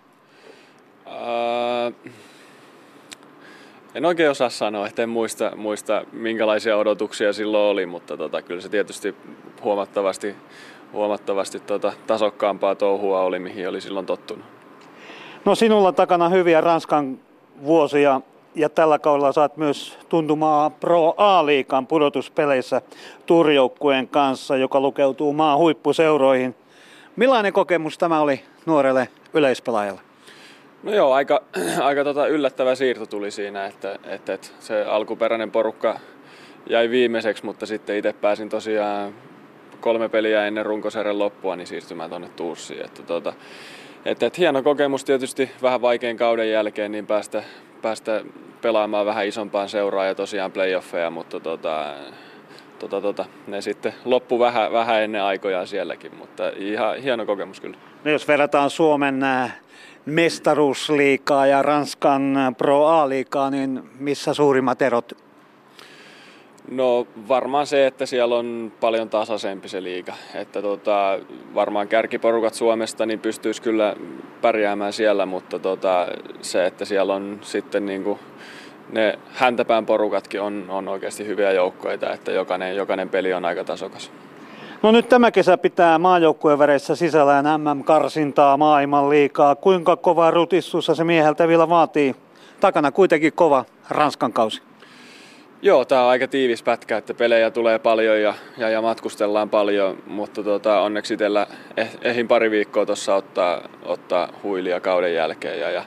En oikein osaa sanoa, että en muista, muista minkälaisia odotuksia silloin oli, mutta tota, kyllä se tietysti huomattavasti, huomattavasti tota, tasokkaampaa touhua oli, mihin oli silloin tottunut. No sinulla takana hyviä Ranskan vuosia ja tällä kaudella saat myös tuntumaan Pro A-liikan pudotuspeleissä turjoukkueen kanssa, joka lukeutuu maan huippuseuroihin. Millainen kokemus tämä oli nuorelle yleispelaajalle? No joo, aika, aika tota yllättävä siirto tuli siinä, että, että, että se alkuperäinen porukka jäi viimeiseksi, mutta sitten itse pääsin tosiaan kolme peliä ennen runkosarjan loppua niin siirtymään tuonne Tuussiin. Että, tota, että, että hieno kokemus tietysti vähän vaikean kauden jälkeen niin päästä, päästä pelaamaan vähän isompaan seuraa ja tosiaan playoffeja, mutta tota, tota, tota, ne sitten loppu vähän, vähän ennen aikojaan sielläkin, mutta ihan hieno kokemus kyllä. No jos verrataan Suomen mestaruusliikaa ja Ranskan Pro A-liikaa, niin missä suurimmat erot? No varmaan se, että siellä on paljon tasaisempi se liiga. Että tota, varmaan kärkiporukat Suomesta niin pystyisi kyllä pärjäämään siellä, mutta tota, se, että siellä on sitten niin kuin ne häntäpään porukatkin on, on oikeasti hyviä joukkoita, että jokainen, jokainen peli on aika tasokas. No nyt tämä kesä pitää maajoukkueen väreissä sisällään MM-karsintaa maailman liikaa. Kuinka kova rutissussa se mieheltä vielä vaatii? Takana kuitenkin kova Ranskan kausi. Joo, tämä on aika tiivis pätkä, että pelejä tulee paljon ja, ja, ja matkustellaan paljon, mutta tota, onneksi itsellä eh, ehin pari viikkoa tuossa ottaa, ottaa huilia kauden jälkeen ja, ja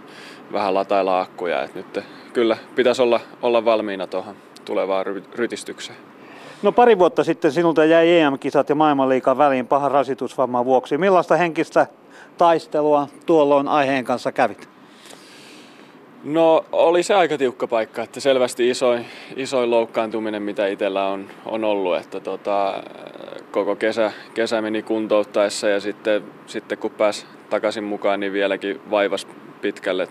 vähän latailla akkuja. Et nyt kyllä pitäisi olla, olla valmiina tuohon tulevaan rytistykseen. No pari vuotta sitten sinulta jäi EM-kisat ja maailmanliikan väliin pahan rasitusvamman vuoksi. Millaista henkistä taistelua tuolloin aiheen kanssa kävit? No oli se aika tiukka paikka, että selvästi isoin, isoin loukkaantuminen mitä itsellä on, on ollut, että tota, koko kesä, kesä meni kuntouttaessa ja sitten, sitten kun pääsi takaisin mukaan, niin vieläkin vaivas pitkälle,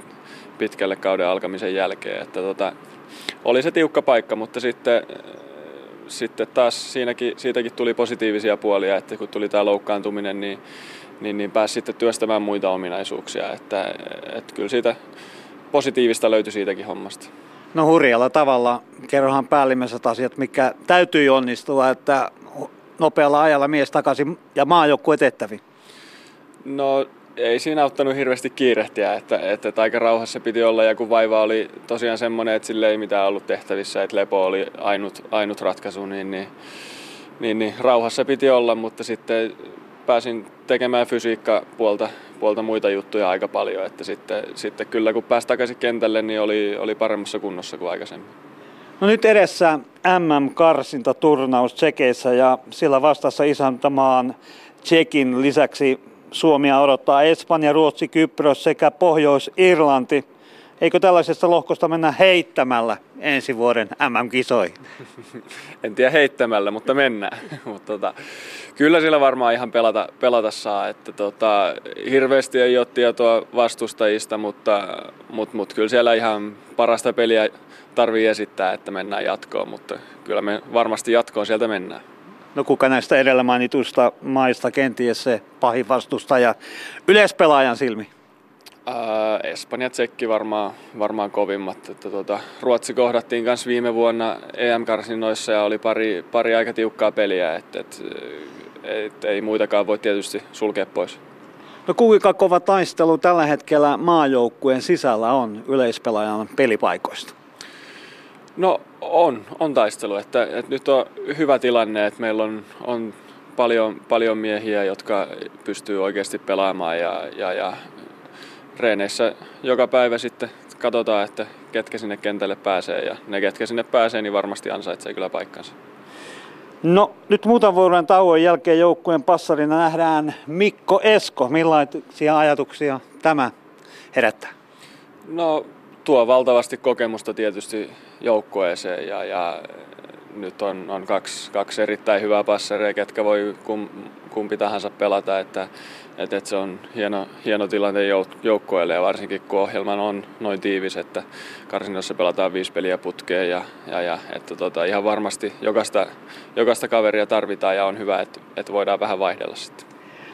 pitkälle kauden alkamisen jälkeen. Että tota, oli se tiukka paikka, mutta sitten sitten taas siinäkin, siitäkin tuli positiivisia puolia, että kun tuli tämä loukkaantuminen, niin, niin, niin pääsi sitten työstämään muita ominaisuuksia. Että, että kyllä siitä positiivista löytyi siitäkin hommasta. No hurjalla tavalla. Kerrohan päällimmäiset asiat, mikä täytyy onnistua, että nopealla ajalla mies takaisin ja maajoukkue tehtäviin. No ei siinä auttanut hirveästi kiirehtiä, että, että, että aika rauhassa piti olla ja kun vaiva oli tosiaan semmoinen, että sille ei mitään ollut tehtävissä, että lepo oli ainut, ainut ratkaisu, niin, niin, niin, niin rauhassa piti olla, mutta sitten pääsin tekemään fysiikkapuolta puolta muita juttuja aika paljon, että sitten, sitten kyllä kun pääsi takaisin kentälle, niin oli, oli paremmassa kunnossa kuin aikaisemmin. No nyt edessä MM-karsintaturnaus Tsekeissä ja sillä vastassa isäntämaan Tsekin lisäksi Suomia odottaa Espanja, Ruotsi, Kypros sekä Pohjois-Irlanti. Eikö tällaisesta lohkosta mennä heittämällä ensi vuoden MM-kisoihin? en tiedä heittämällä, mutta mennään. mutta tota, kyllä sillä varmaan ihan pelata, pelata saa. Että tota, hirveästi ei ole tietoa vastustajista, mutta, mutta, mutta kyllä siellä ihan parasta peliä tarvii esittää, että mennään jatkoon, mutta kyllä me varmasti jatkoon sieltä mennään. No kuka näistä edellä mainituista maista kenties se pahin vastustaja yleispelaajan silmi? Ää, Espanja Tsekki varmaan, varmaan kovimmat. Että tuota, Ruotsi kohdattiin myös viime vuonna EM-karsinoissa ja oli pari, pari aika tiukkaa peliä. Et, et, et, ei muitakaan voi tietysti sulkea pois. No kuinka kova taistelu tällä hetkellä maajoukkueen sisällä on yleispelaajan pelipaikoista? No on, on taistelu. Että, että nyt on hyvä tilanne, että meillä on, on paljon, paljon miehiä, jotka pystyy oikeasti pelaamaan ja, ja, ja reeneissä joka päivä sitten katsotaan, että ketkä sinne kentälle pääsee ja ne ketkä sinne pääsee, niin varmasti ansaitsee kyllä paikkansa. No nyt muutaman vuoden tauon jälkeen joukkueen passarina nähdään Mikko Esko. Millaisia ajatuksia tämä herättää? No tuo valtavasti kokemusta tietysti joukkueeseen ja, ja nyt on, on kaksi, kaksi erittäin hyvää passaria, ketkä voi kum, kumpi tahansa pelata, että, että, että se on hieno, hieno tilanne joukkueelle ja varsinkin kun ohjelma on noin tiivis, että karsinnossa pelataan viisi peliä putkeen ja, ja, ja että tota, ihan varmasti jokaista, jokaista kaveria tarvitaan ja on hyvä, että, että voidaan vähän vaihdella sitten.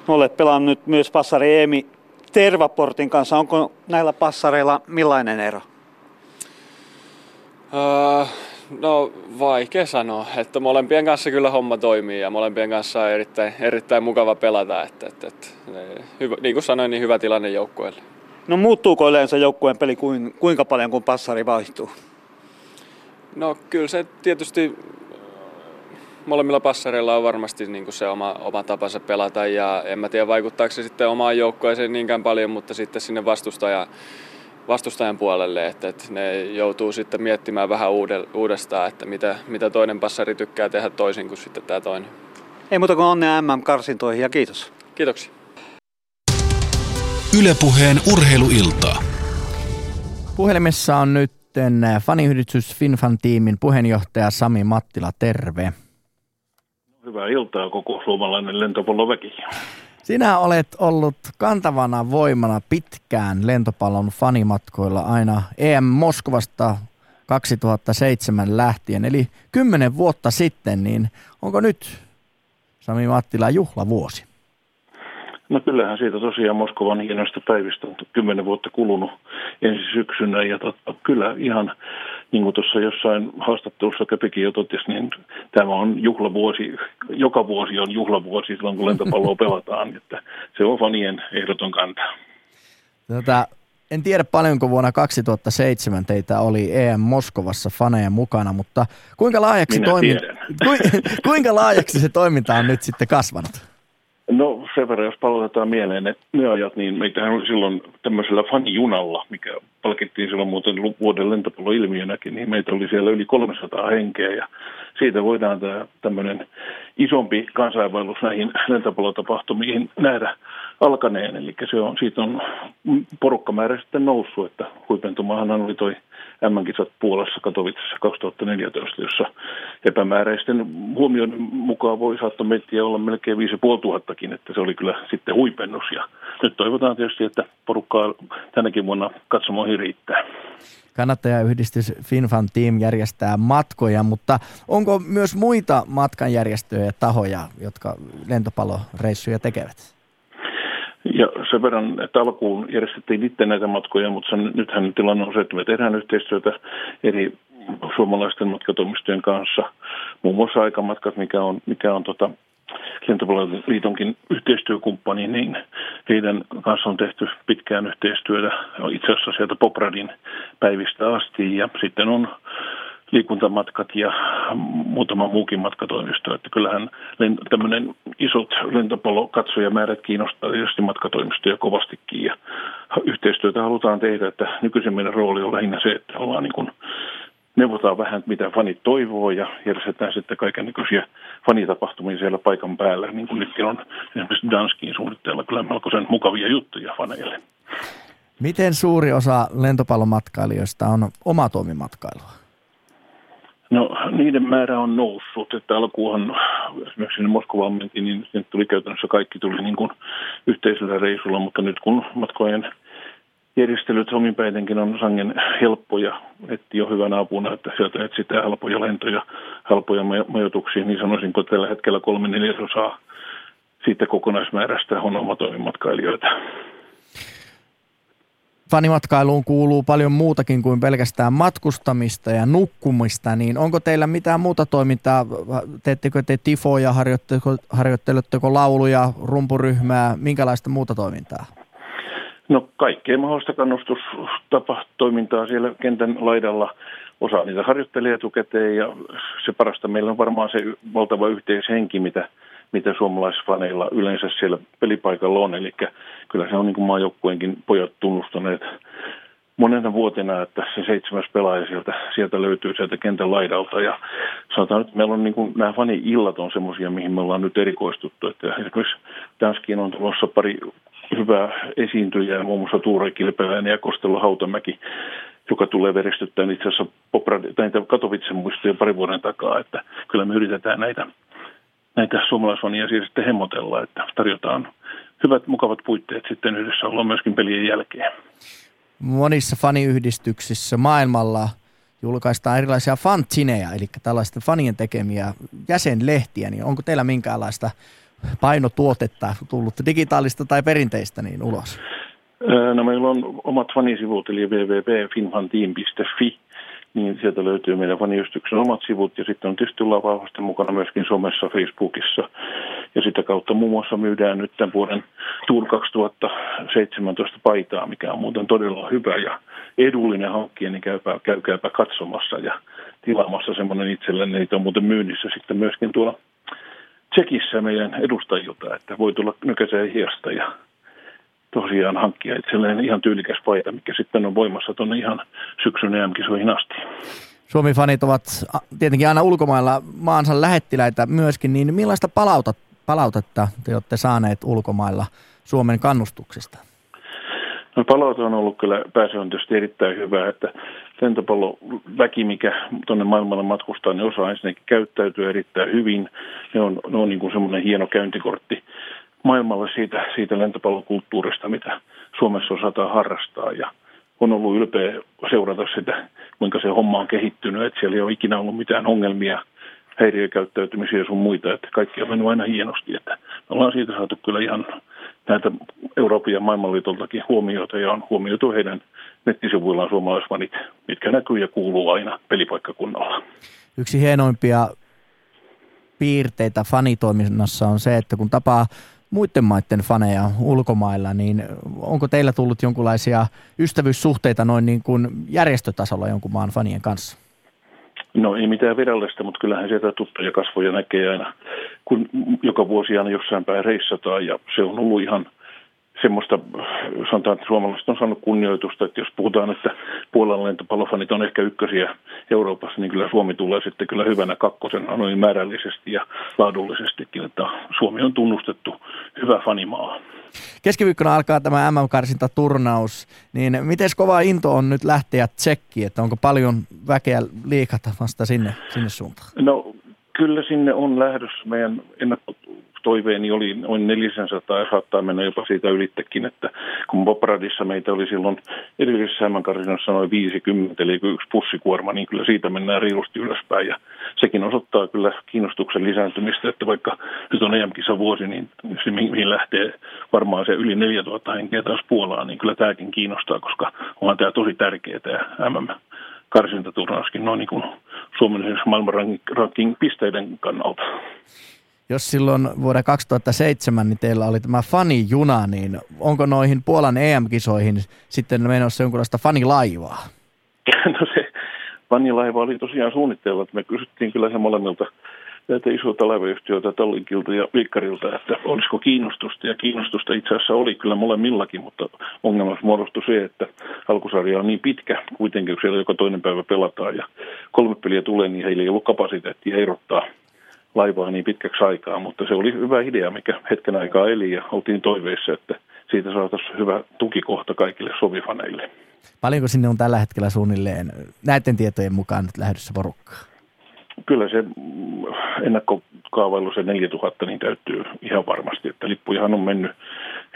Olet pelannut myös passari Eemi Tervaportin kanssa. Onko näillä passareilla millainen ero? Uh, no vaikea sanoa, että molempien kanssa kyllä homma toimii ja molempien kanssa on erittäin, erittäin mukava pelata. Että, että, että, hyvä, niin kuin sanoin, niin hyvä tilanne joukkueelle. No muuttuuko yleensä joukkueen peli kuinka paljon, kun passari vaihtuu? No kyllä se tietysti molemmilla passareilla on varmasti niin kuin se oma, oma tapansa pelata ja en mä tiedä vaikuttaako se sitten omaan joukkueeseen niinkään paljon, mutta sitten sinne vastustajan, vastustajan puolelle, että, että ne joutuu sitten miettimään vähän uudestaan, että mitä, mitä toinen passari tykkää tehdä toisin kuin sitten tämä toinen. Ei muuta kuin onnea MM-karsintoihin ja kiitos. Kiitoksia. Ylepuheen urheiluiltaa. Puhelimessa on nyt faniyhdistys Finfan tiimin puheenjohtaja Sami Mattila, terve. Hyvää iltaa koko suomalainen lentopalloväki. Sinä olet ollut kantavana voimana pitkään lentopallon fanimatkoilla aina EM Moskovasta 2007 lähtien, eli kymmenen vuotta sitten, niin onko nyt Sami Mattila juhlavuosi? No kyllähän siitä tosiaan Moskovan hienosta päivistä on kymmenen vuotta kulunut ensi syksynä ja tota, kyllä ihan niin kuin tuossa jossain haastattelussa Köpikin jo totesi, niin tämä on juhlavuosi, joka vuosi on juhlavuosi silloin kun lentopalloa pelataan, että se on fanien ehdoton kanta. Tätä, en tiedä paljonko vuonna 2007 teitä oli EM Moskovassa faneja mukana, mutta kuinka laajaksi, toimi... Ku, kuinka laajaksi se toiminta on nyt sitten kasvanut? No sen verran, jos palautetaan mieleen ne, ne ajat, niin meitähän oli silloin tämmöisellä fanijunalla, mikä palkittiin silloin muuten vuoden lentopalloilmiönäkin, niin meitä oli siellä yli 300 henkeä ja siitä voidaan tämä tämmöinen isompi kansainvaellus näihin lentopallotapahtumiin nähdä alkaneen. Eli se on, siitä on porukkamäärä sitten noussut, että huipentumahan oli toi M-kisat Puolassa Katowicessa 2014, jossa epämääräisten huomioiden mukaan voi saattaa meitä olla melkein 5500, että se oli kyllä sitten huipennus. Ja nyt toivotaan tietysti, että porukkaa tänäkin vuonna katsomoihin riittää. Kannattajayhdistys FinFan Team järjestää matkoja, mutta onko myös muita matkanjärjestöjä ja tahoja, jotka lentopalloreissuja tekevät? Ja sen verran, että alkuun järjestettiin itse näitä matkoja, mutta sen, nythän tilanne on se, että me tehdään yhteistyötä eri suomalaisten matkatoimistojen kanssa. Muun muassa aikamatkat, mikä on, mikä on tota, Lentopalloliitonkin yhteistyökumppani, niin heidän kanssa on tehty pitkään yhteistyötä itse asiassa sieltä Popradin päivistä asti ja sitten on liikuntamatkat ja muutama muukin matkatoimisto. Että kyllähän tämmöinen isot lentopallokatsojamäärät kiinnostaa tietysti matkatoimistoja kovastikin ja yhteistyötä halutaan tehdä, että nykyisin meidän rooli on lähinnä se, että ollaan niin kuin neuvotaan vähän, mitä fanit toivoo ja järjestetään sitten kaiken näköisiä fanitapahtumia siellä paikan päällä, niin kuin nytkin on esimerkiksi Danskin suunnitteella kyllä melkoisen mukavia juttuja faneille. Miten suuri osa lentopallomatkailijoista on omatoimimatkailua? No niiden määrä on noussut, että alkuunhan esimerkiksi Moskovaan mentiin, niin sinne tuli käytännössä kaikki tuli niin kuin yhteisellä reisulla, mutta nyt kun matkojen järjestelyt ominpäitenkin on sangen helppoja, etti on hyvänä apuna, että sieltä etsitään helpoja lentoja, helpoja majoituksia, niin sanoisinko tällä hetkellä kolme neljäsosaa siitä kokonaismäärästä on omatoimimatkailijoita fanimatkailuun kuuluu paljon muutakin kuin pelkästään matkustamista ja nukkumista, niin onko teillä mitään muuta toimintaa? Teettekö te tifoja, harjoitteletteko, harjoitteletteko lauluja, rumpuryhmää, minkälaista muuta toimintaa? No kaikkea mahdollista kannustustapa toimintaa siellä kentän laidalla. Osa niitä harjoittelee etukäteen ja se parasta meillä on varmaan se valtava yhteishenki, mitä mitä suomalaisfaneilla yleensä siellä pelipaikalla on. Eli kyllä se on niin kuin maajoukkueenkin pojat tunnustaneet monena vuotena, että se seitsemäs pelaaja sieltä, sieltä löytyy sieltä kentän laidalta. Ja sanotaan että meillä on niin kuin, nämä fani-illat on semmoisia, mihin me ollaan nyt erikoistuttu. Että esimerkiksi Danskiin on tulossa pari hyvää esiintyjää, muun muassa Tuure Kilpeläinen ja Kostelo Hautamäki, joka tulee veristyttämään itse asiassa Poprad, tai Katowicen muistoja pari vuoden takaa, että kyllä me yritetään näitä näitä suomalaisfania siis sitten hemmotella, että tarjotaan hyvät, mukavat puitteet sitten yhdessä olla myöskin pelien jälkeen. Monissa faniyhdistyksissä maailmalla julkaistaan erilaisia fantineja, eli tällaisten fanien tekemiä jäsenlehtiä, niin onko teillä minkäänlaista painotuotetta tullut digitaalista tai perinteistä niin ulos? No meillä on omat fanisivut, eli www.finfanteam.fi, niin sieltä löytyy meidän faniyhdistyksen omat sivut ja sitten on tietysti ollaan vahvasti mukana myöskin somessa, Facebookissa. Ja sitä kautta muun muassa myydään nyt tämän vuoden Tour 2017 paitaa, mikä on muuten todella hyvä ja edullinen hankkia, niin käykää, käykääpä katsomassa ja tilaamassa semmoinen itsellenne. Niitä on muuten myynnissä sitten myöskin tuolla Tsekissä meidän edustajilta, että voi tulla nykäiseen hiasta ja tosiaan hankkia itselleen ihan tyylikäs paita, mikä sitten on voimassa tuonne ihan syksyn EM-kisoihin asti. Suomi-fanit ovat tietenkin aina ulkomailla maansa lähettiläitä myöskin, niin millaista palautat, palautetta te olette saaneet ulkomailla Suomen kannustuksista? No palaute on ollut kyllä pääsääntöisesti erittäin hyvä, että lentopalloväki, mikä tuonne maailmalle matkustaa, ne osaa ensinnäkin käyttäytyä erittäin hyvin. Ne on, ne on niin kuin semmoinen hieno käyntikortti maailmalle siitä, siitä lentopallokulttuurista, mitä Suomessa osataan harrastaa. Ja on ollut ylpeä seurata sitä, kuinka se homma on kehittynyt, että siellä ei ole ikinä ollut mitään ongelmia, häiriökäyttäytymisiä sun muita, että kaikki on mennyt aina hienosti. Että me ollaan siitä saatu kyllä ihan näitä Euroopan ja maailmanliitoltakin huomioita ja on huomioitu heidän nettisivuillaan suomalaisvanit, mitkä näkyy ja kuuluu aina pelipaikkakunnalla. Yksi hienoimpia piirteitä fanitoiminnassa on se, että kun tapaa muiden maiden faneja ulkomailla, niin onko teillä tullut jonkinlaisia ystävyyssuhteita noin niin kuin järjestötasolla jonkun maan fanien kanssa? No ei mitään virallista, mutta kyllähän sieltä tuttuja kasvoja näkee aina, kun joka vuosi aina jossain päin reissataan ja se on ollut ihan – semmoista, sanotaan, että suomalaiset on saanut kunnioitusta, että jos puhutaan, että Puolan lentopallofanit on ehkä ykkösiä Euroopassa, niin kyllä Suomi tulee sitten kyllä hyvänä kakkosena noin määrällisesti ja laadullisestikin, että Suomi on tunnustettu hyvä fanimaa. Keskiviikkona alkaa tämä MM-karsintaturnaus, niin miten kova into on nyt lähteä tsekkiin, että onko paljon väkeä liikata vasta sinne, sinne suuntaan? No kyllä sinne on lähdössä meidän ennakko toiveeni oli noin 400 ja saattaa mennä jopa siitä ylittekin, että kun Bopradissa meitä oli silloin edellisessä karsinassa noin 50, eli yksi pussikuorma, niin kyllä siitä mennään reilusti ylöspäin ja sekin osoittaa kyllä kiinnostuksen lisääntymistä, että vaikka nyt on EM-kisa vuosi, niin se mihin lähtee varmaan se yli 4000 henkeä taas Puolaan, niin kyllä tämäkin kiinnostaa, koska onhan tämä tosi tärkeää tämä MM karsintaturnauskin noin niin kuin Suomen maailman ranking pisteiden kannalta jos silloin vuoden 2007 niin teillä oli tämä Fani-juna, niin onko noihin Puolan EM-kisoihin sitten menossa jonkinlaista fanilaivaa? No se fanilaiva oli tosiaan suunnitteilla, että me kysyttiin kyllä se molemmilta näitä isoilta laivayhtiöiltä, Tallinkilta ja Viikkarilta, että olisiko kiinnostusta. Ja kiinnostusta itse asiassa oli kyllä molemmillakin, mutta ongelmaksi muodostui se, että alkusarja on niin pitkä kuitenkin, kun siellä joka toinen päivä pelataan ja kolme peliä tulee, niin heillä ei ollut kapasiteettia erottaa laivaa niin pitkäksi aikaa, mutta se oli hyvä idea, mikä hetken aikaa eli ja oltiin toiveissa, että siitä saataisiin hyvä tukikohta kaikille sovifaneille. Paljonko sinne on tällä hetkellä suunnilleen näiden tietojen mukaan nyt lähdössä porukkaa? Kyllä se ennakkokaavailu se 4000 niin täyttyy ihan varmasti, että lippujahan on mennyt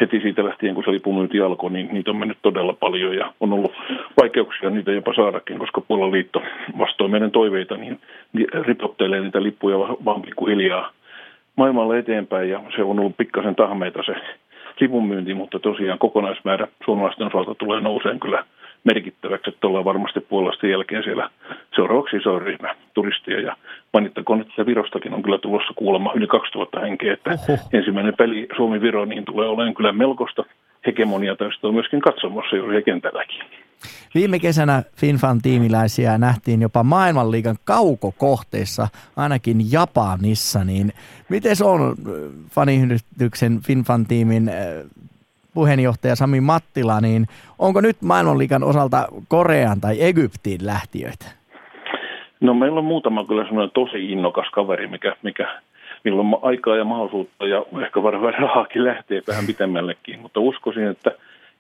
heti siitä lähtien, kun se lipunmyynti alkoi, niin niitä on mennyt todella paljon ja on ollut vaikeuksia niitä jopa saadakin, koska Puolan liitto vastoin meidän toiveita niin ripottelee niitä lippuja vaan pikkuhiljaa maailmalle eteenpäin ja se on ollut pikkasen tahmeita se lipunmyynti, mutta tosiaan kokonaismäärä suomalaisten osalta tulee nouseen kyllä merkittäväksi, että ollaan varmasti puolesta jälkeen siellä seuraavaksi iso ryhmä turistia ja mainittakoon, että Virostakin on kyllä tulossa kuulemma yli 2000 henkeä, että Oho. ensimmäinen peli Suomi-Viro niin tulee olemaan kyllä melkoista hegemonia tästä on myöskin katsomassa juuri kentälläkin. Viime kesänä FinFan tiimiläisiä nähtiin jopa maailmanliigan kaukokohteissa, ainakin Japanissa, niin miten se on äh, faniyhdistyksen FinFan tiimin äh, puheenjohtaja Sami Mattila, niin onko nyt maailmanliikan osalta Korean tai Egyptiin lähtiöitä? No meillä on muutama kyllä semmoinen tosi innokas kaveri, mikä, mikä milloin aikaa ja mahdollisuutta ja ehkä varmaan rahaakin lähtee vähän pitemmällekin, mutta uskoisin, että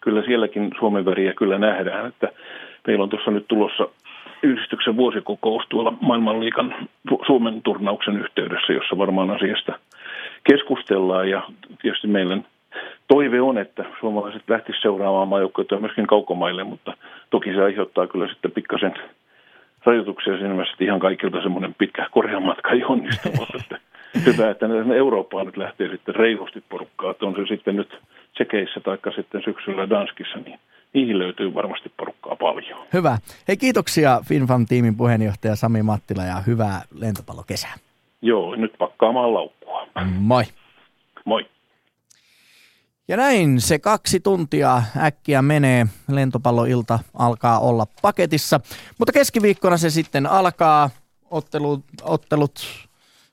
kyllä sielläkin Suomen väriä kyllä nähdään, että meillä on tuossa nyt tulossa yhdistyksen vuosikokous tuolla maailmanliikan Suomen turnauksen yhteydessä, jossa varmaan asiasta keskustellaan ja tietysti meillä toive on, että suomalaiset lähtisivät seuraamaan maajoukkoja myöskin kaukomaille, mutta toki se aiheuttaa kyllä sitten pikkasen rajoituksia siinä mielessä, että ihan kaikilta semmoinen pitkä korjan matka ei onnistu, mutta että hyvä, että Eurooppaan nyt lähtee sitten reilusti porukkaa, että on se sitten nyt Tsekeissä tai sitten syksyllä Danskissa, niin niihin löytyy varmasti porukkaa paljon. Hyvä. Hei kiitoksia FinFam-tiimin puheenjohtaja Sami Mattila ja hyvää lentopallokesää. Joo, nyt pakkaamaan laukkua. Moi. Moi. Ja näin se kaksi tuntia äkkiä menee. Lentopalloilta alkaa olla paketissa. Mutta keskiviikkona se sitten alkaa. Ottelut, ottelut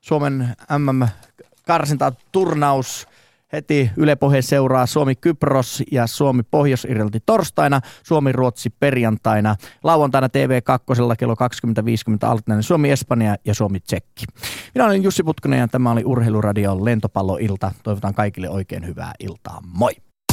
Suomen MM-karsinta turnaus Heti Yle Puhe seuraa Suomi-Kypros ja Suomi-Pohjois-Irlanti torstaina, Suomi-Ruotsi perjantaina, lauantaina TV2 kello 20.50 Altinainen Suomi-Espanja ja Suomi-Tsekki. Minä olen Jussi Putkonen ja tämä oli Urheiluradion lentopalloilta. Toivotan kaikille oikein hyvää iltaa. Moi!